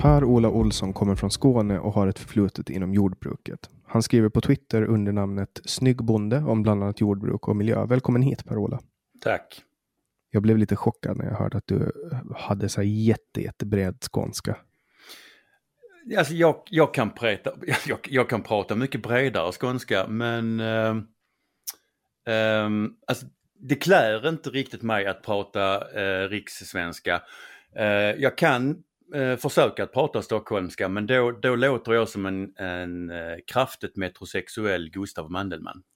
Per-Ola Olsson kommer från Skåne och har ett förflutet inom jordbruket. Han skriver på Twitter under namnet Snygg bonde om bland annat jordbruk och miljö. Välkommen hit Per-Ola. Tack. Jag blev lite chockad när jag hörde att du hade så jätte, jättebred skånska. Alltså jag, jag, kan prata, jag, jag kan prata mycket bredare skånska men eh, eh, alltså, det klär inte riktigt mig att prata eh, rikssvenska. Eh, jag kan eh, försöka att prata stockholmska men då, då låter jag som en, en eh, kraftigt metrosexuell Gustav Mandelmann.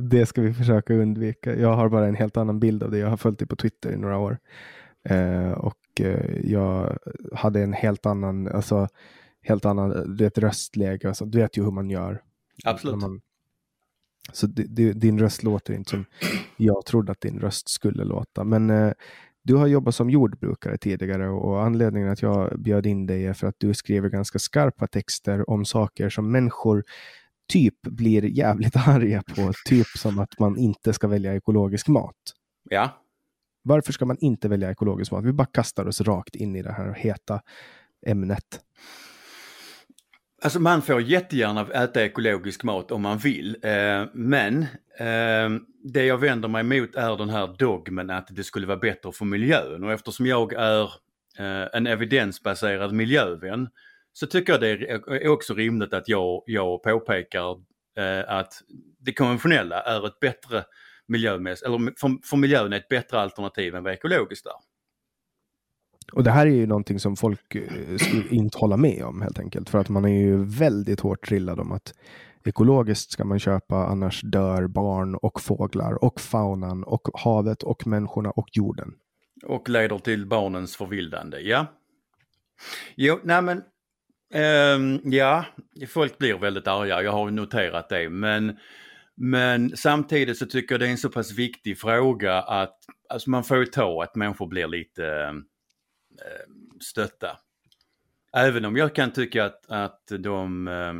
Det ska vi försöka undvika. Jag har bara en helt annan bild av det. Jag har följt dig på Twitter i några år. Eh, och eh, jag hade en helt annan, alltså helt annan, det röstläge. Alltså, du vet ju hur man gör. Absolut. Man, så di- di- din röst låter inte som jag trodde att din röst skulle låta. Men eh, du har jobbat som jordbrukare tidigare och anledningen att jag bjöd in dig är för att du skriver ganska skarpa texter om saker som människor typ blir jävligt arga på. Typ som att man inte ska välja ekologisk mat. Ja, Varför ska man inte välja ekologisk mat? Vi bara kastar oss rakt in i det här heta ämnet. Alltså man får jättegärna äta ekologisk mat om man vill. Eh, men eh, det jag vänder mig emot är den här dogmen att det skulle vara bättre för miljön. Och eftersom jag är eh, en evidensbaserad miljövän så tycker jag det är också rimligt att jag, jag påpekar eh, att det konventionella är ett bättre miljömässigt, eller för, för miljön är ett bättre alternativ än vad ekologiskt är. Och det här är ju någonting som folk eh, skulle inte hålla med om helt enkelt. För att man är ju väldigt hårt trillad om att ekologiskt ska man köpa, annars dör barn och fåglar och faunan och havet och människorna och jorden. Och leder till barnens förvildande, ja. Jo, nej men, um, ja, folk blir väldigt arga, jag har noterat det, men Men samtidigt så tycker jag det är en så pass viktig fråga att alltså man får ju ta att människor blir lite ehm, Eh, stötta. Även om jag kan tycka att, att de eh,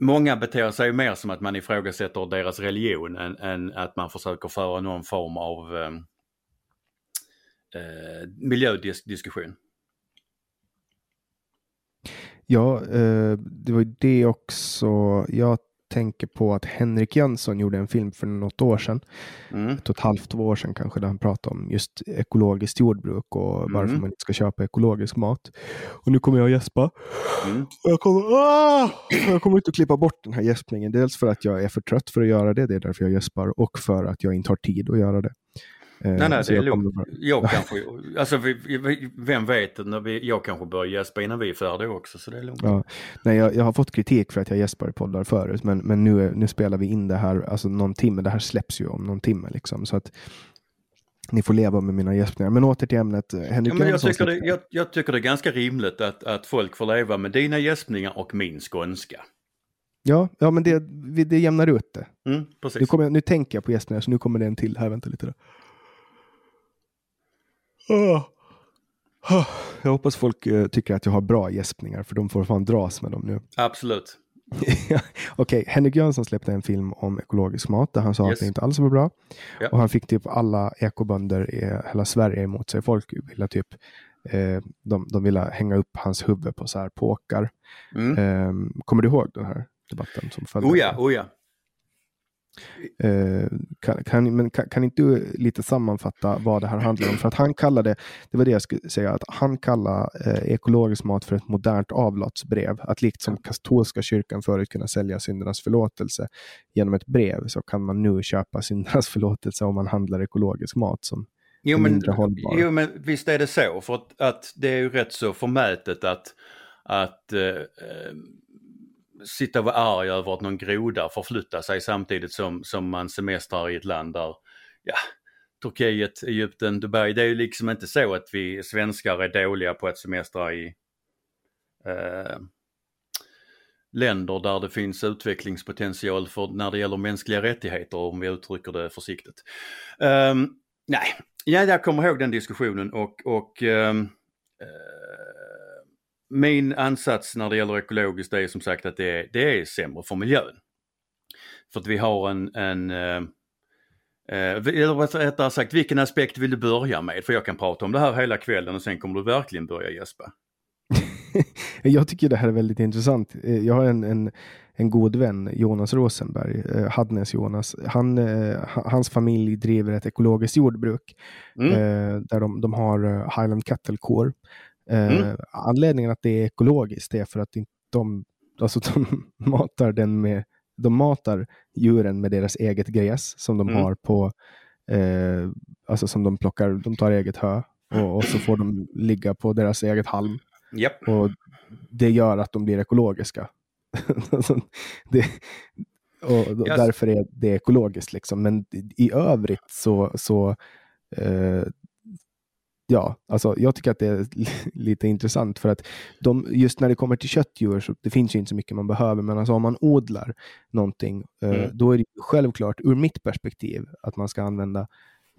Många beter sig mer som att man ifrågasätter deras religion än, än att man försöker föra någon form av eh, eh miljödiskussion. Ja, det var ju det också. Jag tänker på att Henrik Jönsson gjorde en film för något år sedan. Mm. Ett och ett halvt, två år sedan kanske, där han pratade om just ekologiskt jordbruk och mm. varför man inte ska köpa ekologisk mat. Och nu kommer jag att gäspa. Mm. Jag, kommer, ah! jag kommer inte att klippa bort den här gäspningen. Dels för att jag är för trött för att göra det, det är därför jag gäspar, och för att jag inte har tid att göra det. Eh, nej, nej, det är lugnt. Jag kanske, alltså vem vet, när vi, jag kanske börjar gäspa innan vi är färdiga också, så det är lugnt. Ja. Nej, jag, jag har fått kritik för att jag gäspar i poddar förut, men, men nu, nu spelar vi in det här, alltså någon timme, det här släpps ju om någon timme liksom, så att ni får leva med mina gäspningar. Men åter till ämnet. Henrik ja, men jag, tycker det, jag, jag, tycker det är ganska rimligt att, att folk får leva med dina gäspningar och min skånska. Ja, ja men det, det jämnar ut det. Mm, precis. Nu, kommer, nu tänker jag på gäspningar, så nu kommer det en till här. Vänta lite. Då. Jag hoppas folk uh, tycker att jag har bra gäspningar, för de får fan dras med dem nu. Absolut. Okej. Henrik Jönsson släppte en film om ekologisk mat där han sa yes. att det inte alls var bra. Ja. Och han fick typ alla ekobönder i hela Sverige emot sig. Folk ville typ eh, de, de ville hänga upp hans huvud på så här påkar. Mm. Eh, kommer du ihåg den här debatten som följde? Oh ja, oh ja. Eh, kan, kan, men kan, kan, inte du lite sammanfatta vad det här handlar om? För att han kallade, det var det jag skulle säga, att han kallar eh, ekologisk mat för ett modernt avlatsbrev. Att likt som katolska kyrkan förut kunde sälja syndernas förlåtelse genom ett brev så kan man nu köpa syndernas förlåtelse om man handlar ekologisk mat som jo, men, mindre hållbar. Jo men visst är det så, för att, att det är ju rätt så förmätet att, att eh, sitta och vara arg över att någon groda förflyttar sig samtidigt som, som man semestrar i ett land där, ja, Turkiet, Egypten, Dubai. Det är ju liksom inte så att vi svenskar är dåliga på att semestra i eh, länder där det finns utvecklingspotential för när det gäller mänskliga rättigheter om vi uttrycker det försiktigt. Um, nej, ja, jag kommer ihåg den diskussionen och, och um, min ansats när det gäller ekologiskt är som sagt att det är, det är sämre för miljön. För att vi har en, en eh, eh eller rättare sagt, vilken aspekt vill du börja med? För jag kan prata om det här hela kvällen och sen kommer du verkligen börja gäspa. jag tycker det här är väldigt intressant. Eh, jag har en, en, en god vän, Jonas Rosenberg, eh, Hadnes Jonas. Han, hans familj driver ett ekologiskt jordbruk mm. där de, de har Highland Cattle Core Mm. Eh, anledningen att det är ekologiskt är för att de, alltså de matar den med de matar djuren med deras eget gräs som de mm. har på, eh, alltså som de plockar, de tar eget hö och, och, så får de ligga på deras eget halm. Yep. Och det gör att de blir ekologiska. det, och yes. Därför är det ekologiskt. Liksom. Men i övrigt så, så eh, ja, alltså jag tycker att det är lite intressant för att de, just när det kommer till köttdjur så det finns ju inte så mycket man behöver, men alltså om man odlar någonting, eh, mm. då är det självklart ur mitt perspektiv att man ska använda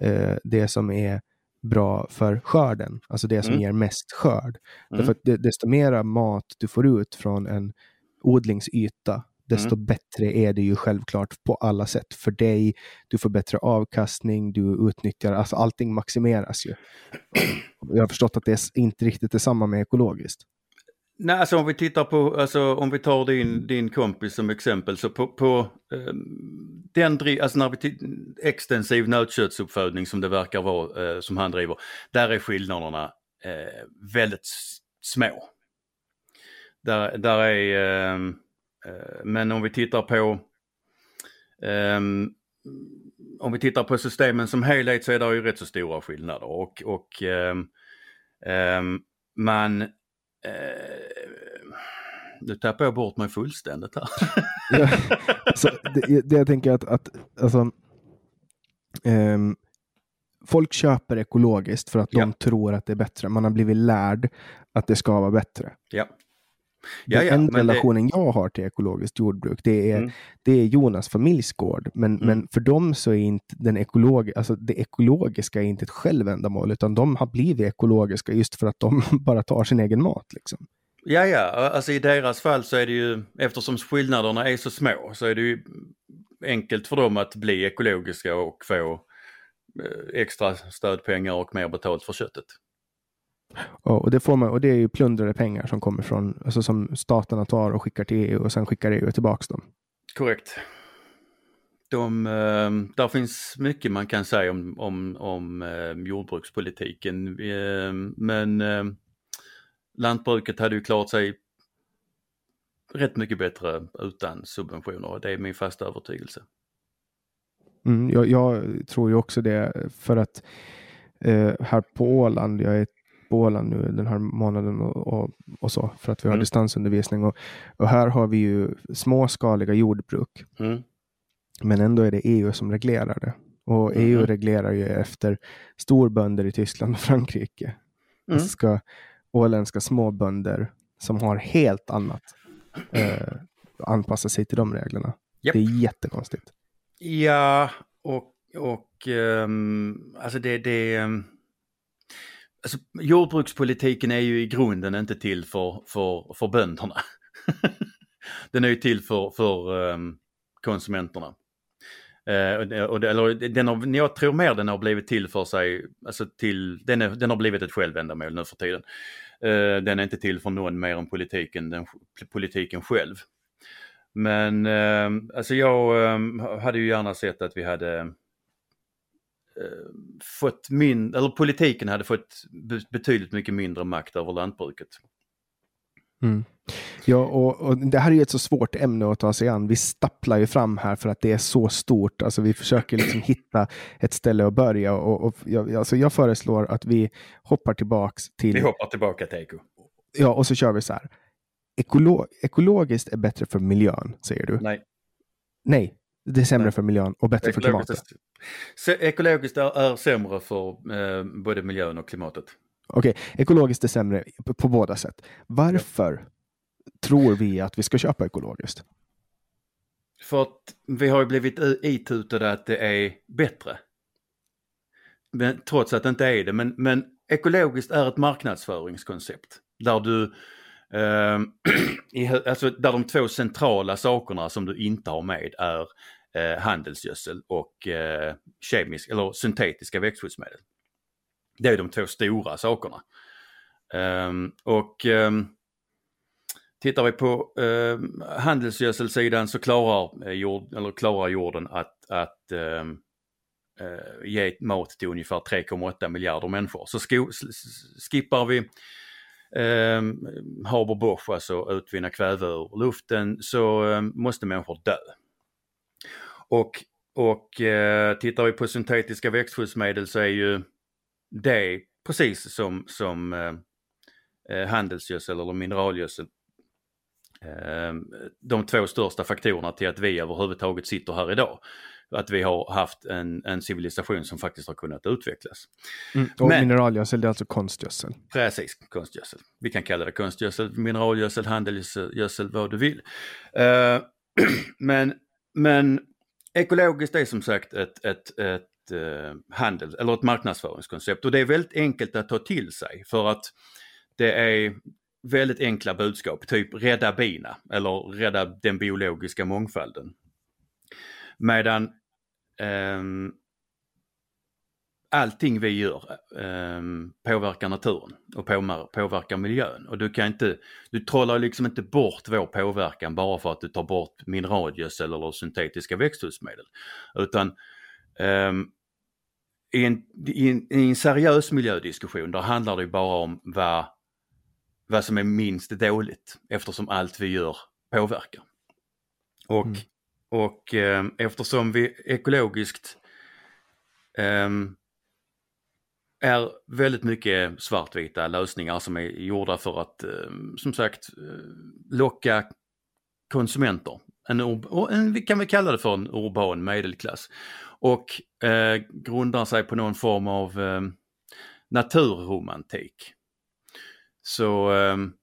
eh, det som är bra för skörden, alltså det som mm. ger mest skörd. Mm. Därför att desto mera mat du får ut från en odlingsyta, desto mm. bättre är det ju självklart på alla sätt för dig. Du får bättre avkastning, du utnyttjar, alltså allting maximeras ju. Jag har förstått att det är inte riktigt är samma med ekologiskt. Nej, alltså om vi tittar på, alltså om vi tar din, din kompis som exempel, så på, på eh, den, alltså när vi extensiv nötköttsuppfödning som det verkar vara, eh, som han driver, där är skillnaderna eh, väldigt små. Där, där är ehm, Eh, men om vi tittar på um, om vi tittar på systemen som helhet så är det ju rätt så stora skillnader och, och um, um, man uh, nu tappar jag bort mig fullständigt här. ja, alltså, det, det, jag tänker att, att alltså, um, folk köper ekologiskt för att de ja. tror att det är bättre. Man har blivit lärd att det ska vara bättre. Ja. Ja, ja, enda men det- relationen jag har till ekologiskt jordbruk, det är, Mm. det är Jonas familjsgård. Men, Mm. men för dem så är inte den ekolog, alltså det ekologiska är inte ett självändamål, utan de har blivit ekologiska just för att de bara tar sin egen mat. Liksom. Ja, ja, alltså i deras fall så är det ju, eftersom skillnaderna är så små, så är det ju enkelt för dem att bli ekologiska och få eh, extra stödpengar och mer betalt för köttet. Och, det får man, och det är ju plundrade pengar som kommer från, alltså som staterna tar och skickar till EU och sen skickar EU tillbaks dem. Korrekt. De, eh, där finns mycket man kan säga om, om, om eh, jordbrukspolitiken. Eh, men lantbruket hade ju klarat sig rätt mycket bättre utan subventioner. Det är min fasta övertygelse. Mm, jag, jag tror ju också det för att eh, här på Åland, jag är på Åland nu den här månaden och, och, och så för att vi har Mm. distansundervisning och, och här har vi ju småskaliga jordbruk. Mm. Men ändå är det EU som reglerar det. Och. EU reglerar ju efter storbönder i Tyskland och Frankrike. Mm. Alltså ska åländska småbönder som har helt annat eh, anpassa sig till de reglerna. Japp. Det är jättekonstigt. Ja, och, och ehm, alltså det, det ehm, alltså jordbrukspolitiken är ju i grunden inte till för, för, för bönderna. den är ju till för, för um, konsumenterna. Uh, och eller den har, jag tror mer den har blivit till för sig, alltså till, den, är, den har blivit ett självändamål nu för tiden. Uh, den är inte till för någon mer än politiken, den, politiken själv. Men uh, alltså jag ehm, hade ju gärna sett att vi hade fått min, eller politiken hade fått be- betydligt mycket mindre makt över lantbruket. Mm. Ja, och, och det här är ju ett så svårt ämne att ta sig an. Vi stapplar ju fram här för att det är så stort. Alltså vi försöker liksom hitta ett ställe att börja och, och jag, alltså jag föreslår att vi hoppar tillbaks till... Vi hoppar tillbaka till eko. Ja, och så kör vi så här. Ekolo ekologiskt är bättre för miljön, säger du? Nej. Nej, det är sämre för miljön och bättre för klimatet. Ekologiskt, är, är sämre för eh, både miljön och klimatet. Okej, ekologiskt är sämre på, på båda sätt. Varför tror vi att vi ska köpa ekologiskt? För att vi har ju blivit itutade att det är bättre. Men, trots att det inte är det. Men, men ekologiskt är ett marknadsföringskoncept. Där du Ehm, i, alltså där de två centrala sakerna som du inte har med är eh, handelsgödsel och eh, kemisk, eller syntetiska växtskyddsmedel. Det är de två stora sakerna. Um, och um, Tittar vi på eh, handelsgödselsidan så klarar, eh, jord, eller klarar jorden att, att um, uh, ge mat till ungefär 3,8 miljarder människor. Så sko, skippar vi eh, Haber Bosch, alltså utvinna kväve ur luften, så eh, måste människor dö. Och, och eh, tittar vi på syntetiska växtskyddsmedel så är ju det precis som, som ehm, eh, handelsgödsel eller mineralgödsel ehm, de två största faktorerna till att vi överhuvudtaget sitter här idag. Att vi har haft en, en civilisation som faktiskt har kunnat utvecklas. Och Men- mineralgödsel, det är alltså konstgödsel. Precis, konstgödsel. Vi kan kalla det konstgödsel, mineralgödsel, handelsgödsel, vad du vill. Eh, men, men ekologiskt är som sagt ett, ett, ett eh, handel, eller ett marknadsföringskoncept och det är väldigt enkelt att ta till sig för att det är väldigt enkla budskap, typ rädda bina eller rädda den biologiska mångfalden. Medan um, allting vi gör um, påverkar naturen och påverkar miljön. Och du kan inte, du trollar liksom inte bort vår påverkan bara för att du tar bort mineralgödsel eller syntetiska växthusmedel. Utan um, i, en, i, en, i en seriös miljödiskussion där handlar det bara om vad, vad som är minst dåligt eftersom allt vi gör påverkar. Och, Mm och eh, eftersom vi ekologiskt eh, är väldigt mycket svartvita lösningar som är gjorda för att ehm, som sagt eh, locka konsumenter. En, en, vi kan väl kalla det för en urban medelklass. Och eh, grundar sig på någon form av eh, naturromantik. Så ehm,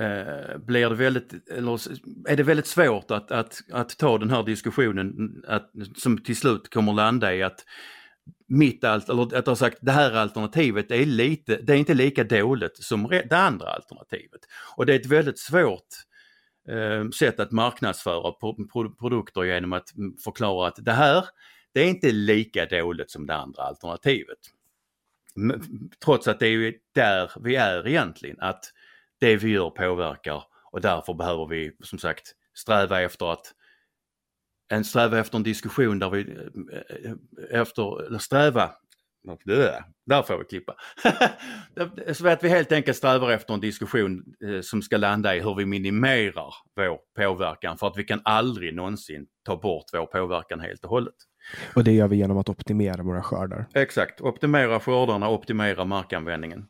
eh, blir det väldigt, eller är det väldigt svårt att, att, att ta den här diskussionen att, som till slut kommer landa i att mitt allt, eller att ha sagt det här alternativet är lite, det är inte lika dåligt som det andra alternativet. Och det är ett väldigt svårt eh, sätt att marknadsföra produkter genom att förklara att det här, det är inte lika dåligt som det andra alternativet. Trots att det är där vi är egentligen, att det vi gör påverkar och därför behöver vi som sagt sträva efter att en sträva efter en diskussion där vi eh, eh, efter, eller sträva, där får vi klippa. Så att vi helt enkelt strävar efter en diskussion eh, som ska landa i hur vi minimerar vår påverkan för att vi kan aldrig någonsin ta bort vår påverkan helt och hållet. Och det gör vi genom att optimera våra skördar. Exakt, optimera skördarna, optimera markanvändningen.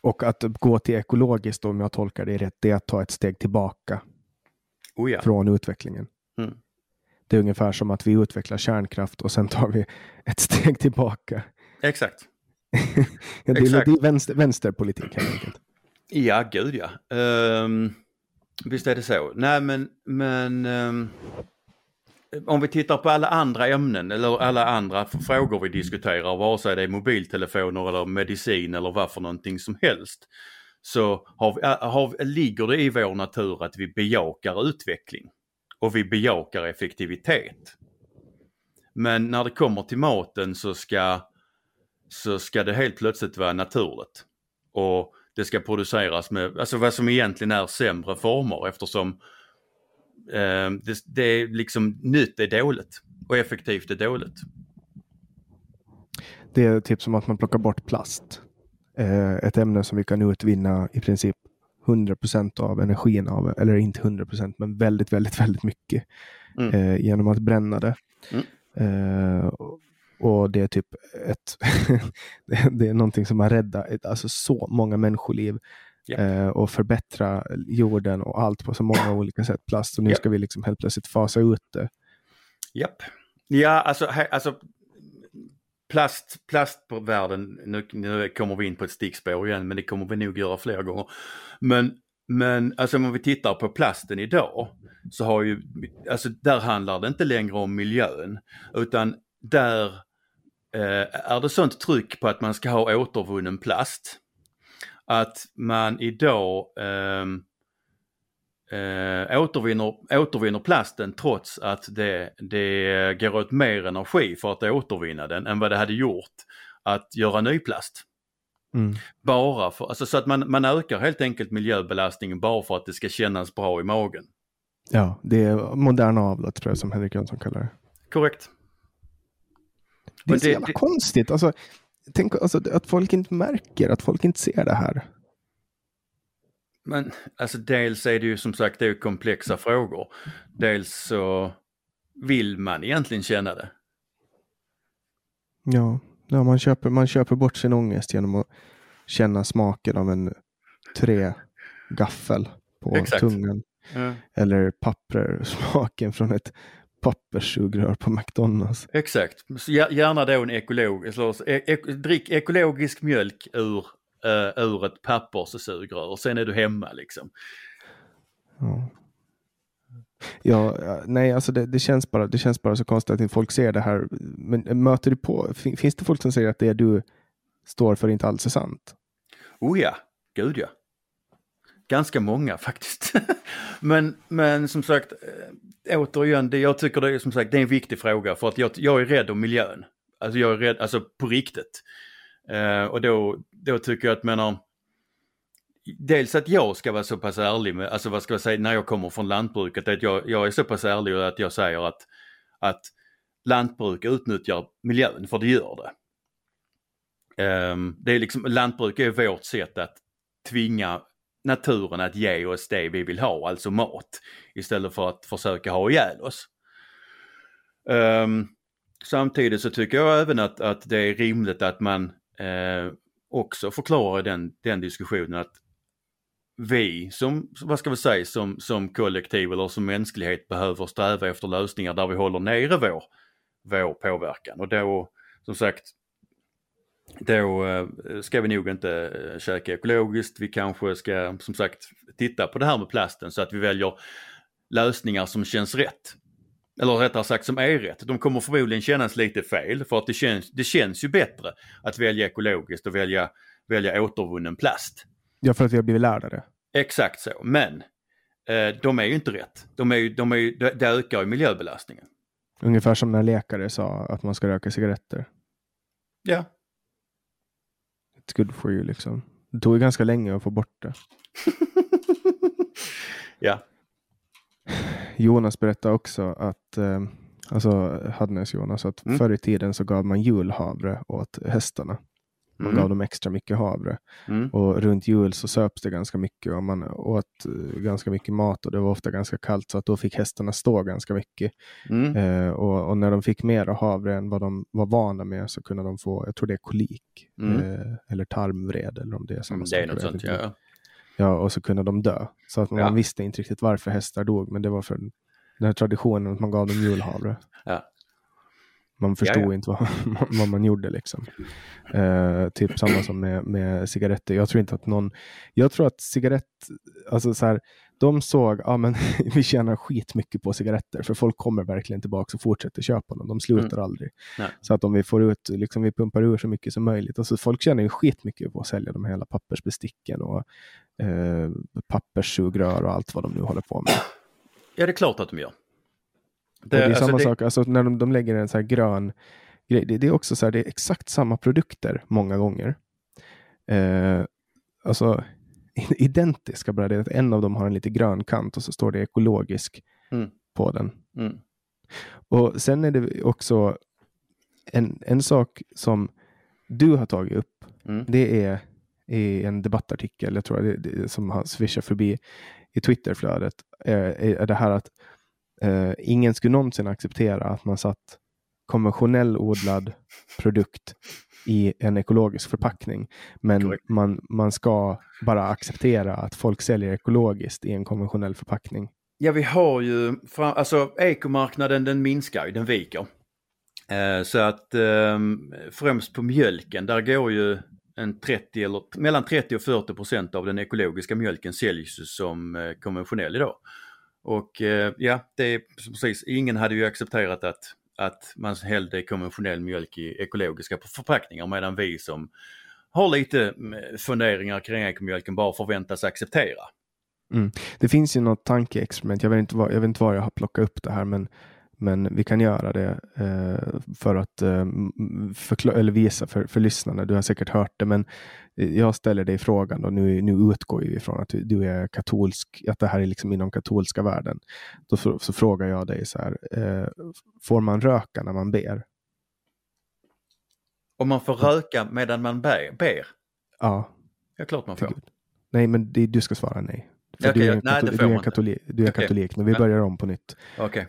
Och att gå till ekologiskt, om jag tolkar det rätt, det är att ta ett steg tillbaka oh ja. från utvecklingen. Mm. Det är ungefär som att vi utvecklar kärnkraft och sen tar vi ett steg tillbaka. Exakt. det, är, Exakt. det är vänster, vänsterpolitik helt enkelt. Ja, gud ja. Um, visst är det så. Nej men, men um, Eh, om vi tittar på alla andra ämnen eller alla andra frågor vi diskuterar, vare sig det är mobiltelefoner eller medicin eller vad för någonting som helst, så har vi, eh, har, ligger det i vår natur att vi bejakar utveckling och vi bejakar effektivitet. Men när det kommer till maten så ska, så ska det helt plötsligt vara naturligt. Och det ska produceras med, alltså vad som egentligen är sämre former eftersom det, det är liksom nytt är dåligt och effektivt är dåligt. Det är typ som att man plockar bort plast. Eh, ett ämne som vi kan utvinna i princip 100% av energin av, eller inte 100% men väldigt, väldigt, väldigt mycket mm. eh, genom att bränna det. Mm. Eh, och det är typ ett, det är någonting som har räddat alltså så många människoliv Yep. Eh, och förbättra jorden och allt på så många olika sätt. Plast och nu yep. ska vi liksom helt plötsligt fasa ut det. Japp. Ja, alltså, här, alltså plast, plast på världen, nu, nu kommer vi in på ett stickspår igen men det kommer vi nog göra fler gånger. Men, men alltså om vi tittar på plasten idag så har ju, alltså där handlar det inte längre om miljön utan där eh, är det sånt tryck på att man ska ha återvunnen plast att man idag eh, eh, återvinner, återvinner plasten trots att det, det går åt mer energi för att återvinna den än vad det hade gjort att göra ny plast. Mm. Bara för, alltså så att man, man ökar helt enkelt miljöbelastningen bara för att det ska kännas bra i magen. Ja, det är moderna avlat tror jag som Henrik Jönsson kallar det. Korrekt. Det är så jävla det, konstigt. Alltså, tänk alltså, att folk inte märker, att folk inte ser det här. Men alltså dels är det ju som sagt det är komplexa frågor. Dels så vill man egentligen känna det. Ja, ja man, köper, man köper bort sin ångest genom att känna smaken av en trägaffel på Exakt. tungan. Ja. Eller papper, smaken från ett papperssugrör på McDonalds. Exakt, gärna då en ekologisk, e ek, drick ekologisk mjölk ur, uh, ur ett papperssugrör och sen är du hemma liksom. Ja. Ja, nej, alltså det, det, känns bara, det känns bara så konstigt att folk ser det här. Men möter du på, finns det folk som säger att det du står för inte alls är sant? Oh ja, gud ja. Ganska många faktiskt. men, men som sagt, eh, återigen, det, jag tycker det är som sagt det är en viktig fråga för att jag, jag är rädd om miljön. Alltså jag är rädd, alltså på riktigt. Uh, och då, då tycker jag att, menar, dels att jag ska vara så pass ärlig med, alltså vad ska jag säga, när jag kommer från lantbruket, att jag, jag är så pass ärlig att jag säger att, att lantbruk utnyttjar miljön, för det gör det. Um, det är liksom, lantbruk är vårt sätt att tvinga naturen att ge oss det vi vill ha, alltså mat, istället för att försöka ha ihjäl oss. Um, samtidigt så tycker jag även att, att det är rimligt att man uh, också förklarar den, den diskussionen att vi som, vad ska vi säga, som, som kollektiv eller som mänsklighet behöver sträva efter lösningar där vi håller nere vår, vår påverkan och då som sagt då eh, ska vi nog inte eh, käka ekologiskt. Vi kanske ska som sagt titta på det här med plasten så att vi väljer lösningar som känns rätt. Eller rättare sagt som är rätt. De kommer förmodligen kännas lite fel för att det känns, det känns ju bättre att välja ekologiskt och välja, välja återvunnen plast. Ja, för att vi har blivit lärda det. Exakt så, men eh, de är ju inte rätt. De är ju, de är ju, det ökar ju miljöbelastningen. Ungefär som när läkare sa att man ska röka cigaretter. Ja. Good for you liksom. Det tog ju ganska länge att få bort det. ja. Jonas berättade också att, eh, alltså Hadnes Jonas, att mm. förr i tiden så gav man julhavre åt hästarna. Man mm. gav dem extra mycket havre. Mm. Och runt jul så söps det ganska mycket och man åt uh, ganska mycket mat och det var ofta ganska kallt så att då fick hästarna stå ganska mycket. Mm. Uh, och, och, när de fick mer havre än vad de var vana med så kunde de få, jag tror det är kolik uh, eller tarmvred eller om det är samma mm, Det är något sånt, ja. Ja, och så kunde de dö. Så att man ja. visste inte riktigt varför hästar dog, men det var för den här traditionen att man gav dem julhavre. Ja. Man förstod Jaja. inte vad, vad man gjorde liksom. Uh, typ samma som med, med cigaretter. Jag tror inte att någon, jag tror att cigarett, alltså så här, de såg, ja men vi tjänar skitmycket på cigaretter för folk kommer verkligen tillbaka och fortsätter köpa dem. De slutar mm. aldrig. Nej. Så att om vi får ut, liksom vi pumpar ur så mycket som möjligt. Alltså folk tjänar ju skitmycket på att sälja de här hela pappersbesticken och eh, papperssugrör och allt vad de nu håller på med. Ja, det är klart att de gör. Det, det är alltså samma det... sak, alltså när de, de lägger en så här grön grej. Det, det, är också så här, det är exakt samma produkter många gånger. Eh, alltså identiska, bara det att en av dem har en lite grön kant och så står det ekologisk mm. på den. Mm. Och sen är det också en, en sak som du har tagit upp. Mm. Det är i en debattartikel, jag tror det, det, som har swishat förbi i Twitterflödet, är, är det här att eh, ingen skulle någonsin acceptera att man satt konventionell odlad produkt i en ekologisk förpackning. Men man, man ska bara acceptera att folk säljer ekologiskt i en konventionell förpackning. Ja, vi har ju, alltså ekomarknaden den minskar ju, den viker. Eh, så att eh, främst på mjölken, där går ju en 30 eller mellan 30 och 40 procent av den ekologiska mjölken säljs som eh, konventionell idag. Och eh, ja, det är precis, ingen hade ju accepterat att, att man hällde konventionell mjölk i ekologiska förpackningar medan vi som har lite mm, funderingar kring ekomjölken bara förväntas acceptera. Mm. Det finns ju något tankeexperiment, jag vet, inte var, jag vet inte var jag har plockat upp det här men men vi kan göra det eh, för att eh, eller visa för, för lyssnarna. Du har säkert hört det, men jag ställer dig frågan och nu, nu utgår vi ifrån att du är katolsk, att det här är liksom inom katolska världen. Då så, så frågar jag dig så här, eh, får man röka när man ber? Om man får röka medan man ber? ber? Ja. Ja, klart man får. Nej, men det, du ska svara nej. För okay, du är, en, nej, du är katolik, du är okay. katolik, men vi börjar om på nytt. Okay.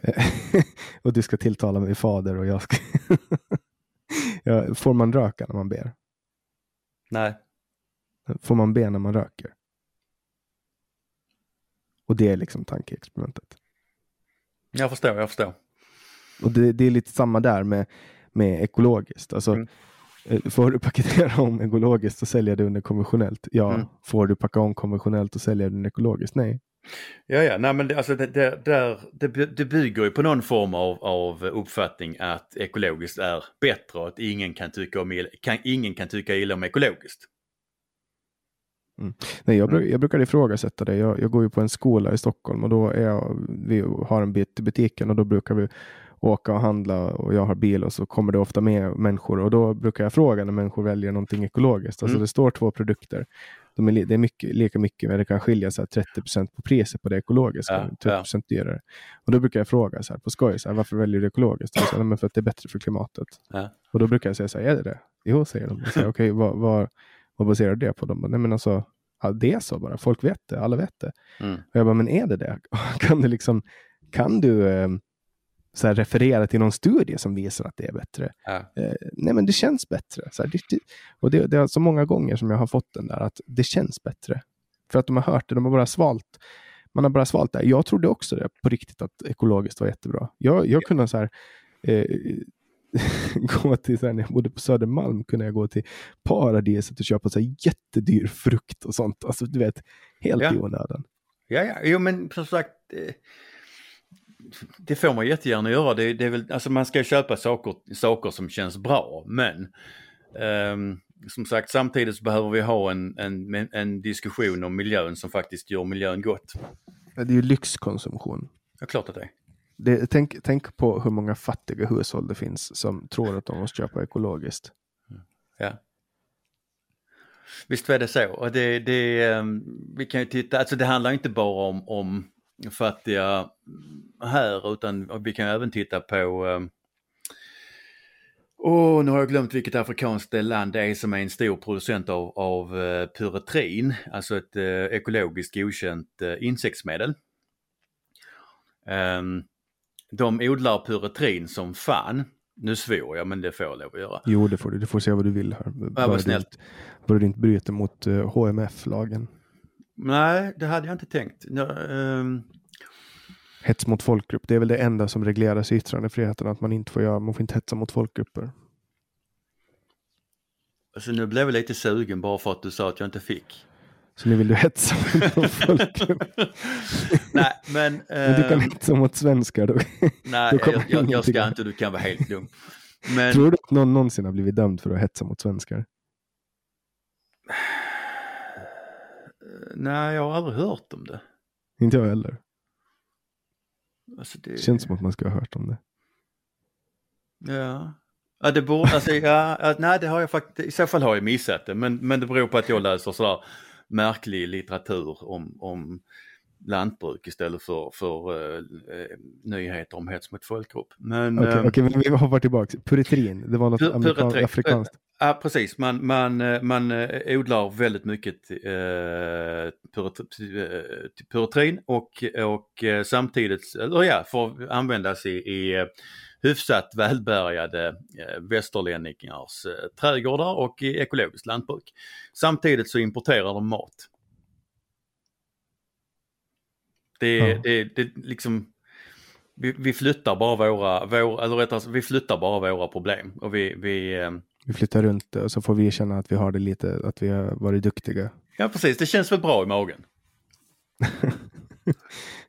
och du ska tilltala mig fader och jag ska... ja, får man röka när man ber? Nej. Får man be när man röker? Och det är liksom tankeexperimentet. Jag förstår, jag förstår. Och det, det är lite samma där med, med ekologiskt. Alltså, mm. Eh, får du paketera om ekologiskt och sälja det under konventionellt? Ja. Mm. Får du packa om konventionellt och sälja det under ekologiskt? Nej. Ja, ja, nej men det, alltså det, det, där, det, det bygger ju på någon form av, av uppfattning att ekologiskt är bättre och att ingen kan tycka, om, kan, ingen kan tycka illa om ekologiskt. Mm. Nej, jag, mm. jag brukar ifrågasätta det. Jag, jag går ju på en skola i Stockholm och då är jag, vi har en bit i butiken och då brukar vi åka och handla och jag har bil och så kommer det ofta med människor och då brukar jag fråga när människor väljer någonting ekologiskt. Alltså mm. det står två produkter. De är, det är mycket, lika mycket, men det kan skilja så 30% på priset på det ekologiska, ja, 30 ja. dyrare. Och då brukar jag fråga så här, på skoj, så här, varför väljer du ekologiskt? Och så här, men för att det är bättre för klimatet. Ja. Och då brukar jag säga så här, är det det? Jo, säger de. Okej, okay, vad, vad, vad baserar du det på? De bara, nej men alltså, ja, det är så bara, folk vet det, alla vet det. Mm. Och jag bara, men är det det? kan du liksom, kan du eh, så här, referera till någon studie som visar att det är bättre. Ja. Eh, nej, men det känns bättre. Så här, det, och det, det är så många gånger som jag har fått den där att det känns bättre. För att de har hört det, de har bara svalt. Man har bara svalt det. Jag trodde också det på riktigt att ekologiskt var jättebra. Jag, jag kunde så här, eh, gå till, så här, när jag bodde på Södermalm kunde jag gå till Paradiset och köpa så här, jättedyr frukt och sånt. Alltså du vet, helt Ja. i onödan. Ja, ja, jo men som sagt. Det får man jättegärna göra. Det, det är väl, alltså man ska köpa saker, saker som känns bra. Men ehm, som sagt samtidigt så behöver vi ha en, en, en diskussion om miljön som faktiskt gör miljön gott. Det är ju lyxkonsumtion. Ja, klart att det är. Det, tänk, tänk på hur många fattiga hushåll det finns som tror att de måste köpa ekologiskt. Ja. Visst är det så. Och det, det, ehm, vi kan ju titta, alltså det handlar inte bara om, om fattiga här utan vi kan även titta på ehm, Åh, nu har jag glömt vilket afrikanskt land det är som är en stor producent av, av eh, pyretrin, alltså ett eh, ekologiskt godkänt eh, insektsmedel. Ehm, de odlar pyretrin som fan. Nu svor jag men det får jag lov att göra. Jo, det får du. Du får säga vad du vill här. Bara vad snällt. Bara du inte bryter mot uh, HMF-lagen. Nej, det hade jag inte tänkt. Ja, ehm, Hets mot folkgrupp. Det är väl det enda som regleras i yttrandefriheten. Att man inte får göra. Man får inte hetsa mot folkgrupper. alltså nu blev jag lite sugen bara för att du sa att jag inte fick. Så nu vill du hetsa mot folkgrupp. Nej, men... Men du kan ehm, hetsa mot svenskar då. nej, jag, jag, jag ska inte, du kan vara helt lugn. Men Tror du att någon någonsin har blivit dömd för att hetsa mot svenskar? Nej, jag har aldrig hört om det. Inte jag heller. Alltså det känns som att man ska ha hört om det. Ja. Ja, det borde, alltså, ja, ja, nej det har jag faktiskt, i så fall har jag missat det. Men, men det beror på att jag läser sådär märklig litteratur om, om lantbruk istället för, för eh, eh, nyheter om hets mot folkgrupp. Men, Okej, ehm, okej, men vi hoppar tillbaka. Puritrin, det var något Pur- amerikan- puretrin. afrikanskt. Ja precis, man, man, eh, man eh, odlar väldigt mycket eh, eh, puretrin och, och eh, samtidigt, eller ja, får användas i, i eh, hyfsat välbärgade eh, västerlänningars eh, trädgårdar och i ekologiskt lantbruk. Samtidigt så importerar de mat. Det, Ja. det, det liksom, vi, vi flyttar bara våra, vår, eller rättare sagt, vi flyttar bara våra problem och vi, vi eh, Vi flyttar runt och så får vi känna att vi har det lite, att vi har varit duktiga. Ja precis, det känns väl bra i magen.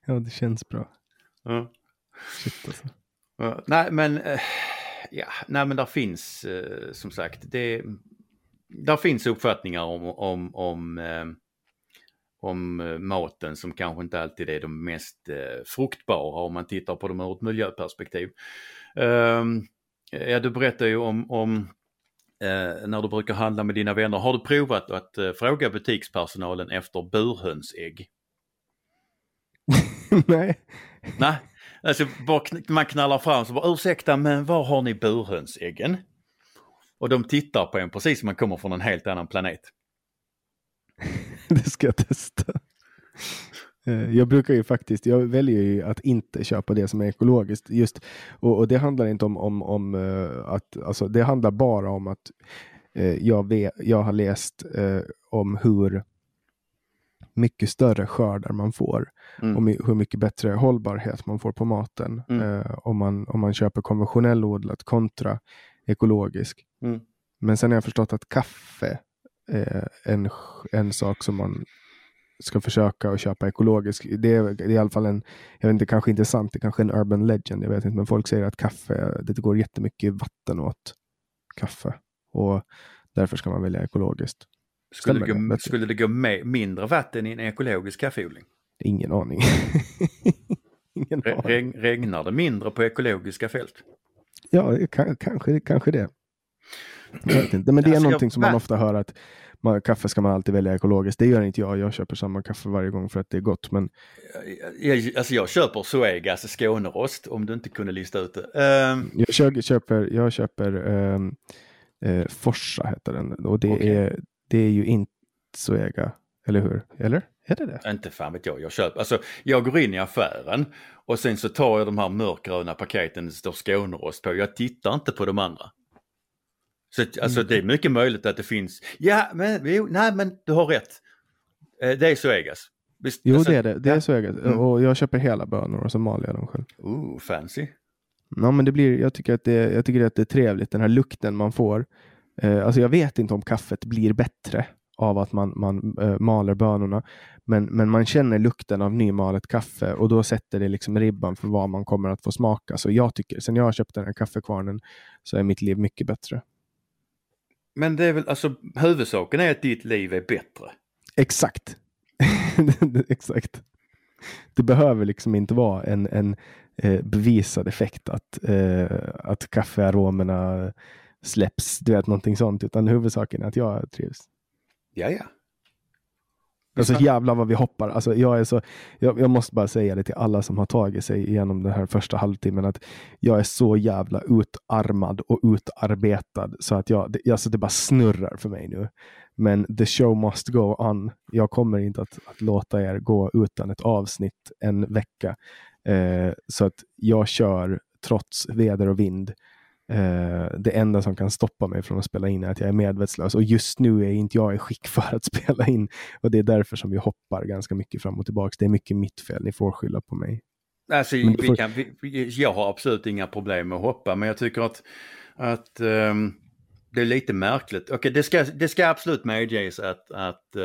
Ja, det känns bra. Ja. Shit alltså. Ja, nej men, eh, ja, nej men där finns eh, som sagt, det, där finns uppfattningar om, om, om, eh, om eh, maten som kanske inte alltid är de mest eh, fruktbara om man tittar på dem ur ett miljöperspektiv. Ehm, ja, du berättar ju om, om eh, när du brukar handla med dina vänner. Har du provat att fråga butikspersonalen efter burhönsägg? Nej, Nej, alltså man knallar fram så bara ursäkta men var har ni burhönsäggen? Och de tittar på en precis som man kommer från en helt annan planet. det ska jag testa. Eh, Jag brukar ju faktiskt, jag väljer ju att inte köpa det som är ekologiskt. Just, och, och det handlar inte om, om, om eh, att, alltså det handlar bara om att eh, jag, vet, jag har läst om hur mycket större skördar man får Mm. och hur mycket bättre hållbarhet man får på maten Mm. om, man, om man köper konventionell odlat kontra ekologisk. Mm. Men sen har jag förstått att kaffe en, en sak som man ska försöka att köpa ekologisk. Det är, det är i alla fall en, jag vet inte, kanske inte sant, det är kanske en urban legend, jag vet inte, men folk säger att kaffe, det går jättemycket vatten åt kaffe och därför ska man välja ekologiskt. Skulle, det gå, skulle det gå med mindre vatten i en ekologisk kaffeodling? Ingen aning. Ingen Re, aning. reg, regnar det mindre på ekologiska fält? Ja, kanske, kanske det. Jag. Men det är Alltså, jag- någonting som man ofta hör att man, kaffe ska man alltid välja ekologiskt. Det gör inte jag. Jag köper samma kaffe varje gång för att det är gott. Men Jag, alltså jag köper Zoegas Skånerost om du inte kunde lista ut det. Ehm, jag köper, köper, jag köper ehm, eh, Forsa heter den. Och det, Okej. är, det är ju inte Zoega. Eller hur? Eller? Är det det? Inte fan vet jag, jag köper, alltså jag går in i affären och sen så tar jag de här mörkgröna paketen det står Skånerost på. Jag tittar inte på de andra. Så att, alltså det är mycket möjligt att det finns, ja men, jo, nej men du har rätt. Eh, Det är Zoegas. Visst, Jo, alltså, det är det. Det är Zoega. Mm. Och jag köper hela bönor och så maler jag dem själv. Ooh, fancy. Ja, men det blir, jag, tycker att det, jag tycker att det är trevligt, den här lukten man får. Eh, alltså jag vet inte om kaffet blir bättre av att man, man eh, maler bönorna. Men, men man känner lukten av nymalet kaffe och då sätter det liksom ribban för vad man kommer att få smaka. Så jag tycker, sen jag har köpt den här kaffekvarnen så är mitt liv mycket bättre. Men det är väl, alltså huvudsaken är att ditt liv är bättre. Exakt. Exakt. Det behöver liksom inte vara en, en eh, bevisad effekt att, eh, att kaffearomerna släpps, du vet någonting sånt, utan huvudsaken är att jag trivs. Ja, ja. Alltså jävlar vad vi hoppar. Alltså, jag, är så, jag, jag, måste bara säga det till alla som har tagit sig igenom den här första halvtimmen att jag är så jävla utarmad och utarbetad så att jag, det, alltså det bara snurrar för mig nu. Men the show must go on. Jag kommer inte att, att låta er gå utan ett avsnitt en vecka. Eh, så att jag kör trots väder och vind. Eh, det enda som kan stoppa mig från att spela in är att jag är medvetslös och just nu är inte jag i skick för att spela in och det är därför som vi hoppar ganska mycket fram och tillbaka. Det är mycket mitt fel, ni får skylla på mig. Alltså, vi får... kan, vi, jag har absolut inga problem med att hoppa men jag tycker att, att um, det är lite märkligt. Okej, det, ska, det ska absolut medges att, att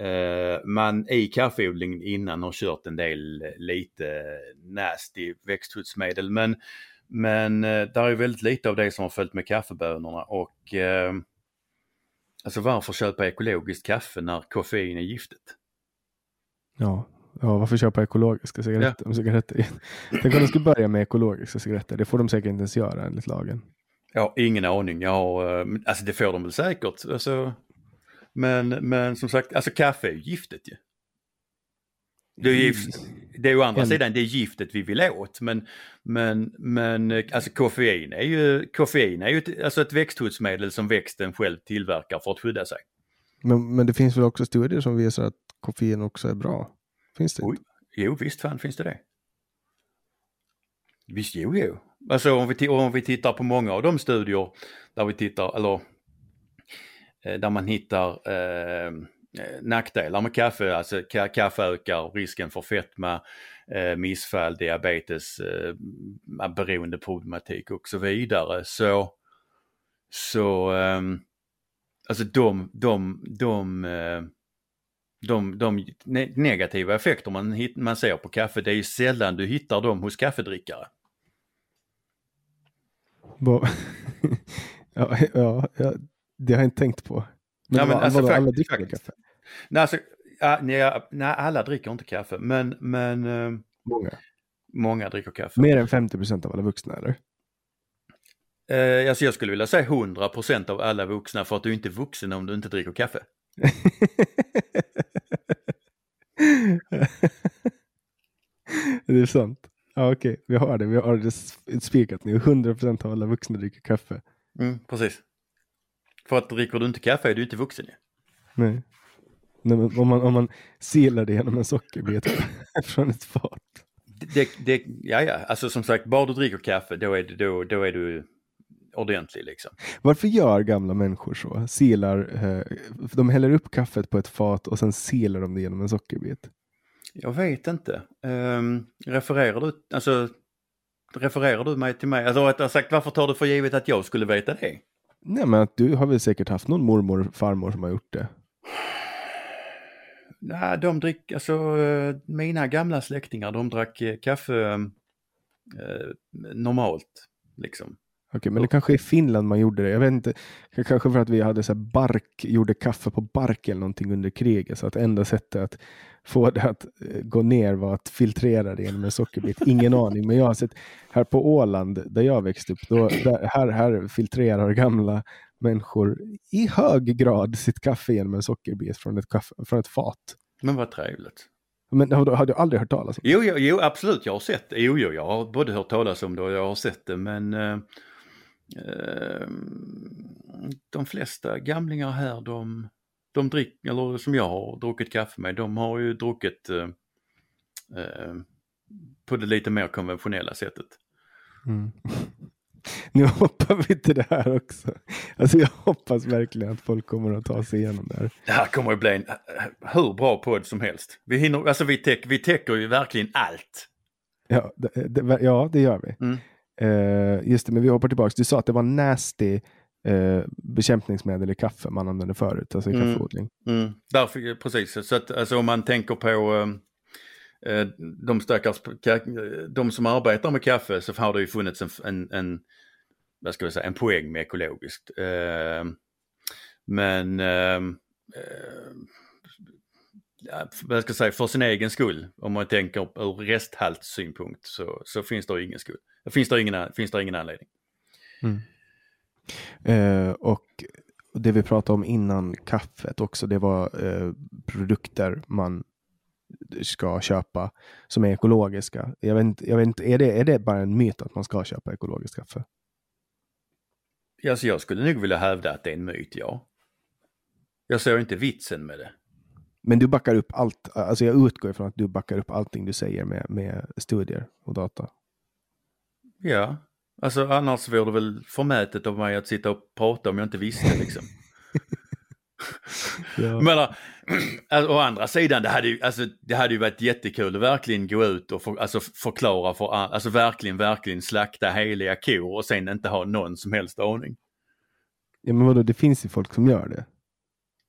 uh, man i kaffeodlingen innan har kört en del lite nasty växtskyddsmedel men men eh, där är väldigt lite av det som har följt med kaffebönorna och eh, alltså varför köpa ekologiskt kaffe när koffein är giftigt? Ja, ja varför köpa ekologiska cigaretter? Ja. cigaretter? Tänk om de skulle börja med ekologiska cigaretter, det får de säkert inte ens göra enligt lagen. Ja, ingen aning. Har, eh, alltså det får de väl säkert. Alltså, men, men som sagt, alltså kaffe är giftigt ju. Det är, gift, det är å andra sidan det är giftet vi vill åt men, men, men alltså koffein är ju, koffein är ju ett, alltså ett växtskyddsmedel som växten själv tillverkar för att skydda sig. Men, men det finns väl också studier som visar att koffein också är bra? Finns det Oj, Jo visst fan finns det det. Visst jo jo. Alltså om vi, om vi tittar på många av de studier där vi tittar, eller eh, där man hittar Eh, nackdelar med kaffe, alltså kaffe ökar risken för fetma, eh, missfall, diabetes, eh, beroendeproblematik och så vidare. Så, så eh, alltså de, de, de, eh, de, de negativa effekter man, man ser på kaffe, det är ju sällan du hittar dem hos kaffedrickare. ja, ja, ja, det har jag inte tänkt på. Men, ja, men alltså, alla, alla dricker kaffe? Nej, alltså, nej, nej, alla dricker inte kaffe, men... men eh, många? Många dricker kaffe. Mer än 50 procent av alla vuxna, eller? Eh, alltså jag skulle vilja säga 100 procent av alla vuxna, för att du inte är vuxen om du inte dricker kaffe. det är sant. Ja, okej, vi har det. Vi har det spikat nu. 100 procent av alla vuxna dricker kaffe. Mm, precis. För att dricker du inte kaffe är du inte vuxen ju. Nej. Nej men om, man, om man silar det genom en sockerbit från ett fat. Det, det, ja, ja, alltså som sagt, bara du dricker kaffe då är, då, då är du ordentlig liksom. Varför gör gamla människor så? Silar, eh, de häller upp kaffet på ett fat och sen silar de det genom en sockerbit. Jag vet inte. Um, refererar du, alltså, refererar du mig till mig? Alltså rättare sagt, varför tar du för givet att jag skulle veta det? Nej men att du har väl säkert haft någon mormor, farmor som har gjort det. Nej, de dricker, alltså eh, mina gamla släktingar de drack eh, kaffe eh, normalt. Liksom. Okej, men det kanske är i Finland man gjorde det. Jag vet inte, kanske för att vi hade så bark, gjorde kaffe på bark eller någonting under kriget. Så att enda sättet att få det att gå ner var att filtrera det genom en sockerbit. Ingen aning, men jag har sett här på Åland där jag växte upp, då, där, här, här filtrerar gamla människor i hög grad sitt kaffe genom en sockerbit från ett, kaffe, från ett fat. Men vad trevligt. Men har du, har du aldrig hört talas om det? Jo, jo, jo, absolut, jag har sett det. Jo, jo, jag har både hört talas om det och jag har sett det, men eh, eh, de flesta gamlingar här, de, de dricker, eller som jag har druckit kaffe med, de har ju druckit eh, eh på det lite mer konventionella sättet. Mm. Nu hoppar vi till det här också. Alltså jag hoppas verkligen att folk kommer att ta sig igenom det här. Det här kommer att bli en hur bra podd som helst. Vi, hinner, alltså vi, täck, vi täcker ju verkligen allt. Ja, det, det, ja, det gör vi. Mm. Eh, just det, men vi hoppar tillbaka. Du sa att det var nasty eh, bekämpningsmedel i kaffe man använde förut, alltså i Mm. kaffeodling. Mm, därför, precis, så att alltså, om man tänker på eh, Eh, de stackars, de som arbetar med kaffe så har det ju funnits en, en, en vad ska vi säga, en poäng med ekologiskt. Eh, men ehm, eh, vad ska jag säga, för sin egen skull, om man tänker ur resthaltssynpunkt så, så finns det ingen skull. Finns det ingen, finns det ingen anledning. Mm. Eh, och det vi pratade om innan kaffet också, det var eh, produkter man ska köpa som är ekologiska. Jag vet inte, jag vet inte är, det, är det bara en myt att man ska köpa ekologiskt kaffe? Alltså jag skulle nog vilja hävda att det är en myt, ja. Jag ser inte vitsen med det. Men du backar upp allt, alltså jag utgår ifrån att du backar upp allting du säger med, med studier och data. Ja, alltså annars vore det väl förmätet av mig att sitta och prata om jag inte visste liksom. Ja. Men äh, alltså, å andra sidan, det hade, ju, alltså, det hade ju varit jättekul att verkligen gå ut och för, alltså, förklara för alltså verkligen, verkligen slakta heliga kor och sen inte ha någon som helst aning. Ja, men vadå, det finns ju folk som gör det.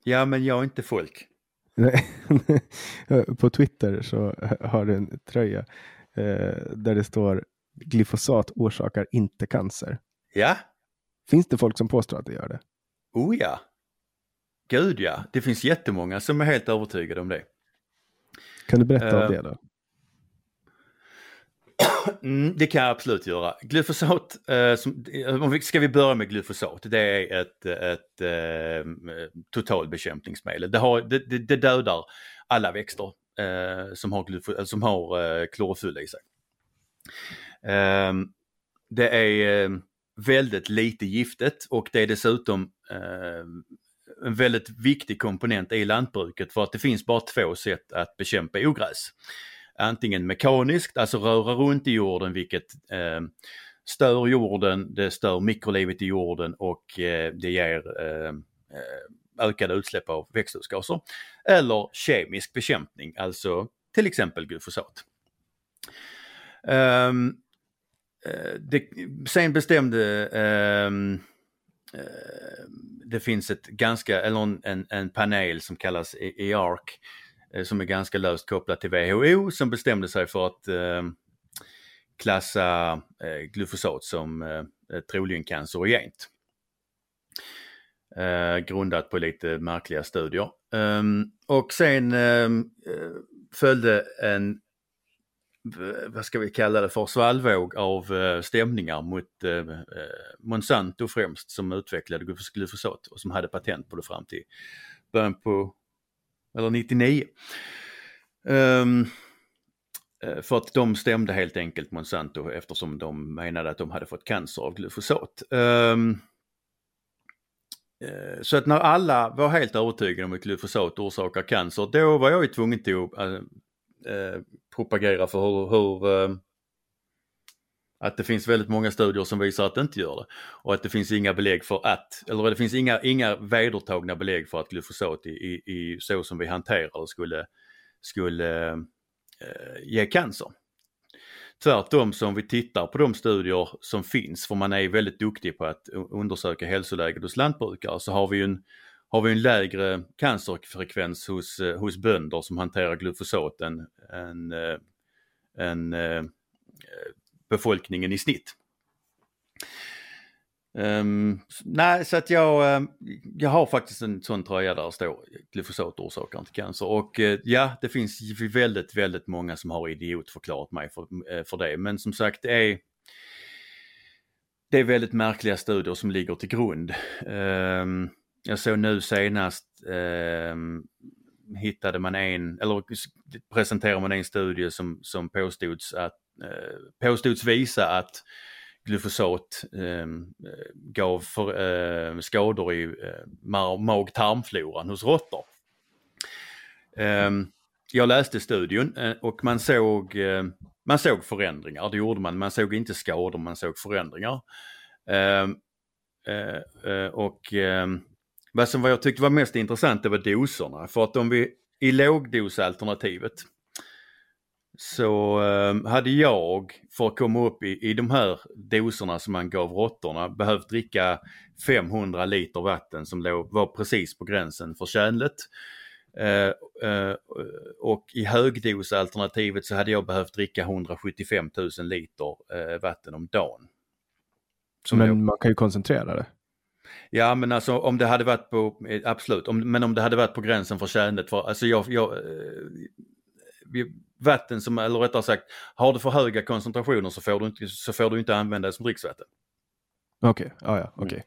Ja, men jag är inte folk. På Twitter så har du en tröja eh, där det står glyfosat orsakar inte cancer. Ja, Finns det folk som påstår att det gör det? oh ja. Gud ja, det finns jättemånga som är helt övertygade om det. Kan du berätta Eh, om det då? Mm, det kan jag absolut göra. Glyfosat, eh, som, vi, ska vi börja med glyfosat, det är ett, ett eh, totalbekämpningsmedel. Det, har, det, det, dödar alla växter eh, som har, glyfo, eh, som har eh, klorofyll i sig. Eh, det är eh, väldigt lite giftet och det är dessutom eh, en väldigt viktig komponent i lantbruket för att det finns bara två sätt att bekämpa ogräs antingen mekaniskt, alltså röra runt i jorden vilket eh, stör jorden, det stör mikrolivet i jorden och eh, det ger eh, eh ökade utsläpp av växthusgaser. Eller kemisk bekämpning, alltså till exempel glyfosat. Ehm, eh, det, sen bestämde eh, Eh, det finns ett ganska, eller en, en, en panel som kallas e, EARC eh, som är ganska löst kopplat till WHO som bestämde sig för att eh, klassa glufosat som troligen cancerogent. Grundat på lite märkliga studier. Ehm, och sen ehm, följde en, vad ska vi kalla det för, svallvåg av eh, stämningar mot eh, eh, Monsanto främst som utvecklade glyfosat och som hade patent på det fram till början på eller 99. Ehm, för att de stämde helt enkelt Monsanto eftersom de menade att de hade fått cancer av glyfosat. Ehm, så att när alla var helt övertygade om att glyfosat orsakar cancer, då var jag ju tvungen till att eh, propagera för hur, hur eh, att det finns väldigt många studier som visar att det inte gör det. Och att det finns inga belägg för att, eller det finns inga, inga vedertagna belägg för att glyfosat i, i, i så som vi hanterar det skulle, skulle eh, ge cancer. Tvärtom så om vi tittar på de studier som finns, för man är väldigt duktig på att undersöka hälsoläget hos lantbrukare, så har vi ju en, har vi en lägre cancerfrekvens hos, eh, hos bönder som hanterar glufosat än, eh, än, än befolkningen i snitt. Um, nej, så att jag, jag har faktiskt en sån tröja där det står glyfosat orsakar inte cancer. Och ja, det finns väldigt, väldigt många som har idiotförklarat mig för, för det. Men som sagt, det är, det är väldigt märkliga studier som ligger till grund. Um, jag såg nu senast eh, hittade man en, eller presenterade man en studie som, som påstods, att, eh, påstods visa att glyfosat eh, gav för, eh, skador i eh, mag-tarmfloran hos råttor. Eh, jag läste studien eh, och man såg, eh, man såg förändringar, det gjorde man. Man såg inte skador, man såg förändringar. Eh, eh, eh, och ehm, vad som vad jag tyckte var mest intressant det var doserna. För att om vi i lågdosalternativet så eh, hade jag för att komma upp i, i de här doserna som man gav råttorna behövt dricka 500 liter vatten som låg, var precis på gränsen för tjänligt. Eh, eh, och i högdosalternativet så hade jag behövt dricka 175 000 liter eh, vatten om dagen. Som Men låg- man kan ju koncentrera det. Ja men alltså om det hade varit på, eh, absolut, om, men om det hade varit på gränsen för tjänligt för, alltså jag, jag eh, vatten som, eller rättare sagt, har du för höga koncentrationer så får du inte, så får du inte använda det som dricksvatten. Okej, ja, ja, okej.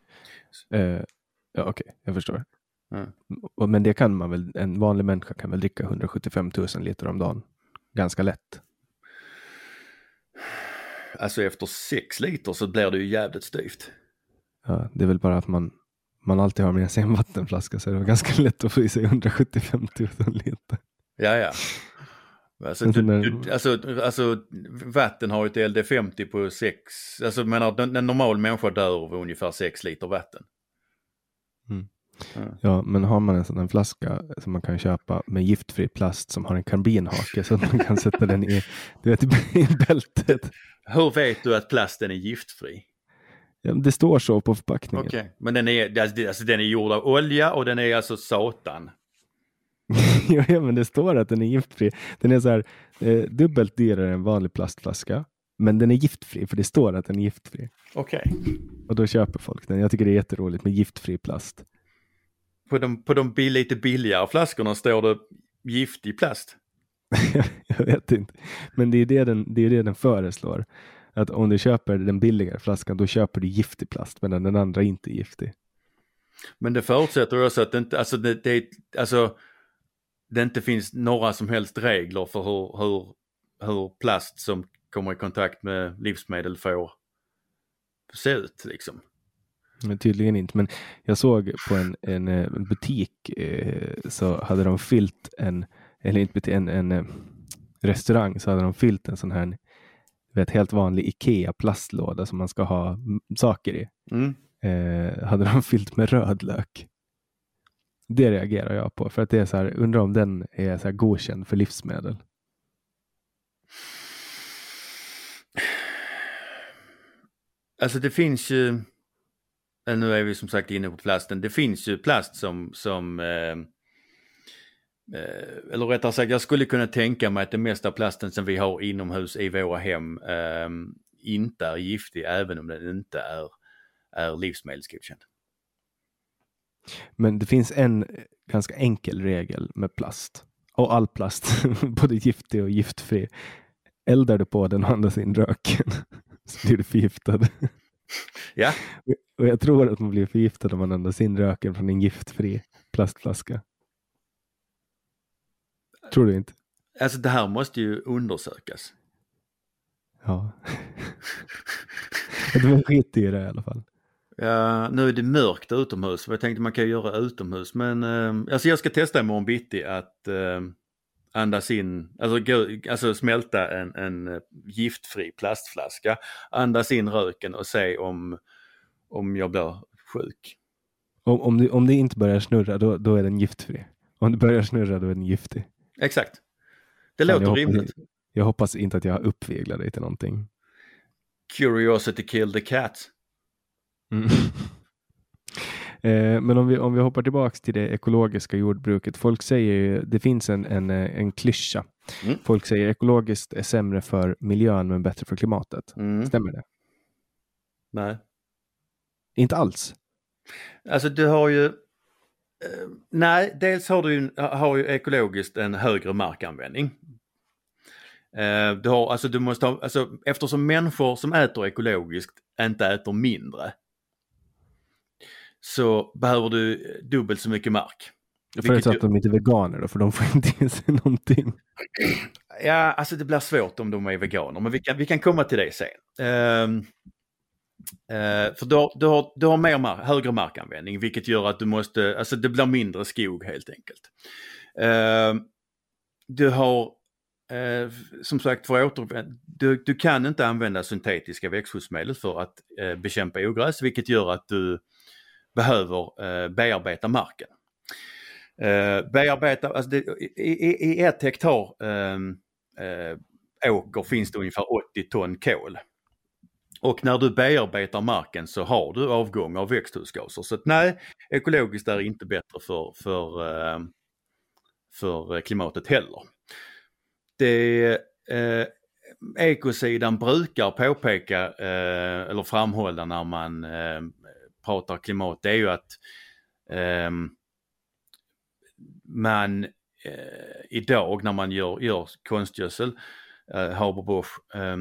Eh, ja, okej, jag förstår. Mm. Men det kan man väl, en vanlig människa kan väl dricka 175 000 liter om dagen. Ganska lätt. Alltså efter 6 liter så blir det ju jävligt styvt. Ja, det är väl bara att man, man alltid har med sig en vattenflaska så det var ganska lätt att få i sig 175 000 liter. Ja, ja. Alltså, du, du, alltså, alltså vatten har ju ett LD50 på 6, alltså menar en, normal människa dör av ungefär 6 liter vatten. Ja, men har man en sån här flaska som man kan köpa med giftfri plast som har en karbinhake så att man kan sätta den i, du vet, i bältet. Hur vet du att plasten är giftfri? Det står så på förpackningen. Okej, men den är, alltså, alltså, den är gjord av olja och den är alltså satan. ja, men det står att den är giftfri. Den är så här eh, dubbelt dyrare än vanlig plastflaska. Men den är giftfri för det står att den är giftfri. Okej. Och då köper folk den. Jag tycker det är jätteroligt med giftfri plast. På de, på de bi- lite billigare flaskorna står det giftig plast. jag vet inte. Men det är det, den, det är det den föreslår. Att om du köper den billigare flaskan då köper du giftig plast medan den andra inte är giftig. Men det förutsätter också att det inte, alltså det, det, alltså, det inte finns några som helst regler för hur, hur, hur plast som kommer i kontakt med livsmedel får se ut liksom. Men tydligen inte. Men jag såg på en, en, eh, butik eh, så hade de fyllt en, eller inte butik, en, en eh, restaurang så hade de fyllt en sån här vet, helt vanlig Ikea plastlåda som man ska ha saker i. Mm. Eh, hade de fyllt med rödlök. Det reagerar jag på för att det är så här, undrar om den är så här godkänd för livsmedel. Alltså det finns ju, eh, nu är vi som sagt inne på plasten, det finns ju plast som, som eh, eller rättare sagt jag skulle kunna tänka mig att det mesta plasten som vi har inomhus i våra hem eh, inte är giftig även om den inte är, är livsmedelsgodkänd. Men det finns en eh, ganska enkel regel med plast. Och all plast, både giftig och giftfri. Eldar du på den och andas in röken så blir du förgiftad. Ja, Och jag tror att man blir förgiftad om man andas in röken från en giftfri plastflaska. Tror du inte? alltså det här måste ju undersökas. Ja. Det var skit i det i alla fall. Ja, nu är det mörkt utomhus, jag tänkte man kan ju göra utomhus. Men eh, alltså jag ska testa imorgon bitti att eh, andas in, alltså, gå, alltså smälta en, en eh, giftfri plastflaska, andas in röken och se om, om jag blir sjuk. Om, om, det, om det inte börjar snurra då, då är den giftfri. Om det börjar snurra då är den giftig. Exakt. Det Fan, låter jag hoppas- rimligt. Jag hoppas inte att jag har uppviglat dig till någonting. Curiosity kill the cat. Mm. Eh, Men om vi, om vi hoppar tillbaks till det ekologiska jordbruket. Folk säger ju, det finns en, en, eh, en klyscha. Mm. Folk säger ekologiskt är sämre för miljön men bättre för klimatet. Mm. Stämmer det? Nej. Inte alls. Alltså du har ju, nej dels har du har ju ekologiskt en högre markanvändning. Eh, du har, alltså du måste ha, alltså eftersom människor som äter ekologiskt inte äter mindre. Så behöver du dubbelt så mycket mark. Förutsatt att de inte är veganer då, för de får inte i sig någonting. Ja, alltså det blir svårt om de är veganer, men vi kan, vi kan komma till det sen. Ehm, eh, för du har, du har, du har mer mark, högre markanvändning, vilket gör att du måste, alltså det blir mindre skog helt enkelt. Ehm, du har, eh, som sagt, för återvänd, du, du kan inte använda syntetiska växtskyddsmedel för att eh, bekämpa ogräs, vilket gör att du behöver eh, bearbeta marken. Uh, bearbeta, alltså det, i, i, i ett hektar ehm, eh, åker finns det ungefär 80 ton kol. Och när du bearbetar marken så har du avgång av växthusgaser. Så att nej, ekologiskt är inte bättre för, för, eh, för klimatet heller. Det eh, ekosidan brukar påpeka eh, eller framhålla när man eh, pratar klimat det är ju att eh, man eh, idag när man gör, gör konstgödsel, eh, Haberbosch, eh,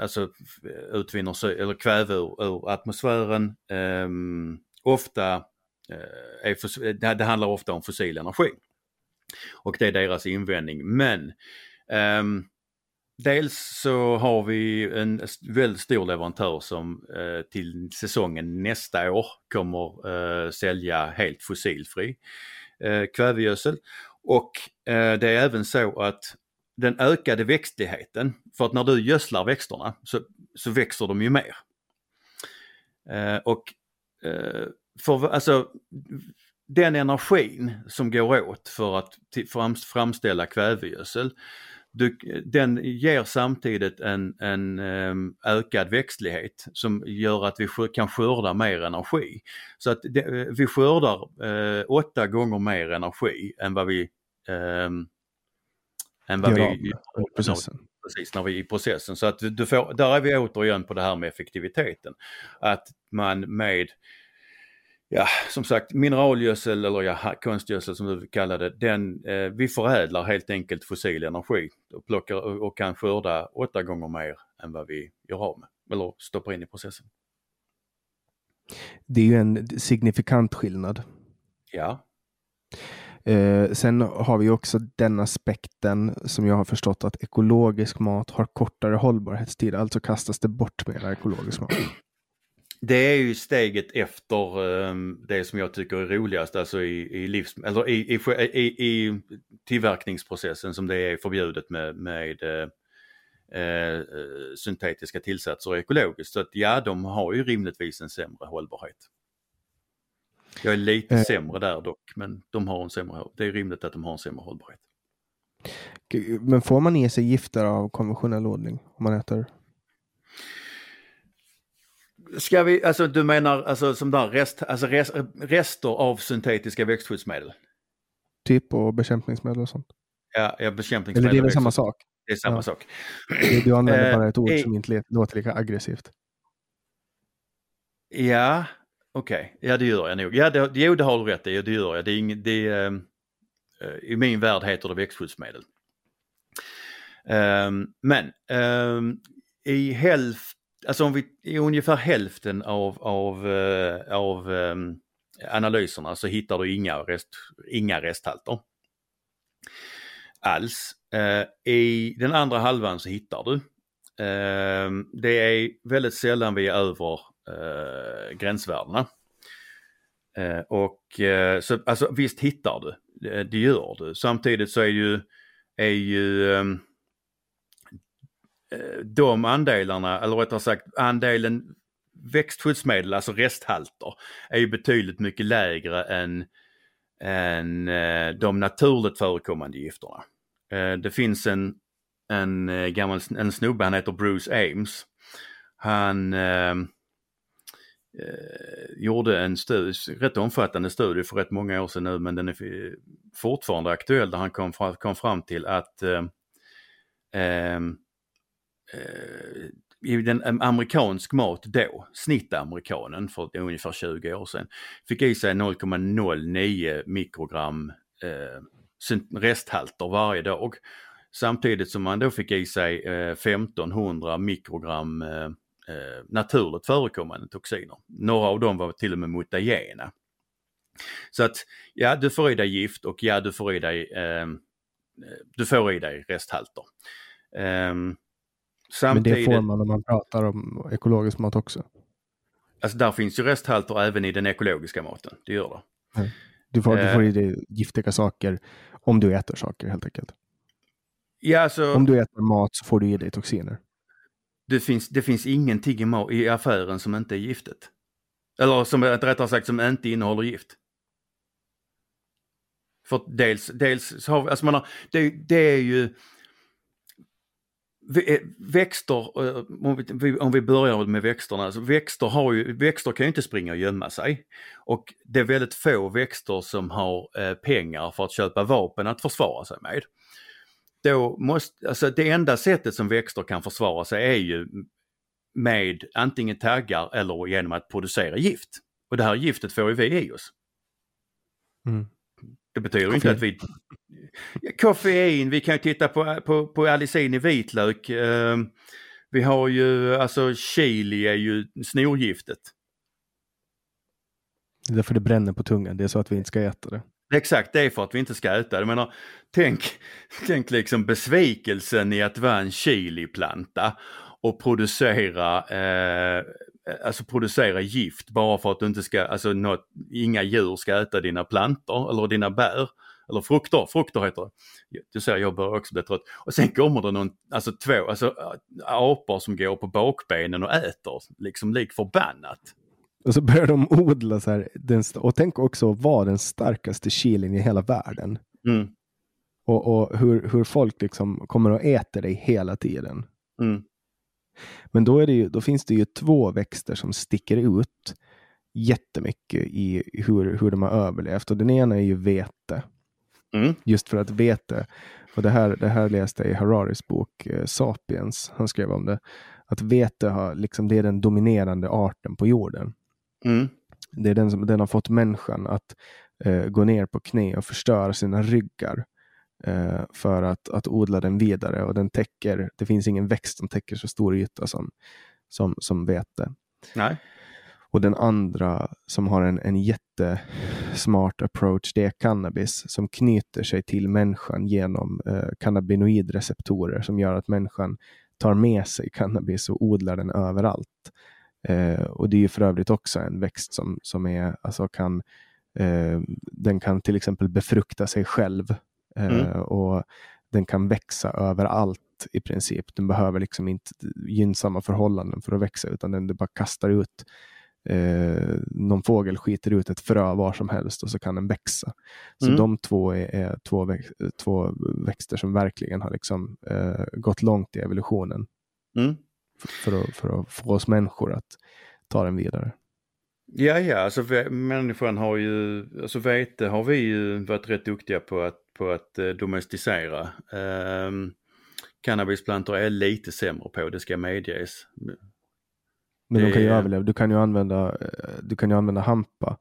alltså utvinner eller kväve ur, ur atmosfären, Um, ofta eh, är, det handlar ofta om fossil energi. Och det är deras invändning. Men um, Dels så har vi en väldigt stor leverantör som eh, till säsongen nästa år kommer eh, sälja helt fossilfri eh, kvävegödsel. Och eh, det är även så att den ökade växtligheten, för att när du gödslar växterna så, så växer de ju mer. Eh, och eh, för, alltså, den energin som går åt för att framställa kvävegödsel du, den ger samtidigt en, en ehm, ökad växtlighet som gör att vi kan skörda mer energi. Så att det, eh, vi skördar eh, åtta gånger mer energi än vad vi eh, än vad gör vi processen. Precis, när vi är i processen. Så att du får, där är vi återigen på det här med effektiviteten. Att man med ja, som sagt mineralgödsel eller ja, konstgödsel som du kallar det, den, eh, vi förädlar helt enkelt fossil energi och, plockar, och kan skörda åtta gånger mer än vad vi gör av med eller stoppar in i processen. Det är ju en signifikant skillnad. Ja. Eh, sen har vi också den aspekten som jag har förstått att ekologisk mat har kortare hållbarhetstid, alltså kastas det bort mer ekologisk mat. Det är ju steget efter um, det som jag tycker är roligast, alltså i, i, livs eller i, i, i, i tillverkningsprocessen som det är förbjudet med, med uh, uh, syntetiska tillsatser och ekologiskt. Så att ja, de har ju rimligtvis en sämre hållbarhet. Jag är lite eh. sämre där dock, men de har en sämre, det är rimligt att de har en sämre hållbarhet. Men får man i sig gifter av konventionell odling om man äter Ska vi, alltså du menar alltså som där rest, alltså rest, rester av syntetiska växtskyddsmedel? Typ och bekämpningsmedel och sånt? Ja, ja bekämpningsmedel. Eller det är väl samma sak? Det är samma ja. sak. Du använder bara ett ord eh, som inte låter lika aggressivt. Ja, okej. Okay. Ja, det gör jag nog. Ja, det, jo, det har du rätt i. Det gör jag. Det är ing, det är, uh, I min värld heter det växtskyddsmedel. Um, men um, i hälften alltså om vi, i ungefär hälften av, av, uh, av um, analyserna så hittar du inga, rest, inga resthalter. Alls. Uh, I den andra halvan så hittar du. Uh, det är väldigt sällan vi är över eh, gränsvärdena. Eh, och eh, så alltså visst hittar du, det, det gör du. Samtidigt så är ju, är ju ehm, Eh, de andelarna, eller rättare sagt andelen växtskyddsmedel, alltså resthalter, är ju betydligt mycket lägre än, än eh, de naturligt förekommande gifterna. Eh, det finns en, en gammal en snubbe, han heter Bruce Ames. Han ehm, eh, gjorde en studie, rätt omfattande studie för rätt många år sedan nu men den är fortfarande aktuell där han kom, kom fram till att eh, ehm, eh, i den amerikansk mat då, snittamerikanen för ungefär 20 år sedan, fick i sig 0,09 mikrogram eh, resthalter varje dag. Samtidigt som man då fick i sig eh, 1500 mikrogram eh, eh, naturligt förekommande toxiner. Några av dem var till och med mutagena. Så att ja, du får i dig gift och ja, du får i dig, eh, du får i dig resthalter. Um, Samtidigt, Men det får man om man pratar om ekologisk mat också. Alltså där finns ju resthalter även i den ekologiska maten, det gör det. Du får, du får i dig giftiga saker om du äter saker helt enkelt. Ja, alltså, om du äter mat så får du i dig toxiner. Det finns, det finns ingenting i, i affären som inte är giftigt. Eller som rättare sagt som inte innehåller gift. För dels, dels har vi, alltså man har, det, det är ju eh, växter, eh, om vi börjar med växterna, alltså växter, har ju, växter kan ju inte springa och gömma sig. Och det är väldigt få växter som har eh, pengar för att köpa vapen att försvara sig med. Då måste, alltså det enda sättet som växter kan försvara sig är ju med antingen taggar eller genom att producera gift. Och det här giftet får ju vi i oss. Mm. Det betyder Koffein. inte att vi... Koffein, vi kan ju titta på, på, på allicin i vitlök. Uh, vi har ju, alltså chili är ju snorgiftet. Det är därför det bränner på tungan, det är så att vi inte ska äta det. Exakt, det är för att vi inte ska äta det. Menar, tänk, tänk liksom besvikelsen i att vara en chiliplanta och producera eh, alltså producera gift bara för att du inte ska, alltså något, inga djur ska äta dina plantor eller dina bär. Eller frukter, frukter heter det. Du ser, jag börjar också bli trött. Och sen kommer det någon, alltså två, alltså apor som går på bakbenen och äter, liksom lik förbannat. Och så börjar de odla så här, den, och tänk också vara den starkaste chilin i hela världen. Mm. Och, och hur, hur folk liksom kommer att äta dig hela tiden. Mm. Men då, är det ju, då finns det ju två växter som sticker ut jättemycket i hur, hur de har överlevt. Och den ena är ju vete. Mm. Just för att vete, och det här, det här läste jag i Hararis bok eh, Sapiens, han skrev om det, att vete har, liksom, det är den dominerande arten på jorden. Mm. Det är den som den har fått människan att eh, gå ner på knä och förstöra sina ryggar eh, för att, att odla den vidare. Och den täcker, det finns ingen växt som täcker så stor yta som, som, som vete. Nej. Och den andra som har en, en jättesmart approach, det är cannabis som knyter sig till människan genom eh, cannabinoidreceptorer som gör att människan tar med sig cannabis och odlar den överallt. Eh, och det är ju för övrigt också en växt som, som är, alltså kan, eh, den kan till exempel befrukta sig själv Mm. Eh, och den kan växa överallt i princip. Den behöver liksom inte gynnsamma förhållanden för att växa utan den bara kastar ut eh, någon fågel skiter ut ett frö var som helst och så kan den växa. Så mm. de två är, är två, väx två, växter som verkligen har liksom, eh, gått långt i evolutionen. Mm. För, att, för att få oss människor att ta den vidare. Ja, ja, alltså människan har ju, alltså vete har vi ju varit rätt duktiga på att på att eh, domesticera. Um, cannabisplantor är lite sämre på, det ska medges. Men de kan ju överleva. Du kan ju använda, eh, du kan ju använda hampa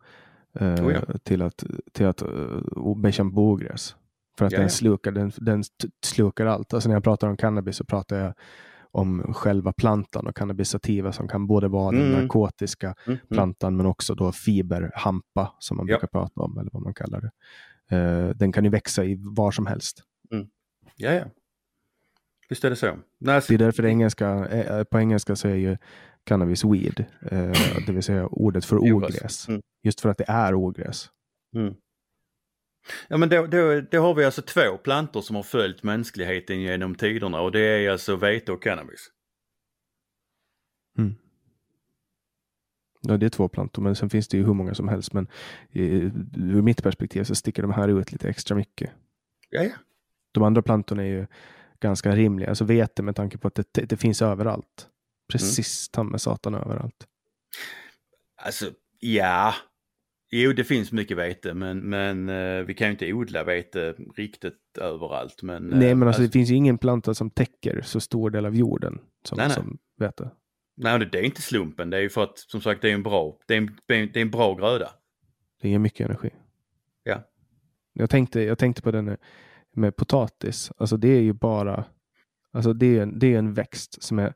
eh, oh ja. till att, till att uh, bekämpa ogräs. För att ja, den, slukar, den, den slukar allt. Alltså när jag pratar om cannabis så pratar jag om själva plantan och cannabisativa som kan både vara mm. den narkotiska mm. mm. plantan men också då fiberhampa som man ja. brukar prata om eller vad man kallar det. Uh, den kan ju växa i var som helst. Mm. Ja, ja. Visst är det så. Nej, Det är därför engelska, eh, på engelska så är ju cannabis weed, uh, det vill säga ordet för ogräs. Mm. Just för att det är ogräs. Mm. Ja men då, då, då har vi alltså två plantor som har följt mänskligheten genom tiderna och det är alltså vete och cannabis. Mm. Ja, det är två plantor, men sen finns det ju hur många som helst. Men ur mitt perspektiv så sticker de här ut lite extra mycket. Ja, ja. De andra plantorna är ju ganska rimliga. Alltså vete med tanke på att det, det finns överallt. Precis mm. med satan överallt. Alltså, ja. Jo, det finns mycket vete, men, men uh, vi kan ju inte odla vete riktigt överallt. Men, nej, men alltså, alltså, det finns ju ingen planta som täcker så stor del av jorden som, nej, nej. som vete. Nej, det är inte slumpen. Det är ju för att som sagt det är en bra, det är en, det är en bra gröda. Det ger mycket energi. Ja. Jag tänkte, jag tänkte på den med potatis. Alltså det är ju bara, alltså det är, det är en växt som är,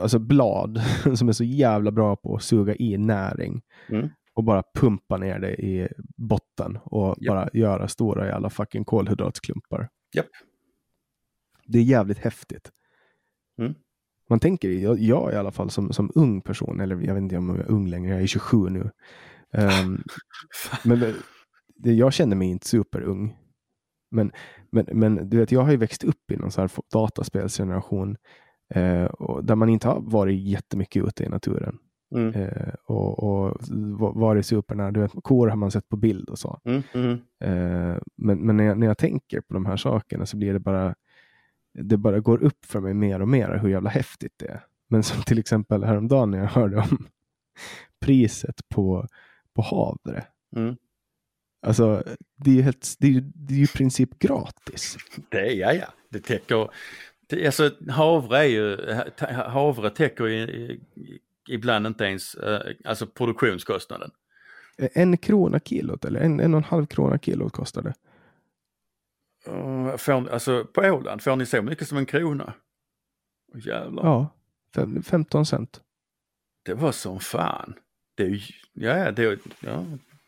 alltså blad som är så jävla bra på att suga i näring. Mm. Och bara pumpa ner det i botten och yep. bara göra stora jävla fucking kolhydratsklumpar. Yep. Det är jävligt häftigt. Mm man tänker, jag, jag i alla fall som, som ung person, eller jag vet inte om jag är ung längre, jag är 27 nu. Um, men det, jag känner mig inte superung. Men, men, men du vet, jag har ju växt upp i någon så här dataspelsgeneration eh, och där man inte har varit jättemycket ute i naturen. Mm. Eh, och, och varit supernära. Du vet, kor har man sett på bild och så. Mm, mm. Eh, men men när, jag, när jag tänker på de här sakerna så blir det bara det bara går upp för mig mer och mer hur jävla häftigt det är. Men som till exempel häromdagen när jag hörde om priset på, på havre. Mm. Alltså, det är ju, helt, det är ju, det är ju i princip gratis. Det är, ja, ja. Det täcker, det, alltså havre är ju, havre täcker ju ibland inte ens eh, alltså produktionskostnaden. En krona kilot eller en, en och en halv krona kilot kostar det. Uh, får, alltså på Åland, får ni så mycket som en krona? Jävlar. Ja, fem, 15 cent. Det var som fan. Det, ja, det, ja,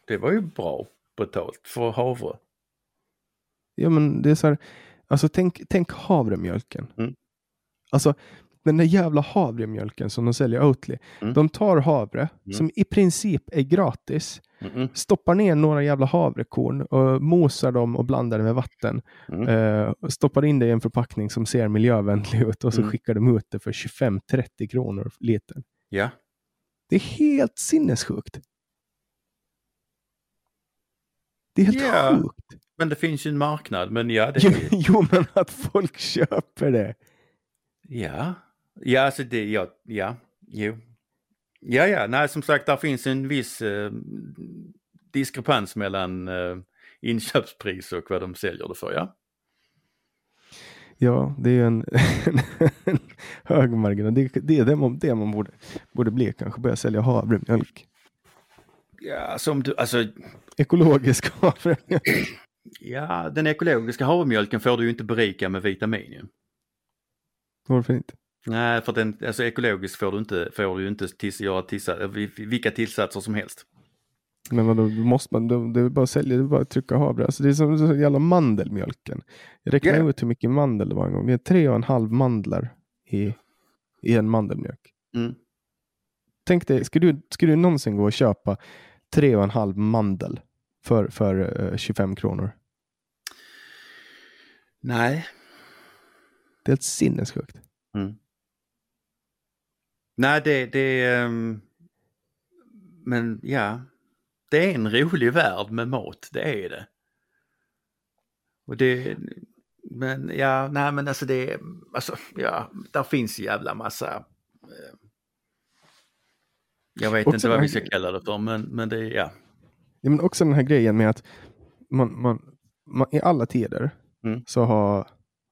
det var ju bra betalt för havre. Ja men det är så här, alltså tänk, tänk havremjölken. Mm. Alltså den där jävla havremjölken som de säljer Oatly. Mm. De tar havre Mm. som i princip är gratis. Mm-mm. Stoppar ner några jävla havrekorn och mosar dem och blandar det med vatten. Mm. Och stoppar in det i en förpackning som ser miljövänlig ut och så Mm. skickar de ut det för 25-30 kronor litern. Ja, Det är helt sinnessjukt. Det är helt Ja. sjukt. men det finns ju en marknad. Men ja, det, Jo, jo, men att folk köper det. ja, ja, alltså det, ja, ja, jo. Ja, ja, nej som sagt, där finns en viss eh, diskrepans mellan eh, inköpspris och vad de säljer det för, ja. Ja, det är ju en, en hög marginal. Det, det är det man, det man borde, borde bli kanske. Börja sälja havremjölk. Ja, som du, alltså, Ekologisk havremjölk. ja, den ekologiska havremjölken får du ju inte berika med vitamin. Varför inte? Nej, för den, alltså ekologisk får du inte, får du inte tis, göra tillsatser, vilka tillsatser som helst. Men vadå, då måste man, det är bara att sälja, det är bara att trycka havre. Alltså det är som så jävla mandelmjölken. Jag räknade Ja. ut hur mycket mandel det var en gång. Det är tre och en halv mandlar i, i en mandelmjölk. Mm. Tänk dig, ska du, ska du någonsin gå och köpa tre och en halv mandel för, för eh, 25 kronor? Nej. Det är helt sinnessjukt. Mm. Nej, det, det ehm, men ja, det är en rolig värld med mat, det är det. Och det, men ja, nej men alltså det, alltså ja, där finns jävla massa, eh, jag vet Också inte vad vi ska kalla det för, men, men det, ja. Ja, men också den här grejen med att man, man, man, i alla tider Mm. så har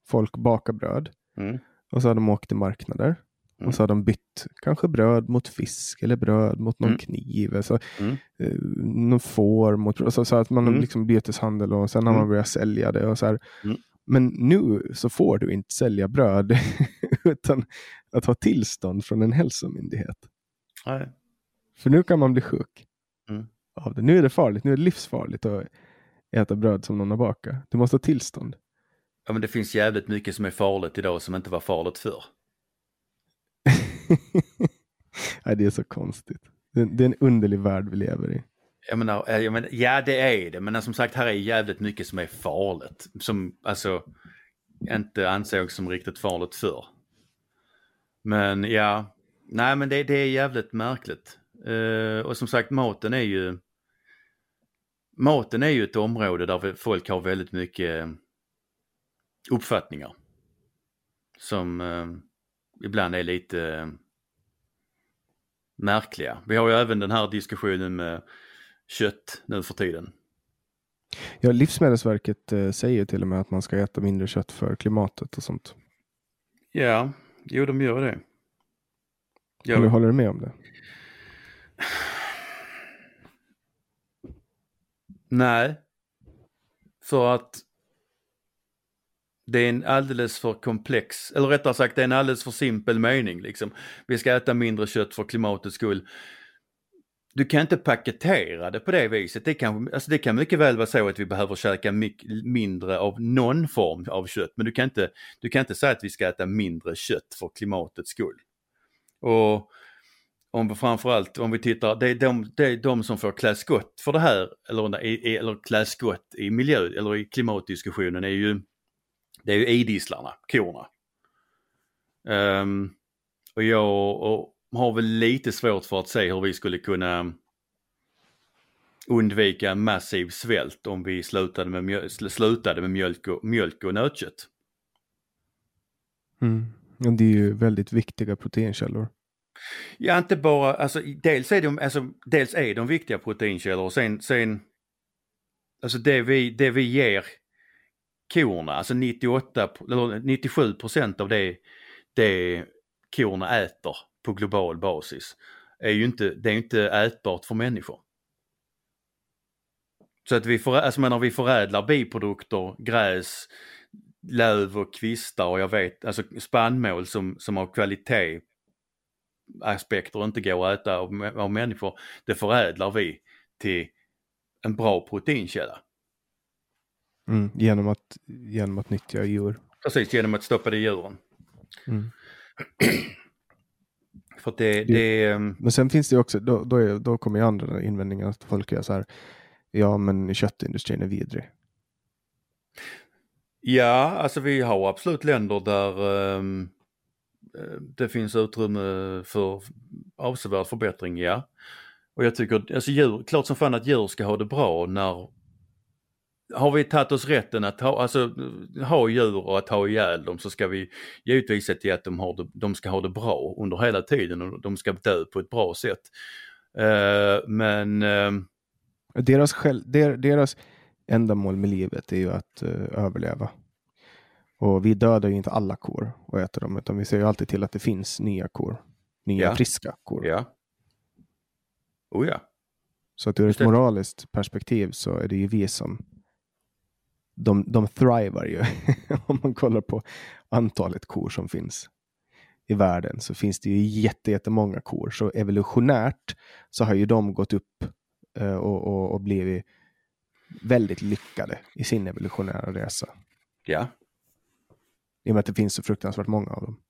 folk bakat bröd Mm. och så har de åkt till marknader Mm. och så har de bytt kanske bröd mot fisk eller bröd mot någon Mm. kniv. Alltså, Mm. eh, någon får mot så, så att man har Mm. liksom byteshandel och sen har man Mm. börjat sälja det. Och så här. Mm. Men nu så får du inte sälja bröd utan att ha tillstånd från en hälsomyndighet. Nej. För nu kan man bli sjuk Mm. av det. Nu är det farligt. Nu är det livsfarligt att äta bröd som någon har bakat. Du måste ha tillstånd. Ja men det finns jävligt mycket som är farligt idag som inte var farligt förr. Nej, det är så konstigt. Det, det är en underlig värld vi lever i. Jag menar, eh, jag menar, ja det är det, men eh, som sagt här är jävligt mycket som är farligt. Som alltså inte ansågs som riktigt farligt förr. Men ja, nej men det, det är jävligt märkligt. Uh, och som sagt maten är ju Maten är ju ett område där folk har väldigt mycket uppfattningar. Som uh, ibland är lite eh, märkliga. Vi har ju även den här diskussionen med kött nu för tiden. Ja, Livsmedelsverket eh, säger till och med att man ska äta mindre kött för klimatet och sånt. Ja, jo de gör det. Eller Ja, håller du med om det? nej. För att det är en alldeles för komplex, eller rättare sagt det är en alldeles för simpel mening liksom. Vi ska äta mindre kött för klimatets skull. Du kan inte paketera det på det viset. Det kan, alltså det kan mycket väl vara så att vi behöver käka mycket mindre av någon form av kött. Men du kan, inte, du kan inte säga att vi ska äta mindre kött för klimatets skull. Och om vi framförallt, om vi tittar, det är de, det är de som får klä skott för det här, eller, eller klä skott i miljö, eller i klimatdiskussionen är ju, det är ju idisslarna, korna. Ehm, och jag och har väl lite svårt för att se hur vi skulle kunna undvika massiv svält om vi slutade med, mjöl, slutade med mjölk, och, mjölk och nötkött. Mm. Det är ju väldigt viktiga proteinkällor. Ja, inte bara, alltså dels är de, alltså, dels är de viktiga proteinkällor och sen, sen alltså det vi, det vi ger korna, alltså 98, eller 97 procent av det, det korna äter på global basis är ju inte, det är inte ätbart för människor. Så att vi, för, alltså menar, vi förädlar biprodukter, gräs, löv och kvistar och jag vet, alltså spannmål som, som har kvalitet aspekter och inte går att äta av, av människor, det förädlar vi till en bra proteinkälla. Mm, genom, att, genom att nyttja djur. Precis, genom att stoppa det i djuren. Mm. För det, det, ehm, Men sen finns det också, då, då, är, då kommer ju andra invändningar att folk är så här, ja men köttindustrin är vidrig. Ja, alltså vi har absolut länder där um, det finns utrymme för avsevärd förbättring, ja. Och jag tycker, alltså djur, klart som fan att djur ska ha det bra när har vi tagit oss rätten att ha, alltså, ha djur och att ha ihjäl dem så ska vi givetvis se till att de, har det, de ska ha det bra under hela tiden och de ska dö på ett bra sätt. Uh, men... Uh, deras, själv, der, deras ändamål med livet är ju att uh, överleva. Och vi dödar ju inte alla kor och äter dem utan vi ser ju alltid till att det finns nya kor. Nya ja. friska kor. Ja. Oh ja. Så att ur ett moraliskt perspektiv så är det ju vi som de, de thrivar ju. Om man kollar på antalet kor som finns i världen så finns det ju jättemånga kor. Så evolutionärt så har ju de gått upp eh, och, och, och blivit väldigt lyckade i sin evolutionära resa. Ja. I och med att det finns så fruktansvärt många av dem.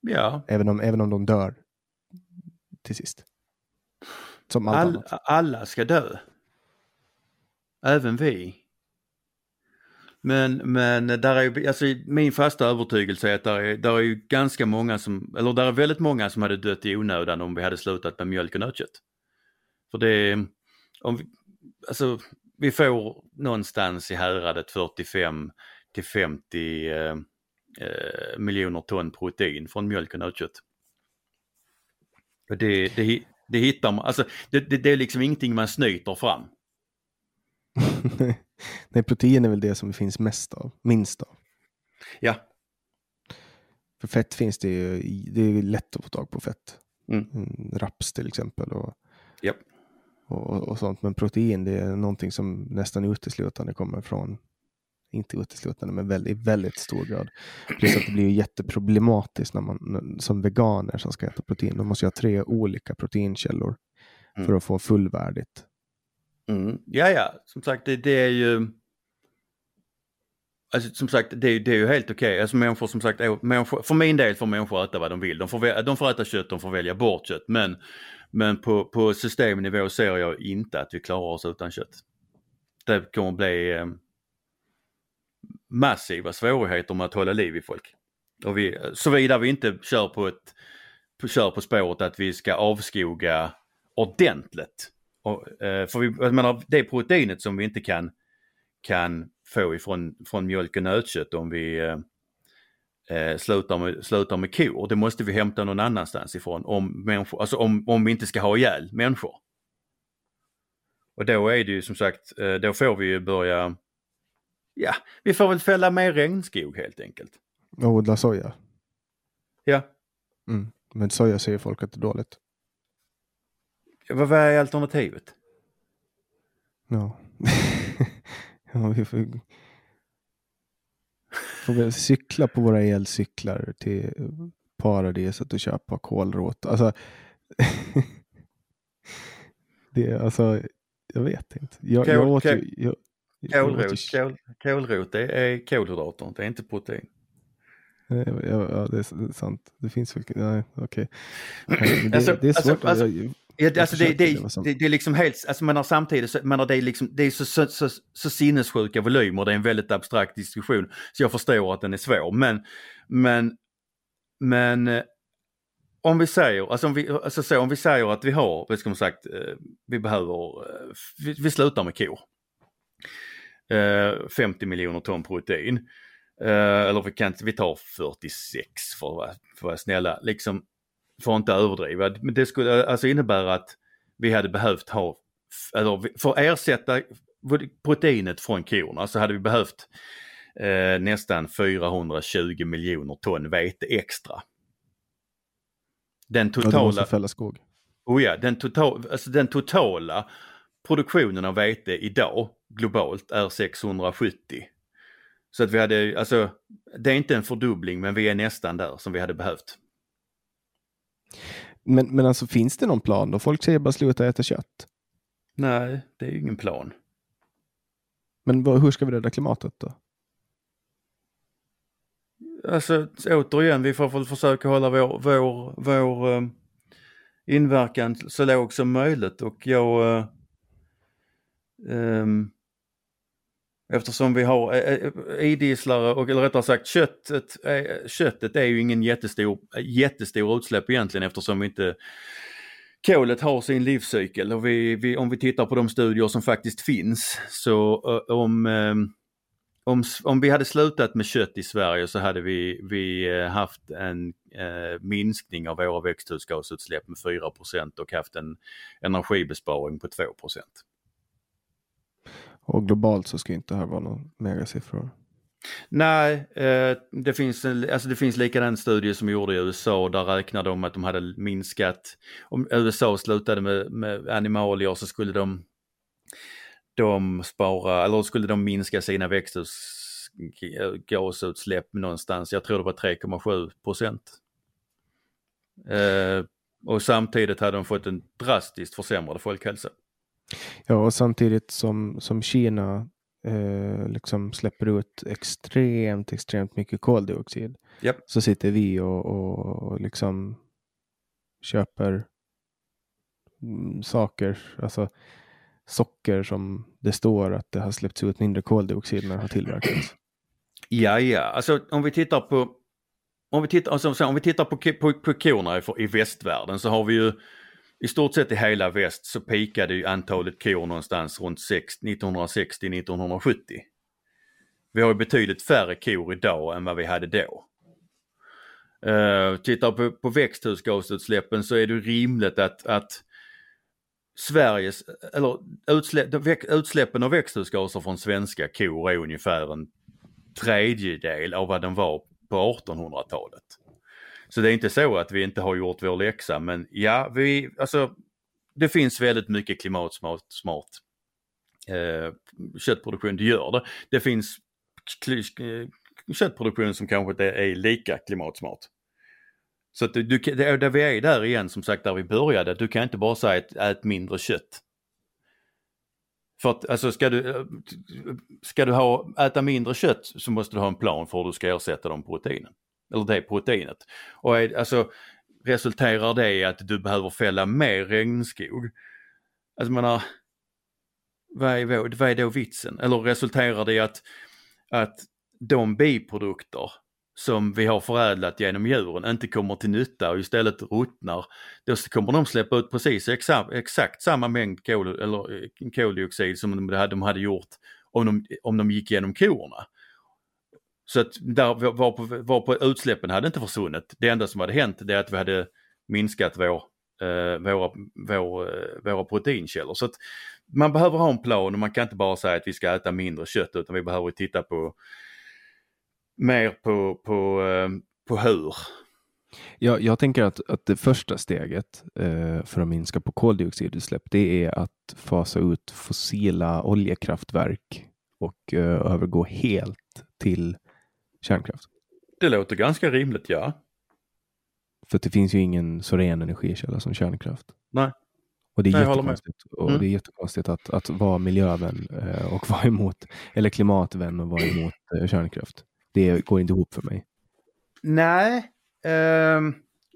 Ja. Även om, även om de dör till sist. Som All, alla ska dö. Även vi. Men, men där är ju, alltså min fasta övertygelse är att där är, där är ju ganska många som, eller där är väldigt många som hade dött i onödan om vi hade slutat med mjölk och nötkött. För det, om vi, alltså vi får någonstans i häradet 45 till 50 eh, eh, miljoner ton protein från mjölk och nötkött. Och det, det, det hittar man, alltså det, det, det är liksom ingenting man snyter fram. Nej, protein är väl det som det finns mest av, minst av. Ja. För fett finns det ju, det är lätt att få tag på fett. Mm. mm raps till exempel och, yep. och, och, sånt. Men protein det är någonting som nästan uteslutande kommer från, inte uteslutande men väldigt, väldigt stor grad. Plus att det blir jätteproblematiskt när man som veganer som ska äta protein. De måste ha tre olika proteinkällor mm. för att få fullvärdigt Mm. Ja, ja, som sagt det, det är ju Alltså som sagt det, det är ju helt okej. Okay. Alltså människor som sagt, människor, för min del får människor äta vad de vill. De får, de får äta kött, de får välja bort kött. Men, men på, på systemnivå ser jag inte att vi klarar oss utan kött. Det kommer bli eh, massiva svårigheter med att hålla liv i folk. Och vi, såvida vi inte kör på, ett, på, kör på spåret att vi ska avskoga ordentligt. Och, eh, för vi, jag menar, det proteinet som vi inte kan, kan få ifrån från mjölk och nötkött om vi eh, eh, slutar, med, slutar med kor. Det måste vi hämta någon annanstans ifrån om, människor, alltså om, om vi inte ska ha ihjäl människor. Och då är det ju som sagt, eh, då får vi ju börja, ja, vi får väl fälla mer regnskog helt enkelt. Och odla soja? Ja. Mm. Men soja säger folk att det är dåligt. Vad är alternativet? Ja. ja vi får, får väl cykla på våra elcyklar till paradiset och köpa kolrot. Alltså, det, alltså, jag vet inte. Jag, kol, jag åt kol, ju, jag, kolrot, kol, kolrot det är kolhydrater, det är inte protein. Ja, ja, det är sant. Det finns väl, nej okej. Okay. Det, alltså, det, är svårt. Alltså, alltså, jag, Ja, alltså det, det, det, det, är liksom helt, alltså man har samtidigt, man har det, liksom, det är så, så, så, så sinnessjuka volymer, det är en väldigt abstrakt diskussion. Så jag förstår att den är svår. Men, men, men eh, om vi säger, alltså om vi, alltså så, om vi säger att vi har, vad ska man sagt, eh, vi behöver, eh, vi, vi slutar med kor. 50 miljoner ton protein. Eller vi kan vi tar 46 för att vara, för att vara snälla. Liksom, för att inte överdriva. Men det skulle alltså innebära att vi hade behövt ha, eller för att ersätta proteinet från korna så hade vi behövt eh, nästan 420 miljoner ton vete extra. Den totala... Ja, skog. Oh ja, den, total, alltså den totala produktionen av vete idag globalt är 670. Så att vi hade, alltså det är inte en fördubbling men vi är nästan där som vi hade behövt. Men, men alltså finns det någon plan då? Folk säger bara sluta äta kött. Nej, det är ju ingen plan. Men vad, hur ska vi rädda klimatet då? Alltså återigen, vi får väl försöka hålla vår, vår, vår uh, inverkan så låg som möjligt och jag uh, um, Eftersom vi har eh, eh, idisslare och eller rättare sagt köttet, eh, köttet är ju ingen jättestor, jättestor utsläpp egentligen eftersom vi inte kolet har sin livscykel. Och vi, vi, om vi tittar på de studier som faktiskt finns så om, om, om vi hade slutat med kött i Sverige så hade vi, vi haft en eh, minskning av våra växthusgasutsläpp med 4% och haft en energibesparing på 2 och globalt så ska inte det här vara några megasiffror. Nej, eh, det, finns, alltså det finns likadan studie som gjorde i USA där räknade de att de hade minskat, om USA slutade med, med animalier så skulle de, de spara, eller skulle de minska sina växthusgasutsläpp någonstans, jag tror det var 3,7 procent. Eh, och samtidigt hade de fått en drastiskt försämrad folkhälsa. Ja, och samtidigt som, som Kina eh, liksom släpper ut extremt, extremt mycket koldioxid yep. så sitter vi och, och, och liksom köper mm, saker, alltså socker som det står att det har släppts ut mindre koldioxid när det har tillverkats. Ja, ja, alltså om vi tittar på om vi tittar, alltså, om vi tittar på, på, på korna i, i västvärlden så har vi ju i stort sett i hela väst så pikade ju antalet kor någonstans runt 1960-1970. Vi har ju betydligt färre kor idag än vad vi hade då. Uh, tittar på, på växthusgasutsläppen så är det rimligt att, att Sveriges, eller utsläpp, utsläppen av växthusgaser från svenska kor är ungefär en tredjedel av vad den var på 1800-talet. Så det är inte så att vi inte har gjort vår läxa men ja, vi, alltså det finns väldigt mycket klimatsmart smart, eh, köttproduktion, det gör det. Det finns eh, köttproduktion som kanske inte är lika klimatsmart. Så att du, du, det, där vi är där igen som sagt där vi började, du kan inte bara säga att ät mindre kött. För att alltså ska du, eh, ska du ha, äta mindre kött så måste du ha en plan för hur du ska ersätta de proteinen eller det proteinet. Och är, alltså, resulterar det i att du behöver fälla mer regnskog? Alltså man har, vad är, vad är då vitsen? Eller resulterar det i att, att de biprodukter som vi har förädlat genom djuren inte kommer till nytta och istället ruttnar, då kommer de släppa ut precis exakt, exakt samma mängd kol, eller eh, koldioxid som de hade, de hade gjort om de, om de gick genom korna. Så att där var på, var på utsläppen hade inte försvunnit. Det enda som hade hänt det är att vi hade minskat vår, eh, våra, vår, eh, våra proteinkällor. Så att man behöver ha en plan och man kan inte bara säga att vi ska äta mindre kött utan vi behöver titta på mer på, på, eh, på hur. Ja, jag tänker att, att det första steget eh, för att minska på koldioxidutsläpp det är att fasa ut fossila oljekraftverk och eh, övergå helt till kärnkraft. Det låter ganska rimligt, ja. För det finns ju ingen så ren energikälla som kärnkraft. Nej. Och det är Nej, jättekonstigt. Och mm. det är jättekonstigt att, att vara miljövän eh, och vara emot, eller klimatvän och vara emot eh, kärnkraft. Det går inte ihop för mig. Nej. Eh,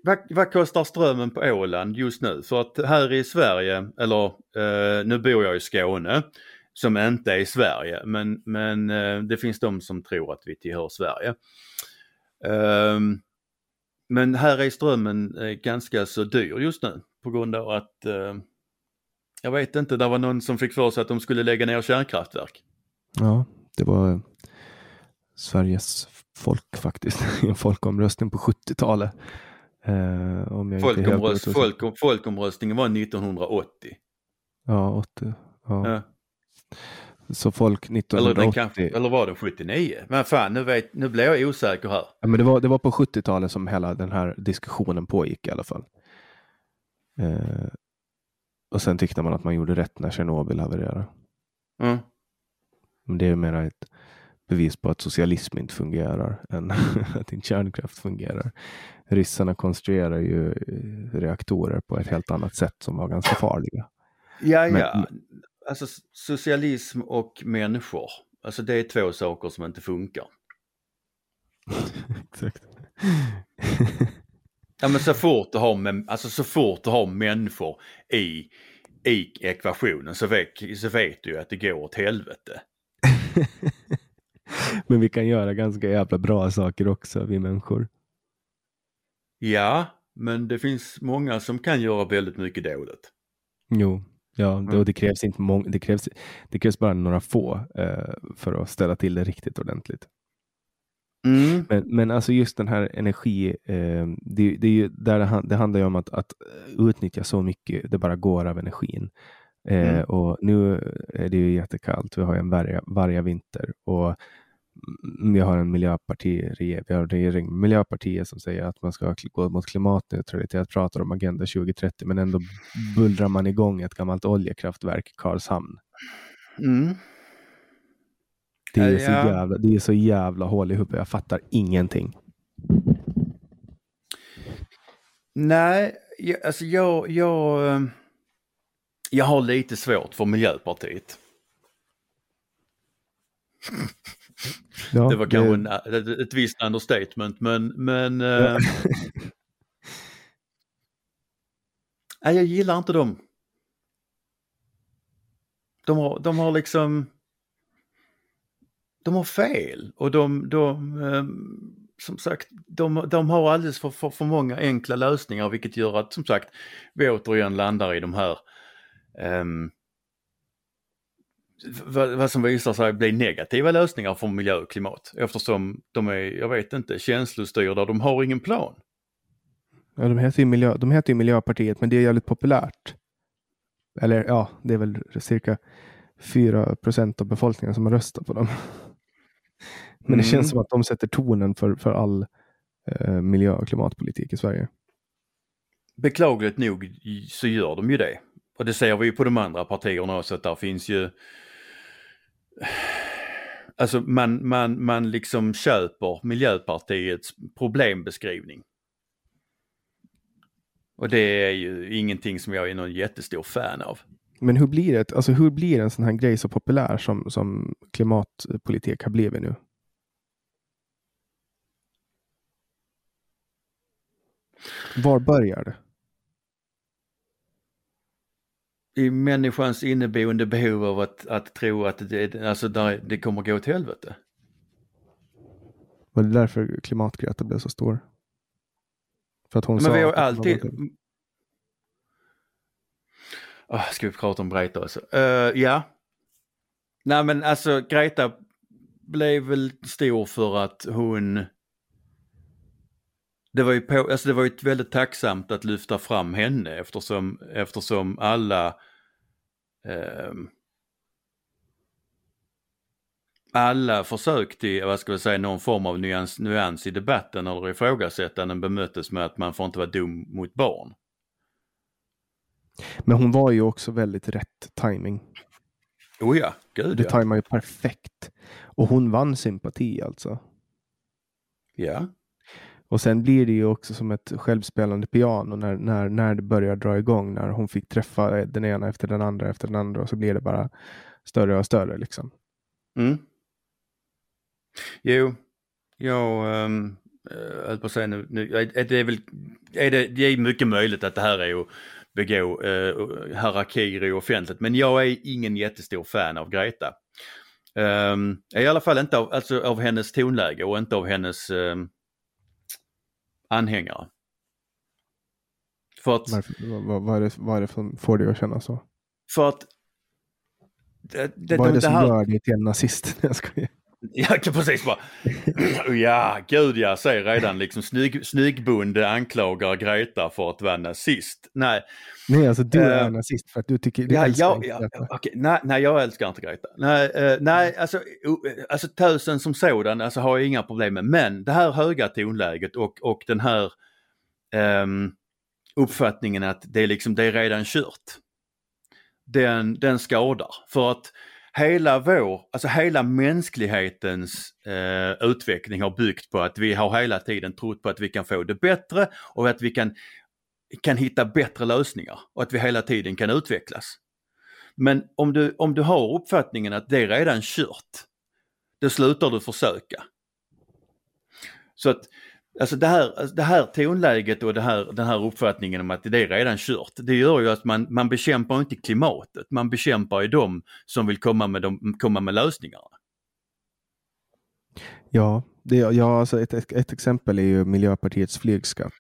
vad, vad, kostar strömmen på Åland just nu? För att här i Sverige, eller eh, nu bor jag i Skåne, som inte är Sverige. Men, men eh, det finns de som tror att vi tillhör Sverige. Um, men här är strömmen eh, ganska så dyr just nu på grund av att eh, jag vet inte, det var någon som fick för sig att de skulle lägga ner kärnkraftverk. Ja, det var Sveriges folk faktiskt i en folkomröstning på 70-talet. Eh, om Folkomröst, folk, folkomröstningen var 1980. Ja, 80. Ja. ja. Så folk 1980. Eller, kanske, eller var det 79? Men fan, nu, vet, nu blir jag osäker här. Ja, men det, var, det var på 70-talet som hela den här diskussionen pågick i alla fall. Eh, och sen tyckte man att man gjorde rätt när Tjernobyl havererade. Mm. Men det är mer ett bevis på att socialism inte fungerar än att inte kärnkraft fungerar. Ryssarna konstruerar ju eh, reaktorer på ett helt annat sätt som var ganska farliga. Ja, Men, ja. Alltså socialism och människor. Alltså det är två saker som inte funkar. Exakt. ja men så fort du har, alltså så fort du har människor i, i ekvationen så vet, så vet du att det går åt helvete. Men vi kan göra ganska jävla bra saker också, vi människor. Ja, men det finns många som kan göra väldigt mycket dåligt. Jo, ja, mm. det, krävs inte många, det krävs, det krävs bara några få eh, för att ställa till det riktigt ordentligt. Mm. Men, men alltså just den här energi, eh, det, det, är ju där det, det handlar ju om att, att utnyttja så mycket det bara går av energin. Eh, mm. och nu är det ju jättekallt. Vi har en varga, varga vinter och vi har en miljöpartiregering, vi har en regering, Miljöpartiet som säger att man ska gå mot klimatneutralitet, pratar om Agenda 2030, men ändå bullrar man igång ett gammalt oljekraftverk i Karlshamn. Mm. Det, är ja. så jävla, det är så jävla hål i huvudet, jag fattar ingenting. Nej, alltså jag, jag, eh, jag har lite svårt för Miljöpartiet. Ja, det var kanske det... En, ett, visst understatement men, men ja. äh, jag gillar inte dem. De har, de har liksom de har fel och de, de äh, som sagt, de, de har alldeles för, för, för många enkla lösningar vilket gör att som sagt vi återigen landar i de här um, vad, som visar sig bli negativa lösningar för miljö och klimat eftersom de är, jag vet inte, känslostyrda, de har ingen plan. Ja, de heter ju, miljö, de heter ju Miljöpartiet, men det är jävligt populärt. Eller ja, det är väl cirka 4 procent av befolkningen som har röstat på dem. Men mm. det känns som att de sätter tonen för, för all eh, miljö och klimatpolitik i Sverige. Beklagligt nog så gör de ju det. Och det ser vi ju på de andra partierna också att där finns ju Alltså man, man, man liksom köper Miljöpartiets problembeskrivning. Och det är ju ingenting som jag är någon jättestor fan av. Men hur blir det? Alltså hur blir en sån här grej så populär som, som klimatpolitik har blivit nu? Var börjar det? I människans inneboende behov av att, att tro att det, alltså där, det kommer gå åt helvete. Var det därför klimatgreta blev så stor? För att hon Men sa vi har alltid... Oh, ska vi prata om Greta också? Uh, ja. Nej men alltså Greta blev väl stor för att hon det var ju, på, alltså det var ju väldigt tacksamt att lyfta fram henne eftersom, eftersom alla eh, alla försök till, vad ska vi säga, någon form av nyans, nyans i debatten eller ifrågasättanden bemöttes med att man får inte vara dum mot barn. Men hon var ju också väldigt rätt timing. Oh ja, gud Det ja. tajmar ju perfekt. Och hon vann sympati alltså. Ja. Och sen blir det ju också som ett självspelande piano när, när, när det börjar dra igång. När hon fick träffa eh, den ena efter den andra efter den andra och så blir det bara större och större liksom. Mm. Jo, jag um, höll på att säga nu, nu det är väl, är det, det är mycket möjligt att det här är att begå uh, harakiri offentligt men jag är ingen jättestor fan av Greta. Um, I alla fall inte av, alltså, av hennes tonläge och inte av hennes um, anhängare. För att, Varför, vad, vad, är det, vad är det som får dig att känna så? För att... Det, det, vad är det, det som här, gör dig till en nazist? Jag skojar. Ja, precis bara. Ja, gud jag ser redan liksom snygg, snyggbonde anklagar Greta för att vara nazist. Nej. Nej, alltså du är uh, nazist för att du tycker, du ja, älskar ja, ja, Greta. Okay. Nej, nej, jag älskar inte Greta. Nej, uh, nej alltså, uh, alltså tösen som sådan alltså, har jag inga problem med. Men det här höga tonläget och, och den här um, uppfattningen att det är liksom, det är redan kört. Den, den skadar. För att hela vår, alltså hela mänsklighetens eh, utveckling har byggt på att vi har hela tiden trott på att vi kan få det bättre och att vi kan, kan hitta bättre lösningar och att vi hela tiden kan utvecklas. Men om du, om du har uppfattningen att det är redan kört, då slutar du försöka. Så att Alltså det här, alltså det här tonläget och det här, den här uppfattningen om att det är redan kört, det gör ju att man, man bekämpar inte klimatet, man bekämpar ju de som vill komma med, de, komma med lösningarna. Ja, det, ja alltså ett, ett, ett exempel är ju Miljöpartiets flygskatt.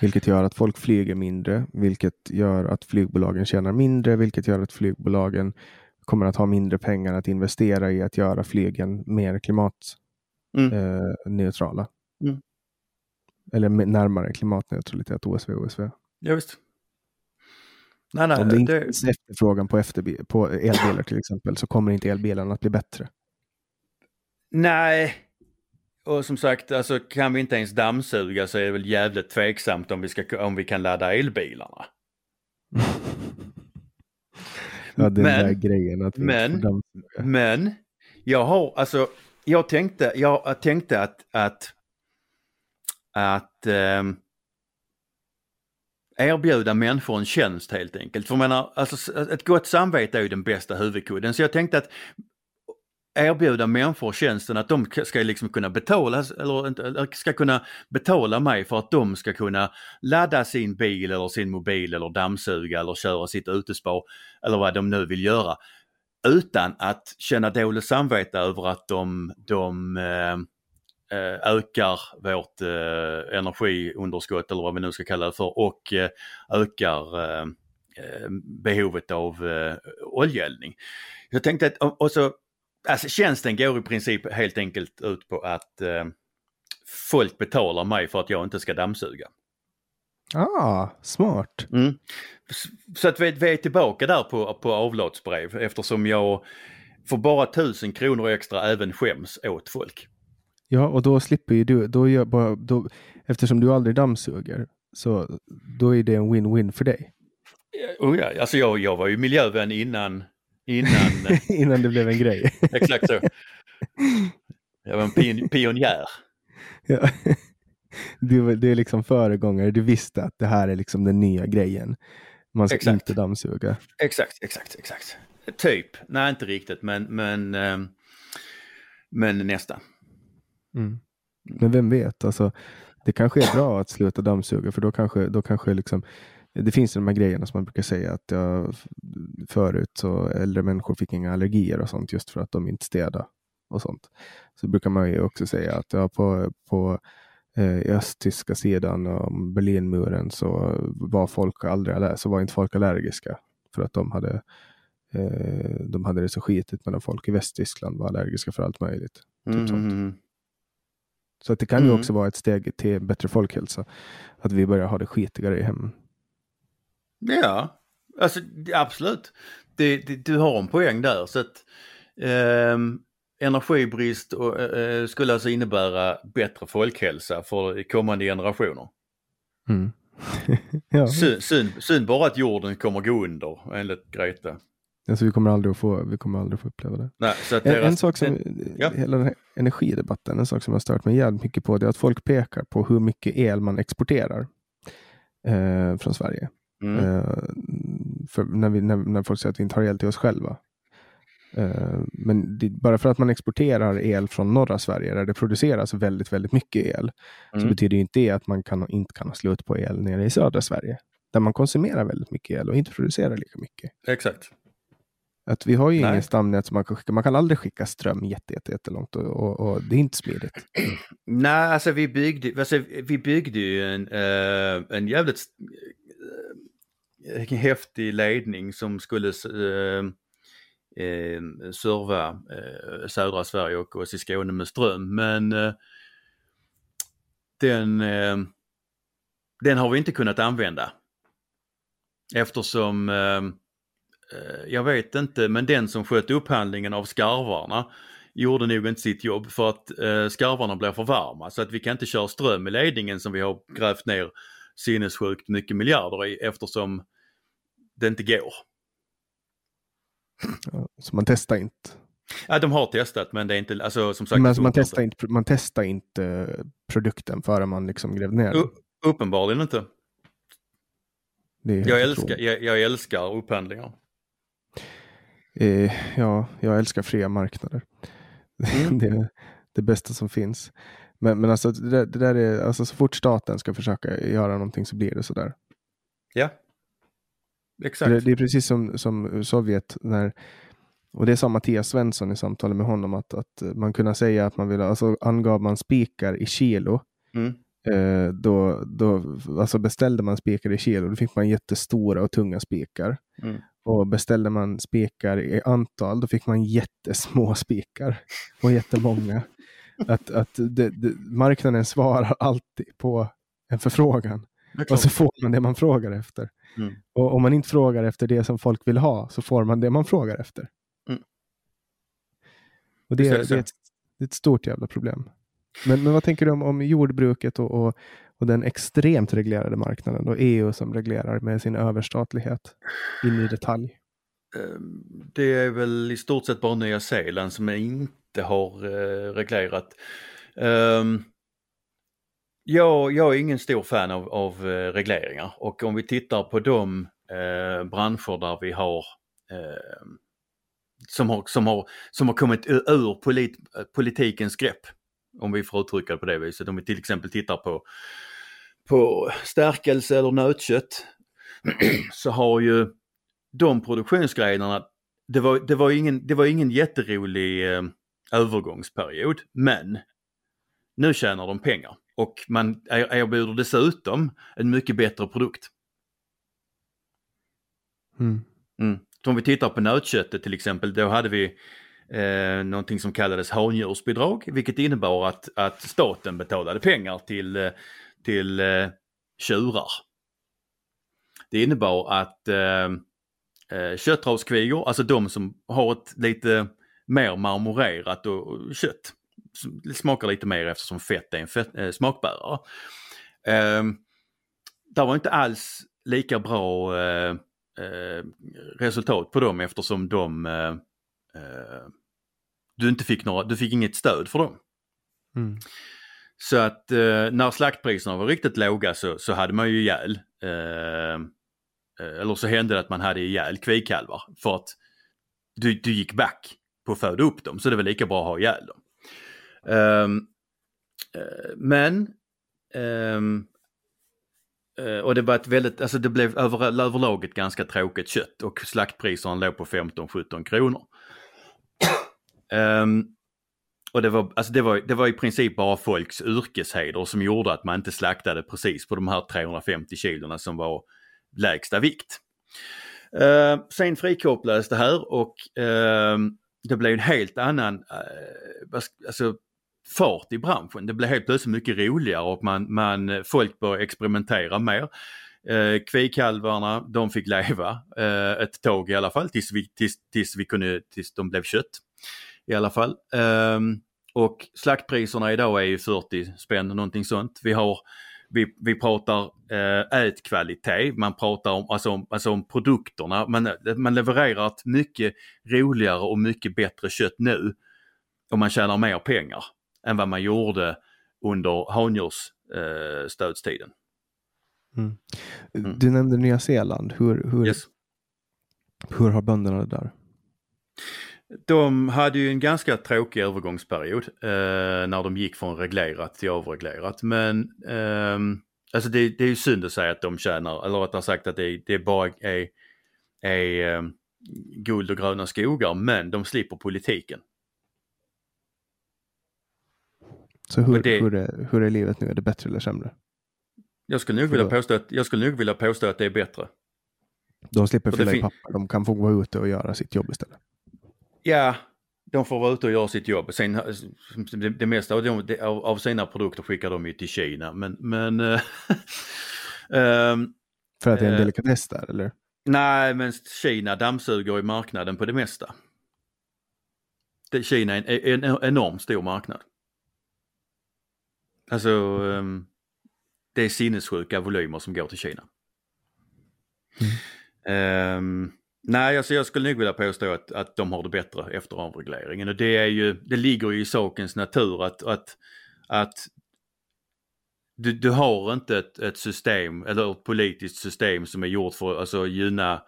Vilket gör att folk flyger mindre, vilket gör att flygbolagen tjänar mindre, vilket gör att flygbolagen kommer att ha mindre pengar att investera i att göra flygen mer klimatneutrala. Mm. Eh, mm. Eller närmare klimatneutralitet, OSV OSV. Ja, visst. Nej, nej, Om det inte finns efterfrågan på, efter, på elbilar till exempel så kommer inte elbilarna att bli bättre. Nej, och som sagt, alltså kan vi inte ens dammsuga så är det väl jävligt tveksamt om vi, ska, om vi kan ladda elbilarna. ja, den men, där grejen att vi men, men, jag har, alltså, jag tänkte, jag tänkte att, att att eh, erbjuda människor en tjänst helt enkelt. För jag menar, alltså, ett gott samvete är ju den bästa huvudkudden. Så jag tänkte att erbjuda människor tjänsten att de ska liksom kunna betala, eller ska kunna betala mig för att de ska kunna ladda sin bil eller sin mobil eller dammsuga eller köra sitt utespår eller vad de nu vill göra. Utan att känna dåligt samvete över att de, de Eh, ökar vårt eh, energiunderskott eller vad vi nu ska kalla det för och eh, ökar eh, eh behovet av eh, oljeeldning. Jag tänkte att och så, alltså tjänsten går i princip helt enkelt ut på att eh, folk betalar mig för att jag inte ska dammsuga. Ah, smart. Mm. Så att vi, vi är tillbaka där på, på avlatsbrev eftersom jag för bara tusen kronor extra även skäms åt folk. Ja, och då slipper ju du, då gör bara, då, eftersom du aldrig dammsuger, så då är det en win-win för dig. Oh ja, alltså jag, jag var ju miljövän innan, innan, innan det blev en grej. exakt så. Jag var en pion, pionjär. Ja. Du, du är liksom föregångare, du visste att det här är liksom den nya grejen. Man ska exakt. inte dammsuga. Exakt, exakt, exakt. Typ, nej inte riktigt men, men, ehm, men nästan. Mm. Men vem vet, alltså, det kanske är bra att sluta dammsuga för då kanske, då kanske liksom, det finns de här grejerna som man brukar säga att ja, förut så äldre människor fick inga allergier och sånt just för att de inte städade och sånt. Så brukar man ju också säga att ja, på, på eh, östtyska sidan om Berlinmuren så var folk aldrig så var inte folk allergiska för att de hade eh, de hade det så skitigt medan folk i Västtyskland var allergiska för allt möjligt. Typ mm. sånt. Så att det kan mm. ju också vara ett steg till bättre folkhälsa. Att vi börjar ha det skitigare i hemmen. Ja, alltså absolut. Det, det, du har en poäng där. Så att, eh, energibrist och, eh, skulle alltså innebära bättre folkhälsa för kommande generationer. Mm. ja. synd, synd, synd bara att jorden kommer gå under enligt Greta. Alltså vi kommer aldrig att få, vi kommer aldrig att få uppleva det. Nej, en, en sak som, ja. hela den här energidebatten, en sak som jag stört mig jävligt mycket på, det är att folk pekar på hur mycket el man exporterar eh, från Sverige. Mm. Eh, när, vi, när, när folk säger att vi inte har el till oss själva. Eh, men det, bara för att man exporterar el från norra Sverige, där det produceras väldigt, väldigt mycket el, mm. så betyder inte det att man kan, inte kan ha slut på el nere i södra Sverige, där man konsumerar väldigt mycket el och inte producerar lika mycket. Exakt. Att vi har ju Nej. ingen stamnät som man kan skicka. Man kan aldrig skicka ström jättelångt och, och, och, det är inte smidigt. Nej, alltså vi byggde, alltså, vi byggde ju en, uh, en jävligt uh, häftig ledning som skulle uh, eh, serva eh, södra Sverige och oss i Skåne med ström. Men eh, den, eh, den har vi inte kunnat använda. Eftersom, jag vet inte, men den som sköt upphandlingen av skarvarna gjorde nog inte sitt jobb för att eh, skarvarna blir för varma så att vi kan inte köra ström i ledningen som vi har grävt ner sinnessjukt mycket miljarder i eftersom det inte går. Så man testar inte. Ja, de har testat men det är inte, alltså som sagt. Men alltså, man, testar inte, man testar inte produkten förrän man liksom grävde ner den. uppenbarligen inte. Jag älskar, jag, jag, älskar upphandlingar. Eh, ja, jag älskar fria marknader. Mm. det är det bästa som finns. Men, men alltså, det, där, det där är, alltså så fort staten ska försöka göra någonting så blir det sådär. Ja, exakt. Det, det, är precis som, som Sovjet när och det sa Mattias Svensson i samtalet med honom att, att man kunde säga att man ville, alltså angav man spikar i kilo. Mm. Eh, då, då alltså beställde man spikar i kilo, då fick man jättestora och tunga spikar. Mm. Och beställde man spikar i antal, då fick man jättesmå spikar och jättemånga. att att det, det, marknaden svarar alltid på en förfrågan. Och så får man det man frågar efter. Mm. Och om man inte frågar efter det som folk vill ha så får man det man frågar efter. Mm. Och det, är, det, är ett, det är ett stort jävla problem. Men, men vad tänker du om, om jordbruket och, och, och, den extremt reglerade marknaden och EU som reglerar med sin överstatlighet in i detalj? Ehm, det är väl i stort sett bara Nya Zeeland som inte har eh, reglerat. Ehm, jag, jag är ingen stor fan av, av eh, regleringar och om vi tittar på de eh, branscher där vi har ehm, som har, som har, som har kommit ur polit, politikens grepp om vi får uttrycka det på det viset. Om vi till exempel tittar på, på stärkelse eller nötkött så har ju de produktionsgrenarna, det var, det var, ingen, det var ingen jätterolig eh, övergångsperiod men nu tjänar de pengar och man erbjuder dessutom en mycket bättre produkt. Mm. Mm. Så om vi tittar på nötköttet till exempel, då hade vi eh, någonting som kallades handjursbidrag, vilket innebar att, att staten betalade pengar till, eh, till eh, tjurar. Det innebar att eh, eh köttravskvigor, alltså de som har ett lite mer marmorerat och, och kött, smakar lite mer eftersom fett är en fett, eh, smakbärare. Eh, det var inte alls lika bra eh, eh, resultat på dem eftersom de eh, eh, du inte fick några, du fick inget stöd för dem. Mm. Så att eh, när slaktpriserna var riktigt låga så, så hade man ju ihjäl, eh, eh, eller så hände det att man hade ihjäl kvikalvar för att du, du gick back på att föda upp dem så det var lika bra att ha ihjäl dem. Um, men um, och det var ett väldigt, alltså det blev över, överlag ett ganska tråkigt kött och slaktpriserna låg på 15-17 kronor. Um, och det var, alltså det, var, det var i princip bara folks yrkesheder som gjorde att man inte slaktade precis på de här 350 kilona som var lägsta vikt. Uh, sen frikopplades det här och uh, det blev en helt annan uh, alltså, fart i branschen. Det blev helt plötsligt mycket roligare och man, man, folk började experimentera mer. Uh, kvikalvarna, de fick leva uh, ett tag i alla fall tills, vi, tills, tills, vi kunde, tills de blev kött i alla fall. Um, och slaktpriserna idag är ju 40 spänn, någonting sånt. Vi har vi, vi pratar eh, ätkvalitet, man pratar om, alltså om, alltså om produkterna. Man, man levererar ett mycket roligare och mycket bättre kött nu och man tjänar mer pengar än vad man gjorde under handjursstödstiden. Eh, mm. mm. Du nämnde Nya Zeeland. Hur, hur, yes. hur har bönderna det där? De hade ju en ganska tråkig övergångsperiod eh, när de gick från reglerat till avreglerat. Men eh, alltså det, det, är ju synd att säga att de tjänar, eller rättare sagt att det, det bara är, är eh, guld och gröna skogar, men de slipper politiken. Så hur, det, hur, är, hur är livet nu? Är det bättre eller sämre? Jag skulle nog, vilja påstå, att, jag skulle nog vilja påstå att det är bättre. De slipper fylla i papper, de kan få gå ute och göra sitt jobb istället. Ja, de får vara ute och göra sitt jobb. Sen, det, det mesta av, de, av, av sina produkter skickar de ju till Kina. Men, men um, För att det är en delikatess där eller? Nej, men Kina dammsuger i marknaden på det mesta. Det, Kina är en, en, en enormt stor marknad. Alltså, um, det är sinnessjuka volymer som går till Kina. Mm. Um, nej, alltså jag skulle nog vilja påstå att, att de har det bättre efter avregleringen och det är ju, det ligger ju i sakens natur att, att, att du, du har inte ett, ett system eller ett politiskt system som är gjort för att alltså, gynna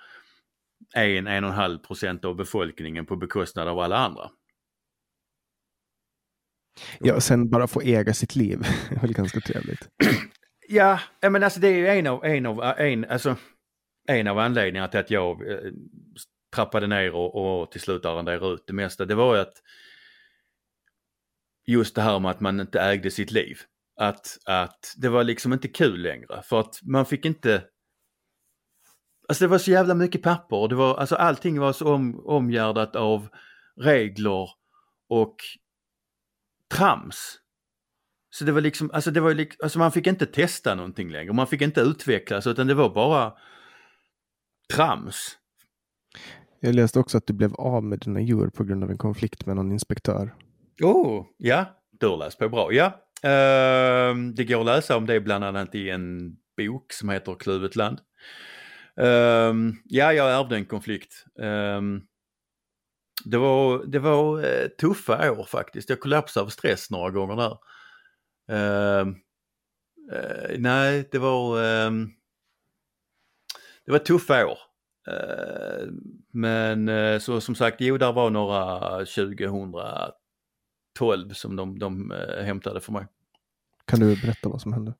en, en och en halv procent av befolkningen på bekostnad av alla andra. Ja, och sen bara få äga sitt liv. det är väl ganska trevligt. Ja, men alltså det är ju en av, en av, en, alltså, en av anledningarna till att jag eh, trappade ner och, och till slut arrenderade ut det mesta. Det var ju att just det här med att man inte ägde sitt liv. Att, att det var liksom inte kul längre för att man fick inte Alltså det var så jävla mycket papper och det var, alltså allting var så om, omgärdat av regler och trams. Så det var liksom, alltså det var liksom, alltså man fick inte testa någonting längre, man fick inte utvecklas utan det var bara trams. Jag läste också att du blev av med dina djur på grund av en konflikt med någon inspektör. Oh, ja, du har läst på bra. Ja, uh, det går att läsa om det bland annat i en bok som heter Kluvet land. Uh, ja, jag ärvde en konflikt. Uh, det var, det var uh, tuffa år faktiskt. Jag kollapsade av stress några gånger där. Uh, nej, det var, det var tuffa år. Ehm, men eh, så som sagt, jo där var några 2012 som de, de eh, hämtade för mig. Kan du berätta vad som hände?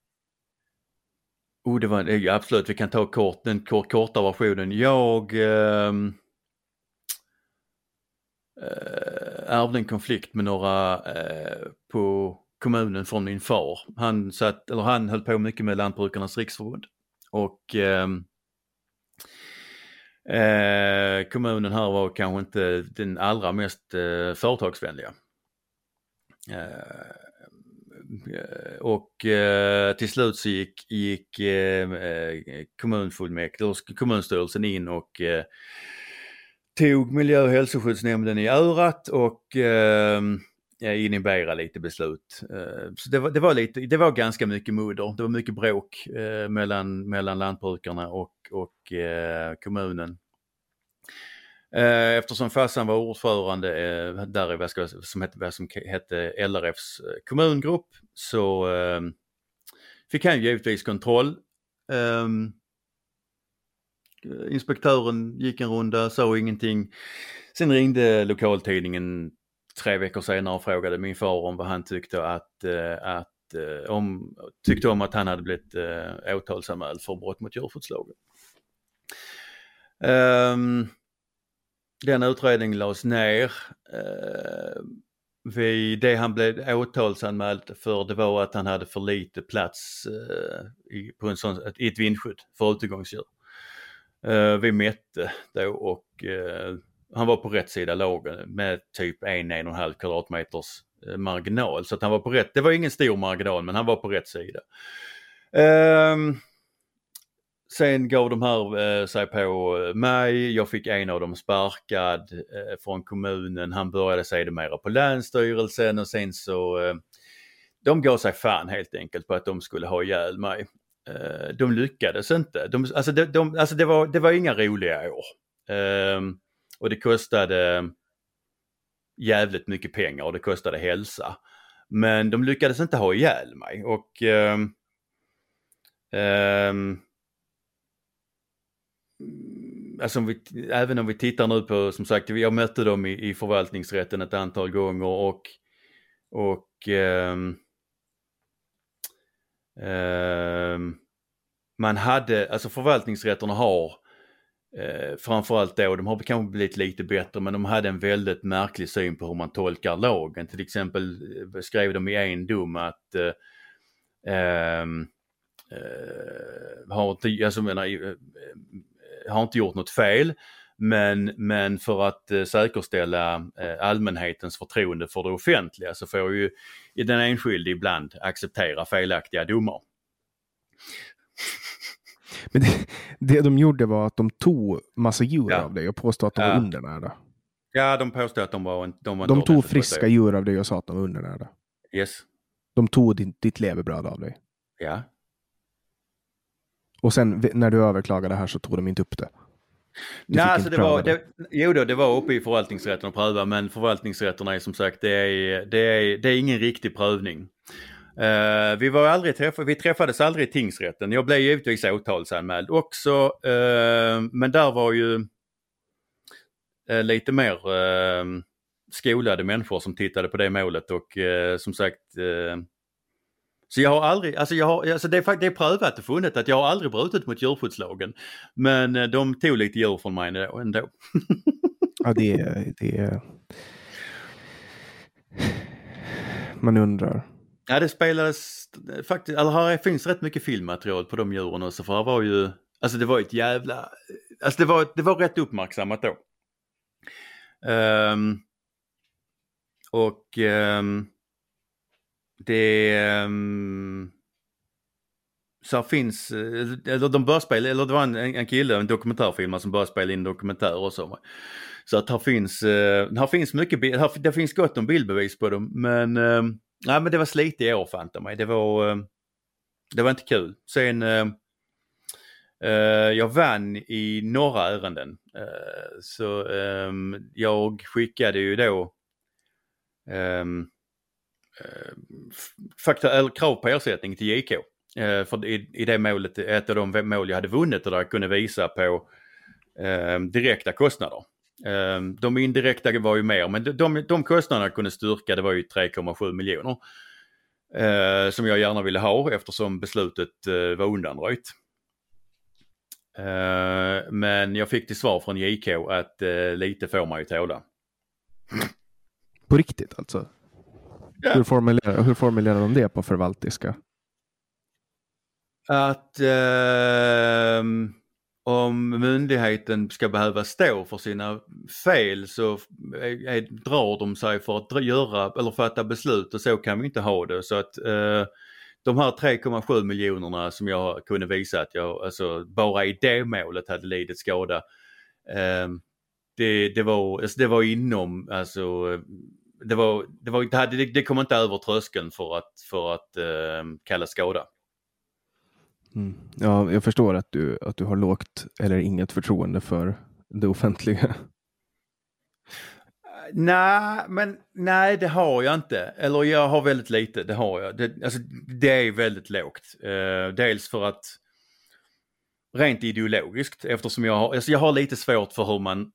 Oh, det var, ja, absolut, vi kan ta kort, den kort, korta versionen. Jag ehm, eh, ärvde en konflikt med några eh, på kommunen från min far. Han, satt, eller han höll på mycket med Lantbrukarnas riksförbund och eh, eh, kommunen här var kanske inte den allra mest eh, företagsvänliga. Eh, och eh, till slut så gick, gick eh, eh kommunfullmäktige, kommunstyrelsen in och eh, tog miljö och hälsoskyddsnämnden i örat och eh, Eh, inhibera lite beslut. Eh, så det var, det var, lite, det var ganska mycket mudder, det var mycket bråk eh, mellan, mellan lantbrukarna och, och kommunen. Eftersom farsan var ordförande där i vad som hette, vad som hette LRFs kommungrupp så fick han givetvis kontroll. Ehm, inspektören gick en runda, sa ingenting. Sen ringde lokaltidningen tre veckor senare och frågade min far om vad han tyckte att, eh, att eh, om, tyckte om att han hade blivit eh, åtalsanmäld för brott mot djurskyddslagen. Um, ehm, den utredningen lades ner. Uh, det han blev åtalsanmäld för det var att han hade för lite plats uh, i, på en sån, i ett vindskydd för utegångsdjur. Uh, vi mätte då och han var på rätt sida lagen med typ en, en och en halv kvadratmeters eh, marginal. Så att han var på rätt, det var ingen stor marginal men han var på rätt sida. Um, sen gav de här eh, sig på mig, jag fick en av dem sparkad eh, från kommunen, han började sedermera på länsstyrelsen och sen så eh, de gav sig fan helt enkelt på att de skulle ha ihjäl mig. Eh, de lyckades inte, de, alltså, de, de, alltså det, var, det var inga roliga år. Um, och det kostade eh, jävligt mycket pengar och det kostade hälsa. Men de lyckades inte ha ihjäl mig och um, um, Alltså om vi, även om vi tittar nu på, som sagt, jag mötte dem i, i förvaltningsrätten ett antal gånger och, och um, um, man hade, alltså förvaltningsrätterna har Eh, framförallt då, de har kanske blivit lite bättre men de hade en väldigt märklig syn på hur man tolkar lagen. Till exempel eh, skrev de i en dom att eh, ehm, eh, har, inte, alltså, menar, eh, eh, har inte gjort något fel Men, men för att eh, säkerställa eh, allmänhetens förtroende för det offentliga så får ju den enskilde ibland acceptera felaktiga domar. Men det, det de gjorde var att de tog massa djur Ja. av dig och påstod att de Ja. var undernärda. Ja, de påstår att de var, en- de var De tog friska djur av dig och sa att de var undernärda. Yes. De tog din, ditt levebröd av dig. Ja. Och sen när du överklagade här så tog de inte upp det. Du Nej, alltså det var, det, jo då, det var uppe i förvaltningsrätten att pröva men förvaltningsrätterna är som sagt det är, det är, det är ingen riktig prövning. Uh, vi, var aldrig träff, vi träffades aldrig i tingsrätten. Jag blev givetvis åtalsanmäld också uh, men där var ju uh, lite mer skolade människor som tittade på det målet och som sagt så jag har aldrig, alltså jag har, alltså det, är, det är prövat och funnet att jag har aldrig brutit mot djurskyddslagen. Men de tog lite djur från mig ändå. ändå. Ja, det är... Det är... Man undrar. Ja det spelades eh, faktiskt, eller här finns rätt mycket filmmaterial på de djuren också för här var ju, alltså det var ett jävla, eh, alltså det var, det var rätt uppmärksammat då. Um, och um, det, um, så här finns, eh, eller de började spela, eller det var en, en kille, en dokumentärfilmare som började spela in dokumentärer och så. Så att här finns, här finns mycket, här, det finns gott om bildbevis på dem men um, Nej men det var slit i år fanta mig. Det var, ehm, det var inte kul. Sen ehm, eh, jag vann i några ärenden. Eh, så ehm, jag skickade ju då ehm, eh, eller krav på ersättning till JK. Eh, för i, i det målet, ett av de mål jag hade vunnit och där jag kunde visa på ehm, direkta kostnader. Ehm, De indirekta var ju mer men de, de, de kostnaderna jag kunde styrka det var ju 3,7 miljoner. Eh, som jag gärna ville ha eftersom beslutet eh, var undanröjt. Eh, men jag fick till svar från JK att eh, lite får man ju tåla. På riktigt alltså? Ja. Hur, formulerar, hur formulerar de det på förvaltiska? Att ehm, om myndigheten ska behöva stå för sina fel så är, är, drar de sig för att göra eller fatta beslut och så kan vi inte ha det. Så att eh, de här 3,7 miljonerna som jag kunde visa att jag alltså, bara i det målet hade lidit skada. Eh, det, det, var, alltså, det var inom, alltså det, var, det, var, det, hade, det, det kom inte över tröskeln för att, för att eh, kalla skada. Mm. Ja, jag förstår att du, att du har lågt eller inget förtroende för det offentliga. Nej, men nej det har jag inte. Eller jag har väldigt lite, det har jag. Det, alltså, det är väldigt lågt. Eh, dels för att rent ideologiskt eftersom jag har, alltså jag har lite svårt för hur man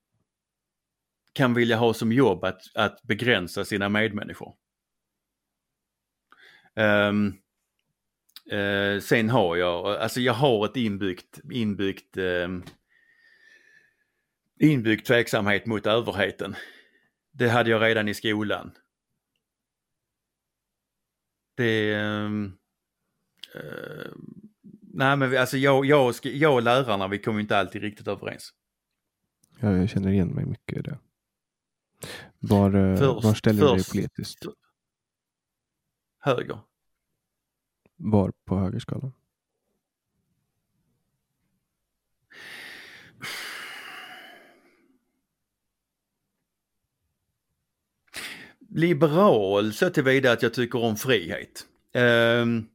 kan vilja ha som jobb att, att begränsa sina medmänniskor. Um, eh, sen har jag, alltså jag har ett inbyggt, inbyggt, ehm, inbyggd tveksamhet mot överheten. Det hade jag redan i skolan. Det... ehm, eh, nej men alltså jag, jag, jag och lärarna vi kommer inte alltid riktigt överens. Ja, jag känner igen mig mycket i det. Var, eh, Först- var ställer du dig politiskt? Höger. Var på högerskalan? Liberal så tillvida att jag tycker om frihet. Ehm,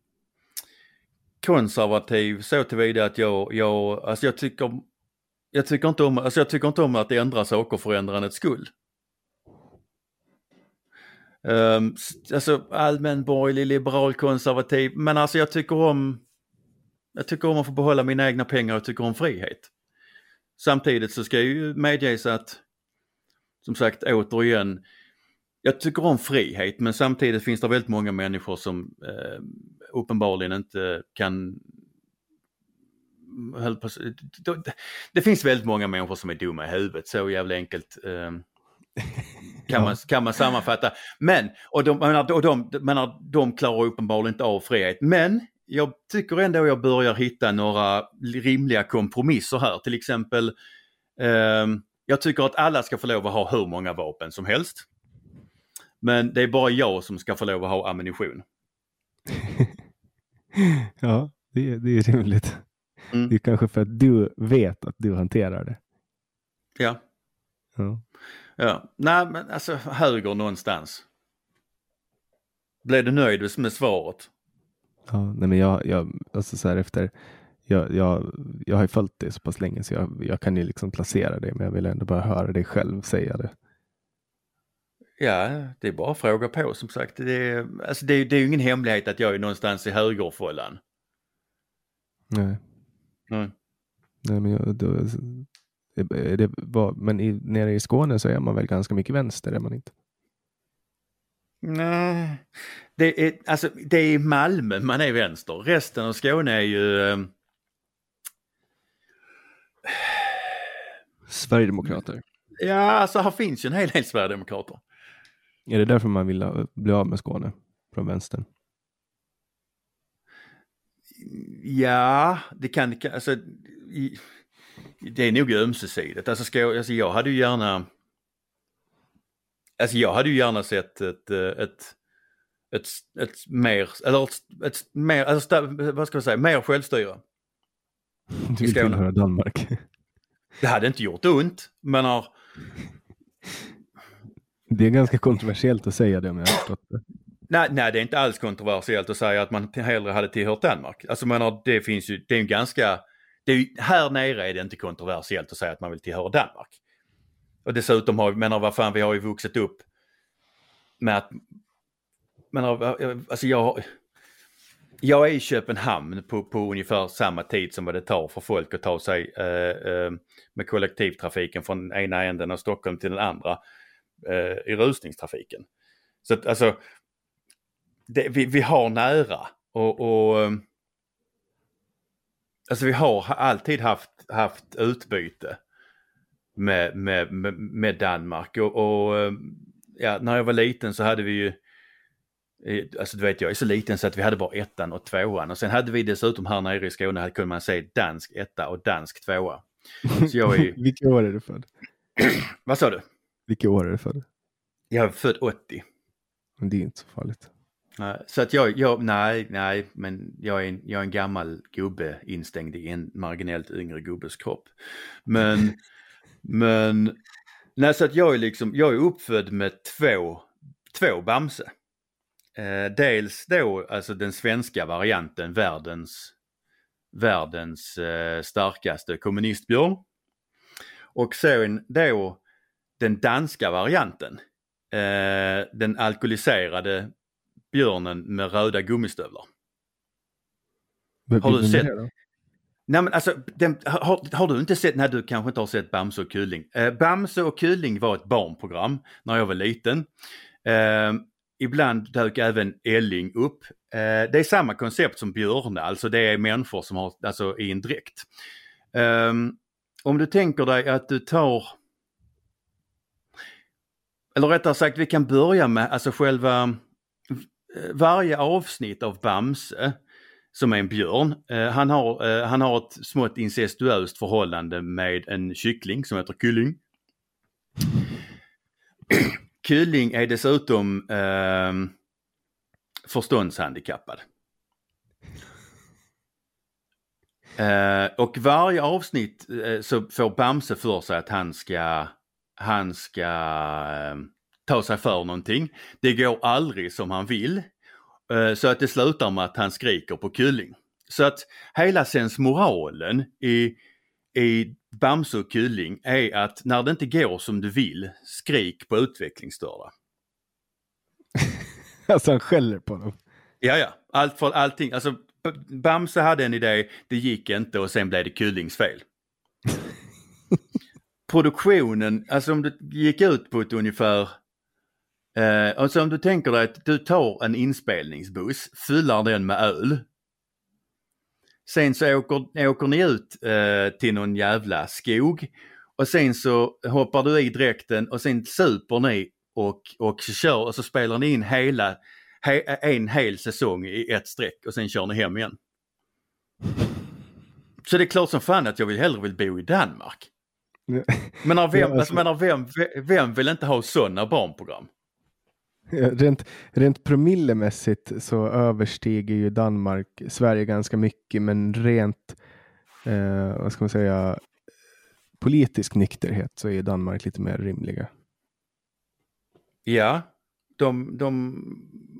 konservativ så tillvida att jag, jag, alltså jag tycker, jag tycker inte om, alltså jag tycker inte om att ändra saker för ändrandets skull. Um, alltså allmän borgerlig, liberal, konservativ, men alltså jag tycker om, jag tycker om att få behålla mina egna pengar och tycker om frihet. Samtidigt så ska jag ju medges att, som sagt återigen, jag tycker om frihet men samtidigt finns det väldigt många människor som eh, uppenbarligen inte kan mm, på, det, det finns väldigt många människor som är dumma i huvudet, så jävla enkelt eh, kan, man, kan man sammanfatta. Men, och de, och de, menar, de klarar uppenbarligen inte av frihet. Men jag tycker ändå jag börjar hitta några rimliga kompromisser här. Till exempel ehm, Jag tycker att alla ska få lov att ha hur många vapen som helst. Men det är bara jag som ska få lov att ha ammunition. ja, det, är- det är rimligt. Mm. Det är kanske för att du vet att du hanterar det. Ja. Ja. Ja. Nej men alltså höger någonstans. Blev du nöjd med svaret? Ja, nej men jag, jag, alltså så här efter, jag, jag, jag har ju följt det så pass länge så jag, jag kan ju liksom placera det, men jag vill ändå bara höra dig själv säga det. Ja, det är bara att fråga på som sagt. Det är, alltså, det är, det är ju ingen hemlighet att jag är någonstans i högerfållan. Nej, Mm. nej men jag, då, är det, var, men i, nere i Skåne så är man väl ganska mycket vänster, är man inte? Nej, det är, alltså, det är i Malmö man är vänster. Resten av Skåne är ju... eh, Sverigedemokrater. Ja, alltså här finns ju en hel del Sverigedemokrater. Är det därför man vill bli av med Skåne från vänstern? Ja, det kan, det kan alltså, i, det är nog ömsesidigt. Alltså, ska jag, alltså jag hade ju gärna, alltså jag hade ju gärna sett ett, eh, ett, ett, ett mer, eller ett, ett mer, alltså, vad ska jag säga, mer självstyre. Du vill tillhöra Danmark. Det hade inte gjort ont, men har, Det är ganska kontroversiellt att säga det om jag har förstått det. nej, nej, det är inte alls kontroversiellt att säga att man hellre hade tillhört Danmark. Alltså menar, det finns ju, det är ju ganska, det är här nere är det inte kontroversiellt att säga att man vill tillhöra Danmark. Och dessutom har vi, menar vad fan, vi har ju vuxit upp med att, menar, eh, alltså jag, jag är i Köpenhamn på, på ungefär samma tid som vad det tar för folk att ta sig eh, eh, med kollektivtrafiken från ena änden av Stockholm till den andra eh, i rusningstrafiken. Så att alltså, det, vi, vi har nära och, och eh, alltså vi har ha- alltid haft, haft utbyte med, med, med, Danmark och, och eh, ja, när jag var liten så hade vi ju Alltså du vet jag är så liten så att vi hade bara ettan och tvåan och sen hade vi dessutom här nere i Skåne här kunde man se dansk etta och dansk tvåa. Så jag är, Vilka år är du född? vad sa du? Vilka år är du född? Jag är född 80. Men det är inte så farligt. Nej, Så att jag, jag, nej, nej, men jag är, en, jag är en gammal gubbe instängd i en marginellt yngre gubbes kropp. Men, men, nej så att jag är liksom, jag är uppfödd med två, två Bamse. Eh, dels då alltså den svenska varianten, världens, världens eh, starkaste kommunistbjörn. Och sen då den danska varianten, eh, den alkoholiserade björnen med röda gummistövlar. Har du sett-? Nej men alltså, den, har, har du inte sett, nej du kanske inte har sett Bamse och Kulling. Eh, Bamse och Kulling var ett barnprogram när jag var liten. Eh, ibland dök även Elling upp. Eh, det är samma koncept som Björne, alltså det är människor som har, alltså i en dräkt. Eh, om du tänker dig att du tar, eller rättare sagt vi kan börja med alltså själva varje avsnitt av Bamse som är en björn. Eh, han, har, eh, han har ett smått incestuöst förhållande med en kyckling som heter Kylling. Kylling är dessutom eh, förståndshandikappad. Eh, och varje avsnitt eh, så får Bamse för sig att han ska, han ska eh, ta sig för någonting. Det går aldrig som han vill. Eh, Så att det slutar med att han skriker på Kylling. Så att hela sensmoralen i, i Bamse och Kylling är att när det inte går som du vill, skrik på utvecklingsstörda. Alltså han skäller på dem. Ja, ja, allt för allting. Alltså Bamse hade en idé, det gick inte och sen blev det Kyllings fel. Produktionen, alltså om det gick ut på ett ungefär Eh, alltså om du tänker dig att du tar en inspelningsbuss, fyllar den med öl. Sen så åker, åker ni ut eh, till någon jävla skog och sen så hoppar du i dräkten och sen super ni och, och kör och så spelar ni in hela, he, en hel säsong i ett streck och sen kör ni hem igen. Så det är klart som fan att jag vill hellre vill bo i Danmark. Men vem, alltså- alltså, menar, vem, vem vill inte ha sådana barnprogram? Rent, rent promillemässigt så överstiger ju Danmark Sverige ganska mycket, men rent, eh, vad ska man säga, politisk nykterhet så är Danmark lite mer rimliga. Ja, de, de,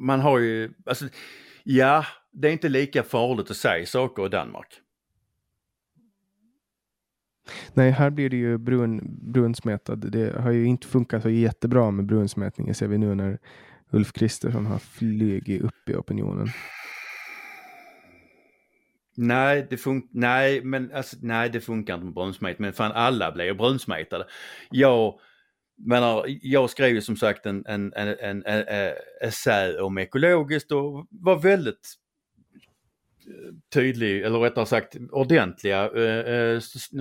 man har ju, alltså, ja, det är inte lika farligt att säga saker i Danmark. Nej, här blir det ju brun, brunsmetad. Det har ju inte funkat så jättebra med brunsmetning. Det ser vi nu när Ulf Kristersson har flugit upp i opinionen. Nej, det fun- nej, men alltså, nej, det funkar inte med brunsmet. Men fan alla blir ju brunsmetade. Jag menar, jag skrev ju som sagt en, en, en, en, en, en essä om ekologiskt och var väldigt tydlig, eller rättare sagt ordentliga eh,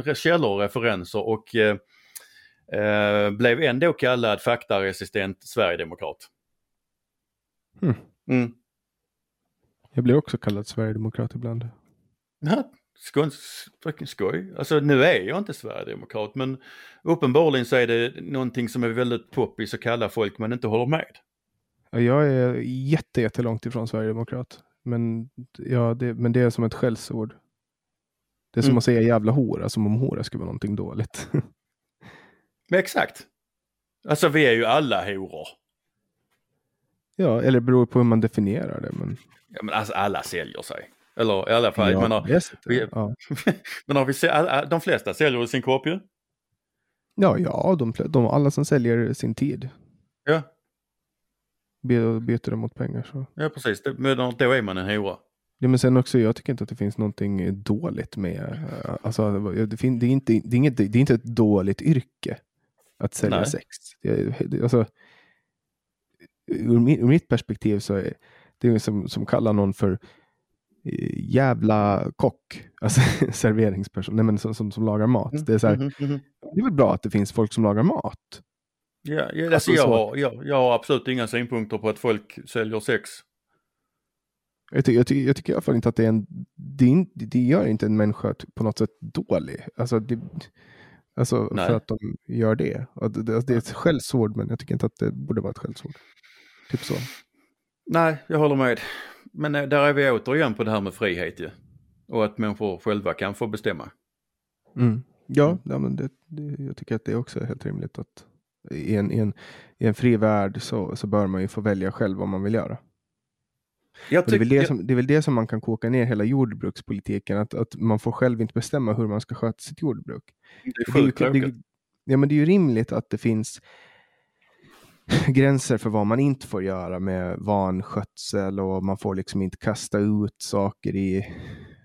eh, källor och referenser och eh, blev ändå kallad faktaresistent sverigedemokrat. Mm. Mm. Jag blir också kallad sverigedemokrat ibland. Fucking skoj. Alltså nu är jag inte sverigedemokrat men uppenbarligen så är det någonting som är väldigt poppis att kalla folk man inte håller med. Ja, Jag är jätte, jättelångt ifrån sverigedemokrat. Men, ja, det, men det är som ett skällsord. Det är som Mm. att säga jävla hora, som om hora skulle vara någonting dåligt. Men exakt. Alltså vi är ju alla horor. ja, eller det beror på hur man definierar det. Men, Ja, men alltså alla säljer sig. Eller i alla fall, ja, det sitter- vi- ja. men har vi se, alla- de flesta säljer sin kropp ju. ja, ja de, de, alla som säljer sin tid Ja, byter det mot pengar. Så. ja precis. Det, men då är man en hora. Ja, men sen också, jag tycker inte att det finns någonting dåligt med, eh, alltså, det, fin, det, är inte, det, är inget, det är inte ett dåligt yrke att sälja Nej. sex. Det, alltså, ur, mi- ur mitt perspektiv så är det är som, som kallar någon för eh, jävla kock, alltså serveringsperson, nej, men som, som, som lagar mat. Det är, så här, Mhm, mhm. det är väl bra att det finns folk som lagar mat. Ja, ja, Alltså, alltså jag, har, jag, jag har absolut inga synpunkter på att folk säljer sex. Jag, ty, jag, ty, jag tycker i alla fall inte att det är en, det, det gör inte en människa på något sätt dålig. Alltså, det, alltså Nej. för att de gör det. Och det, det. Är ett skällsord, men jag tycker inte att det borde vara ett skällsord. Typ så. Nej, jag håller med. Men eh, där är vi återigen på det här med frihet ju. Och att människor själva kan få bestämma. Mm. Ja, ja men det, det, jag tycker att det också är helt rimligt att i en, i en, i en fri värld så, så bör man ju få välja själv vad man vill göra. Och det, är väl det, som, det är väl det som man kan koka ner hela jordbrukspolitiken, att, att man får själv inte bestämma hur man ska sköta sitt jordbruk. det är Det är, ju, det, ja, men det är ju rimligt att det finns gränser för vad man inte får göra med vanskötsel och man får liksom inte kasta ut saker i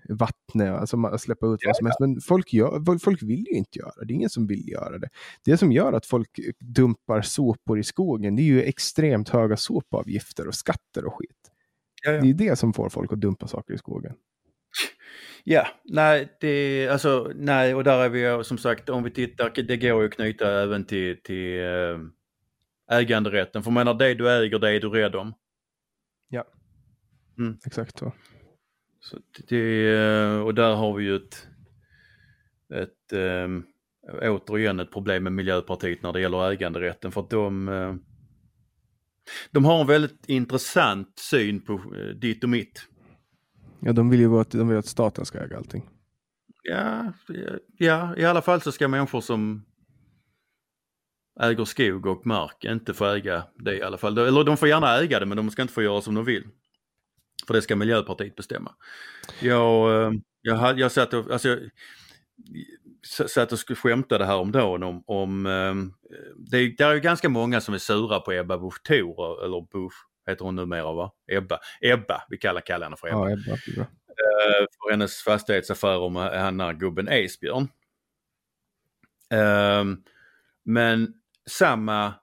vattnet, alltså man- släppa ut vad som helst. Men folk, gör, folk vill ju inte göra det. Det är ingen som vill göra det. Det som gör att folk dumpar sopor i skogen, det är ju extremt höga sopavgifter och skatter och skit. Ja, ja. Det är ju det som får folk att dumpa saker i skogen. Ja, nej, det, alltså, nej, och där är vi som sagt, om vi tittar, det går ju att knyta även till, till eh, äganderätten. För menar, det du äger, det är du rädd om. Exakt så. Så det, och där har vi ju ett, ett ähm, återigen ett problem med Miljöpartiet när det gäller äganderätten för att de, eh, de har en väldigt intressant syn på eh, ditt och mitt. Ja, de vill ju att, de vill att staten ska äga allting. Ja, ja, i alla fall så ska människor som äger skog och mark inte få äga det i alla fall. Eller de får gärna äga det men de ska inte få göra som de vill. För det ska Miljöpartiet bestämma. Jag, eh, jag, jag satt och, alltså, jag, satt och sk- skämtade häromdagen om, om eh, det, det är ju ganska många som är sura på Ebba Busch Thor, eller Busch heter hon numera va? Ebba, Ebba, vi kallar, kallar henne för Ebba Ja, Ebba, är eh, för hennes fastighetsaffärer med han gubben Esbjörn. Ehm, men samma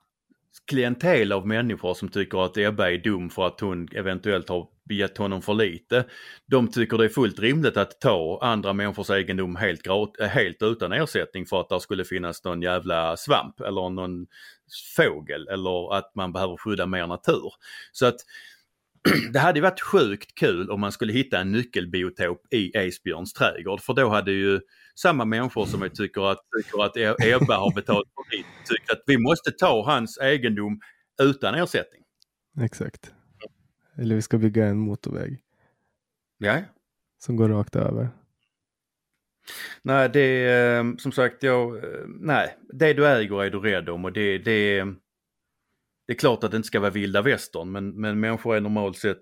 klientel av människor som tycker att Ebba är dum för att hon eventuellt har gett honom för lite. De tycker det är fullt rimligt att ta andra människors egendom helt, eh, helt utan ersättning för att det skulle finnas någon jävla svamp eller någon fågel eller att man behöver skydda mer natur. Så att det hade varit sjukt kul om man skulle hitta en nyckelbiotop i Esbjörns trädgård för då hade ju samma människor som jag tycker att, tycker att e-, Ebba har betalat för lite tycker att vi måste ta hans egendom utan ersättning. Exakt. Eller vi ska bygga en motorväg Ja. som går rakt över. Nej, det är eh, som sagt, jag, eh, nej, det du äger är du rädd om och det, det, är- det är klart att det inte ska vara vilda västern men, men människor är normalt sett,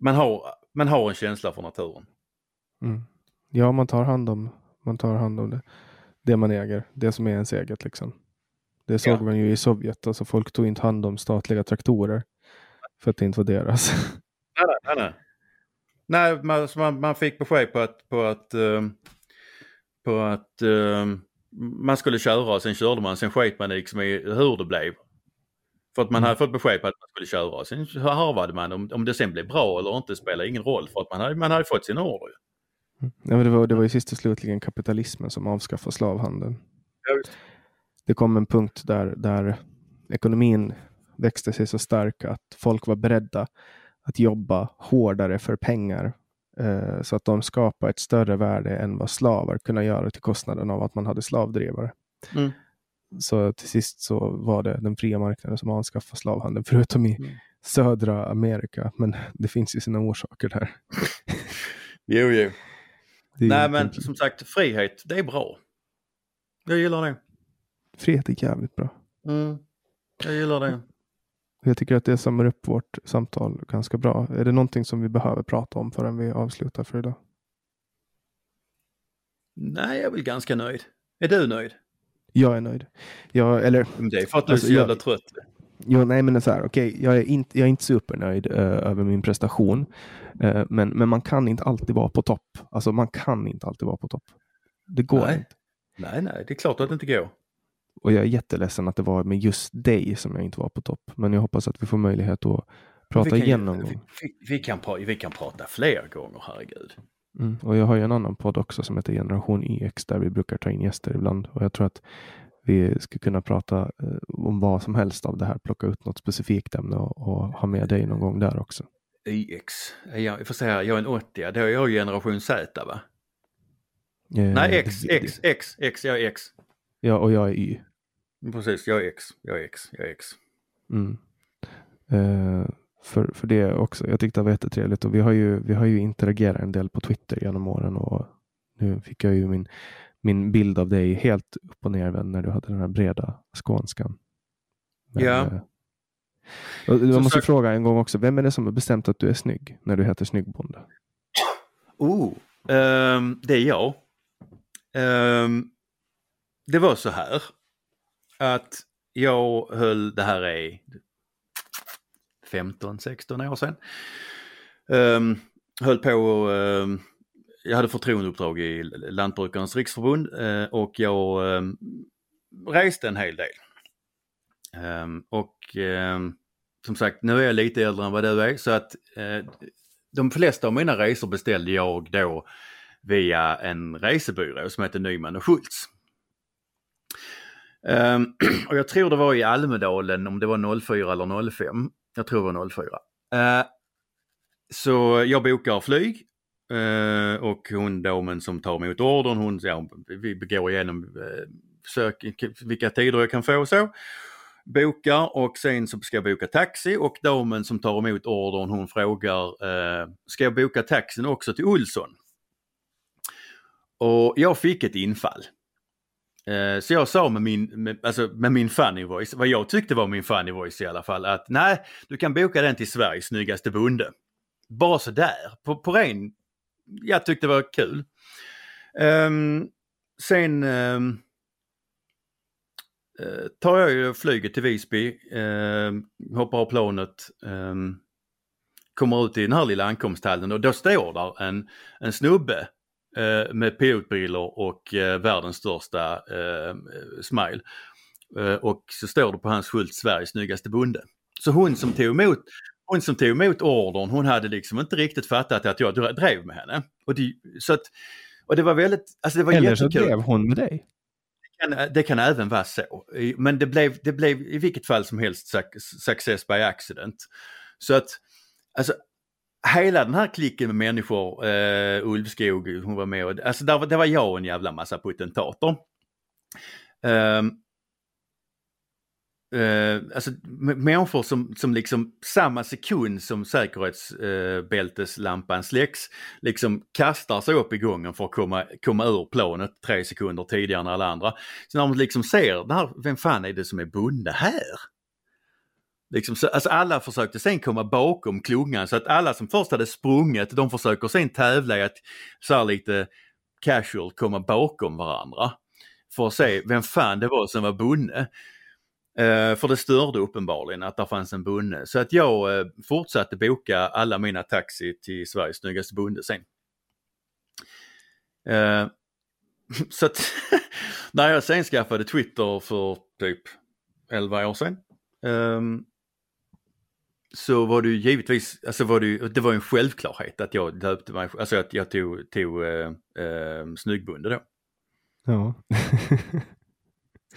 man har, man har en känsla för naturen. Mm. Ja, man tar hand om, man tar hand om det. det man äger, det som är ens eget. Liksom. Det såg Ja. man ju i Sovjet. Alltså, folk tog inte hand om statliga traktorer för att det inte var deras. Nej, nej, nej. nej. Man, man, man fick besked på att, på att, eh, på att eh, man skulle köra och sen körde man, sen sket man liksom i hur det blev. För att man hade fått besked på att man skulle köra och sen harvade man. Om, om det sen blev bra eller inte spelar ingen roll för att man hade, man hade fått sin order. ju. Ja, men det, var, det var ju sist och slutligen kapitalismen som avskaffade slavhandeln. Ja. Det kom en punkt där, där ekonomin växte sig så stark att folk var beredda att jobba hårdare för pengar. Eh, så att de skapade ett större värde än vad slavar kunde göra till kostnaden av att man hade slavdrivare. Mm. Så till sist så var det den fria marknaden som avskaffade slavhandeln, förutom i Mm. södra Amerika. Men det finns ju sina orsaker där. Jo, jo. Nej men egentligen- som sagt, frihet, det är bra. Jag gillar det. Frihet är jävligt bra. Mm. Jag gillar det. Jag tycker att det samlar upp vårt samtal ganska bra. Är det någonting som vi behöver prata om förrän vi avslutar för idag? Nej, jag är väl ganska nöjd. Är du nöjd? Jag är nöjd. Jag, eller, Men Det är för att du Alltså, är så jag- jävla trött. jo, nej men det är så här, okej, jag, är inte, jag är inte supernöjd eh, över min prestation. Eh, men, men man kan inte alltid vara på topp. Alltså man kan inte alltid vara på topp. Det går Nej. inte. Nej, nej, det är klart att det inte går. Och jag är jätteledsen att det var med just dig som jag inte var på topp. Men jag hoppas att vi får möjlighet att prata kan, igen någon vi, gång. vi, vi, kan, vi kan prata fler gånger, herregud. Mm. Och jag har ju en annan podd också som heter Generation YX där vi brukar ta in gäster ibland. Och jag tror att vi ska kunna prata eh, om vad som helst av det här. Plocka ut något specifikt ämne och, och ha med dig någon gång där också. YX. Är Jag, jag får säga, jag är en 80 då är jag generation Z va? Eh, Nej, X, det- X, X, X, jag är X. Ja, och jag är Y. Precis, jag är X, jag är X, jag är X. Mm. Eh, för, för det också. Jag tyckte det var jättetrevligt och vi har ju, vi har ju interagerat en del på Twitter genom åren och nu fick jag ju min, min bild av dig helt upp och nervänd när du hade den här breda skånskan. Men, Ja. eh, jag måste sagt- fråga en gång också, vem är det som har bestämt att du är snygg när du heter Snyggbonde? Oh, ehm, det är jag. Ehm, det var så här att jag höll, det här är 15-16 år sedan. Um, höll på, um, jag hade förtroendeuppdrag i Lantbrukarnas riksförbund uh, och jag um, reste en hel del. Um, och um, som sagt, nu är jag lite äldre än vad du är så att uh, de flesta av mina resor beställde jag då via en resebyrå som heter Nyman och Schultz. Um, och jag tror det var i Almedalen om det var 04 eller 05. Jag tror det var 04. Uh, ehm, så jag bokar flyg uh, och hon damen som tar emot ordern, hon, ja, vi går igenom eh, uh, sök, vilka tider jag kan få och så. Bokar och sen så ska jag boka taxi och damen som tar emot ordern hon frågar uh, ska jag boka taxin också till Olsson? Och jag fick ett infall. Eh, så jag sa med min, med, alltså med min funny voice, vad jag tyckte var min funny voice i alla fall, att nej, du kan boka den till Sveriges snyggaste bonde. Bara sådär, på, på ren, jag tyckte det var kul. Um, sen um, tar jag ju flyget till Visby, um, hoppar av planet, kommer ut i den här lilla ankomsthallen och då står där en, en snubbe eh, med pilotbrillor och eh, världens största eh, smile. Eh, och så står det på hans skylt Sveriges snyggaste bonde. Så hon som tog emot hon som tog emot ordern, hon hade liksom inte riktigt fattat att jag drev med henne. Och det, så att, och det var väldigt, alltså det var Eller så jättekul. drev hon med dig. kan, det kan även vara så. Men det blev, det blev i vilket fall som helst suc- success by accident. Så att alltså hela den här klicken med människor, eh, Ulvskog, hon var med och, alltså där, det var jag och en jävla massa potentater. Eh, eh, alltså människor som, som liksom samma sekund som säkerhetsbälteslampan eh, släcks liksom kastar sig upp i gången för att komma, komma ur planet tre sekunder tidigare än alla andra. Så när man liksom ser, här, vem fan är det som är bonde här? Liksom, så, alltså alla försökte sen komma bakom klungan så att alla som först hade sprungit de försöker sen tävla i att så här lite casual komma bakom varandra. För att se vem fan det var som var bonde. Uh, för det störde uppenbarligen att det fanns en bonde. Så att jag uh, fortsatte boka alla mina taxi till Sveriges snyggaste bonde sen. Uh, så att när jag sen skaffade Twitter för typ 11 år sedan um, ehm, så var det ju givetvis, alltså var det, ju, det var en självklarhet att jag döpte mig, alltså att jag tog, tog uh, uh, snyggbonde då. Ja.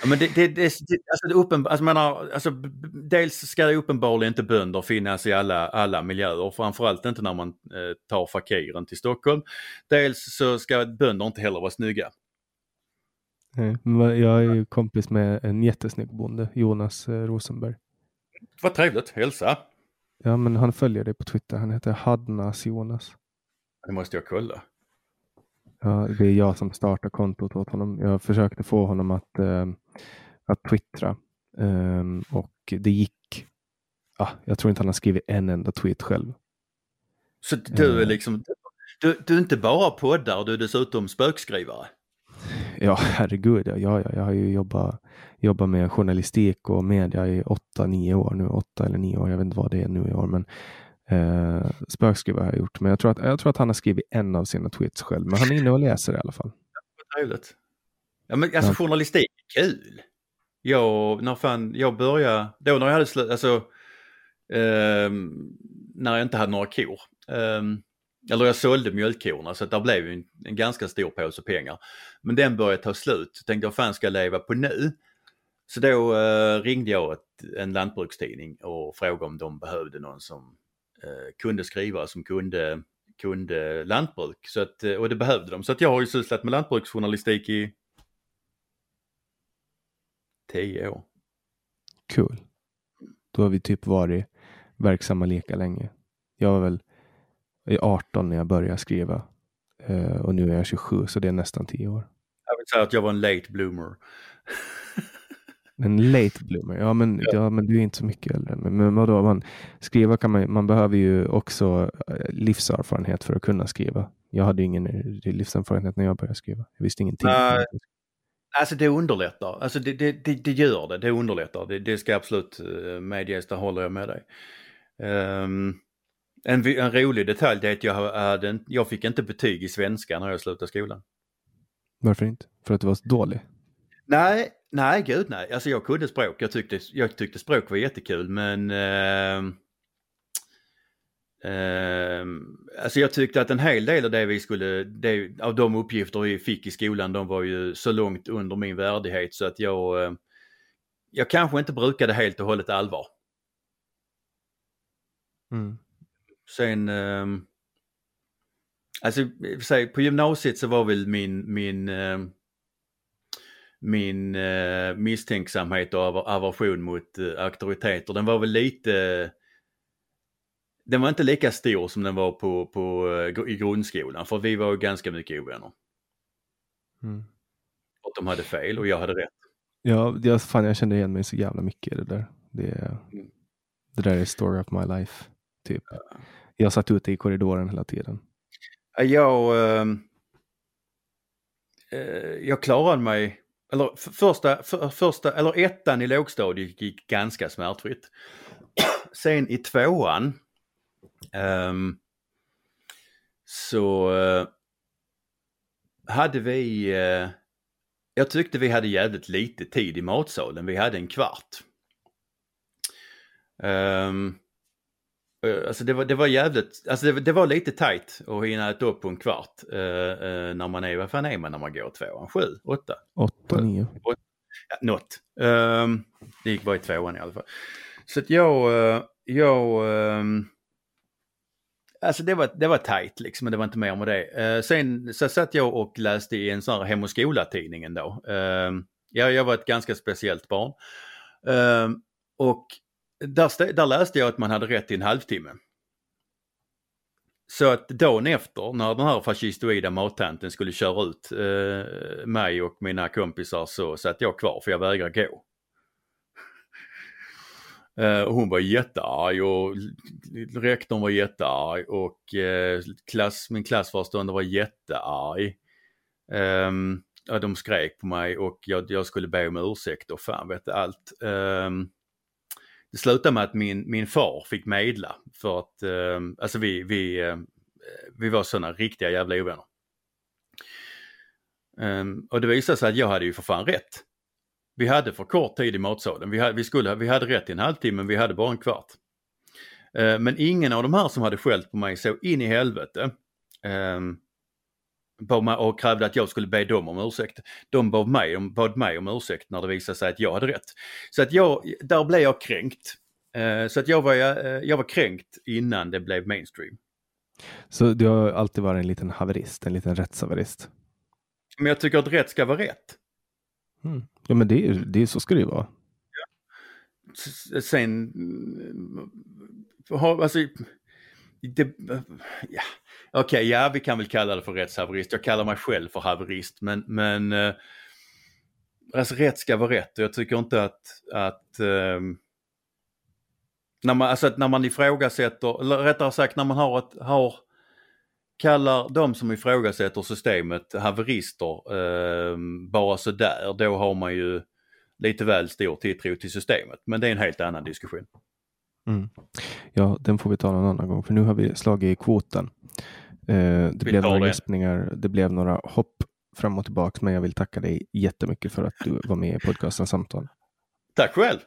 Ja, men det, det, det, alltså det uppenbar, alltså menar, alltså, dels ska det uppenbarligen inte bönder finnas i alla, alla miljöer, framförallt inte när man eh, tar fakiren till Stockholm. Dels så ska bönder inte heller vara snygga. Nej, jag är ju kompis med en jättesnygg bonde, Jonas eh, Rosenberg. Vad trevligt, hälsa! Ja, men han följer dig på Twitter. Han heter Hadnas Jonas. Det måste jag kolla. Ja, det är jag som startar kontot åt honom. Jag försökte få honom att, eh, att twittra um, och det gick. Ah, jag tror inte han har skrivit en enda tweet själv. Så du är eh. liksom, du, du är inte bara poddar, du är dessutom spökskrivare? Ja, herregud. Ja, ja, jag har ju jobbat, jobbat med journalistik och media i åtta, nio år nu. Åtta eller nio år, jag vet inte vad det är nu i år. Men Eh, spökskrivare har jag gjort, men jag tror, att, jag tror att han har skrivit en av sina tweets själv. Men han är inne och läser i alla fall. Trevligt. Ja, men alltså ja. journalistik är kul. Jag, när fan, jag började, då när jag hade slut, alltså eh, när jag inte hade några kor. Eh, eller jag sålde mjölkkorna så där blev en, en ganska stor påse pengar. Men den började ta slut. Tänkte vad fan ska jag leva på nu? Så då eh, ringde jag ett, en lantbrukstidning och frågade om de behövde någon som Eh, kunde skriva, som kunde, kunde lantbruk. Så att, eh, och det behövde de. Så att jag har ju sysslat med lantbruksjournalistik i tio år. Kul. Då har vi typ varit verksamma leka länge. Jag var väl 18 när jag började skriva eh, och nu är jag 27 så det är nästan 10 år. Jag vill säga att jag var en late bloomer. En late bloomer, ja men, ja. ja men du är inte så mycket äldre. Men, men vadå, man, skriva kan man, man behöver ju också eh, livserfarenhet för att kunna skriva. Jag hade ingen livserfarenhet när jag började skriva. Jag visste ingenting. Nej. Alltså det underlättar, alltså det, det, det, det gör det, det underlättar. Det, det ska absolut uh, medges, där håller jag med dig. Um, en, en rolig detalj är att jag, hade, jag fick inte betyg i svenska när jag slutade skolan. Varför inte? För att du var så dålig? Nej, nej gud nej. Alltså jag kunde språk. Jag tyckte, jag tyckte språk var jättekul men eh, eh, Alltså jag tyckte att en hel del av det vi skulle, det, av de uppgifter vi fick i skolan de var ju så långt under min värdighet så att jag eh, Jag kanske inte brukade helt och hållet allvar. Mm. Sen eh, Alltså på gymnasiet så var väl min, min eh, min eh, misstänksamhet och aversion mot eh, auktoriteter, den var väl lite den var inte lika stor som den var på, på, eh, i grundskolan för vi var ju ganska mycket ovänner. Mm. Och de hade fel och jag hade rätt. Ja, jag, fan, jag kände igen mig så jävla mycket i det där. Det, mm. det där är story of my life. Typ. Ja. Jag satt ute i korridoren hela tiden. Jag, ehm, eh, jag klarade mig eller första, för, första, eller ettan i lågstadiet gick ganska smärtfritt. Sen i tvåan um, så uh, hade vi, uh, jag tyckte vi hade jävligt lite tid i matsalen. Vi hade en kvart. Um, Eh, alltså det var, det var jävligt, alltså det, det var lite tight att hinna äta upp på en kvart. Uh, uh, när man är, vad fan är man när man går tvåan? Sju? Åtta? Åtta, nio. Ja, något. Uh, det gick bara i tvåan i alla fall. Så att jag, jag, alltså det var, det var tajt liksom, men det var inte mer med det. Eh, sen så satt jag och läste i en sån här Hem och skola-tidningen då. Eh, ja, jag var ett ganska speciellt barn. Eh, och där, där läste jag att man hade rätt till en halvtimme. Så att dagen efter när den här fascistoida mattanten skulle köra ut eh, mig och mina kompisar så satt jag kvar för jag vägrade gå. Eh, och hon var jättearg och rektorn var jättearg och eh, klass, min klassföreståndare var jättearg. Um, ja, de skrek på mig och jag, jag, skulle be om ursäkt och fan vet allt. Um, det slutade med att min, min far fick medla för att, eh, alltså vi, vi, eh, vi var sådana riktiga jävla ovänner. Um, och det visade sig att jag hade ju för fan rätt. Vi hade för kort tid i matsalen. Vi hade, vi skulle, vi hade rätt till en halvtimme men vi hade bara en kvart. Uh, men ingen av de här som hade skällt på mig så in i helvete um, och krävde att jag skulle be dem om ursäkt. De bad mig, om, bad mig om ursäkt när det visade sig att jag hade rätt. Så att jag, där blev jag kränkt. Uh, så att jag var, uh, jag var kränkt innan det blev mainstream. Så du har alltid varit en liten haverist, en liten rättshaverist? Men jag tycker att rätt ska vara rätt. Mm. Ja men det, det, så ska det ju vara. Ja. Sen, alltså, det, ja. Okej, okay, ja vi kan väl kalla det för rättshaverist. Jag kallar mig själv för haverist men, men eh, alltså rätt ska vara rätt och jag tycker inte att, att eh, när man, alltså när man ifrågasätter, eller rättare sagt när man har ett, har, kallar de som ifrågasätter systemet haverister eh, bara sådär, då har man ju lite väl stor tilltro till systemet. Men det är en helt annan diskussion. Mm. Ja, den får vi ta någon annan gång, för nu har vi slagit i kvoten. Eh, det vi blev några gäspningar, det blev några hopp fram och tillbaka, men jag vill tacka dig jättemycket för att du var med i podcasten Samtal. Tack själv!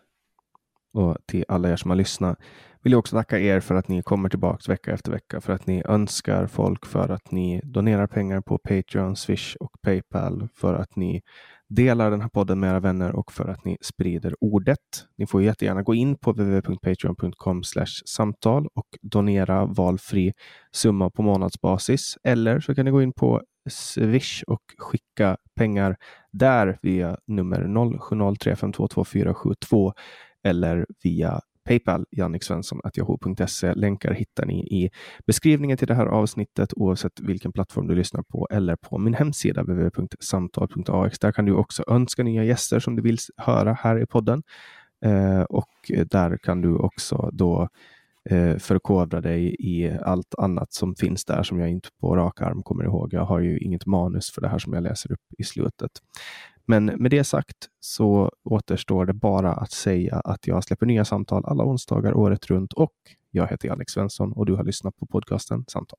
Och till alla er som har lyssnat vill jag också tacka er för att ni kommer tillbaks vecka efter vecka, för att ni önskar folk, för att ni donerar pengar på Patreon, Swish och Paypal, för att ni delar den här podden med era vänner och för att ni sprider ordet. Ni får jättegärna gå in på www.patreon.com samtal och donera valfri summa på månadsbasis. Eller så kan ni gå in på Swish och skicka pengar där via nummer 0703522472 eller via Paypal, janniksvensson.yahoo.se. Länkar hittar ni i beskrivningen till det här avsnittet oavsett vilken plattform du lyssnar på eller på min hemsida www.samtal.ax. Där kan du också önska nya gäster som du vill höra här i podden. Eh, och där kan du också då eh, förkovra dig i allt annat som finns där som jag inte på rak arm kommer ihåg. Jag har ju inget manus för det här som jag läser upp i slutet. Men med det sagt så återstår det bara att säga att jag släpper nya samtal alla onsdagar året runt och jag heter Alex Svensson och du har lyssnat på podcasten Samtal.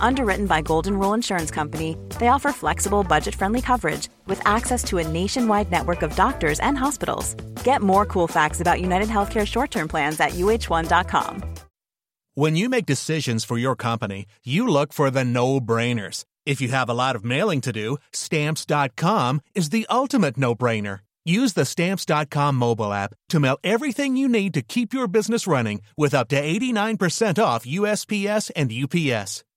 Underwritten by Golden Rule Insurance Company, they offer flexible, budget friendly coverage with access to a nationwide network of doctors and hospitals. Get more cool facts about United Healthcare short term plans at uh1.com. When you make decisions for your company, you look for the no brainers. If you have a lot of mailing to do, stamps.com is the ultimate no brainer. Use the stamps.com mobile app to mail everything you need to keep your business running with up to 89% off USPS and UPS.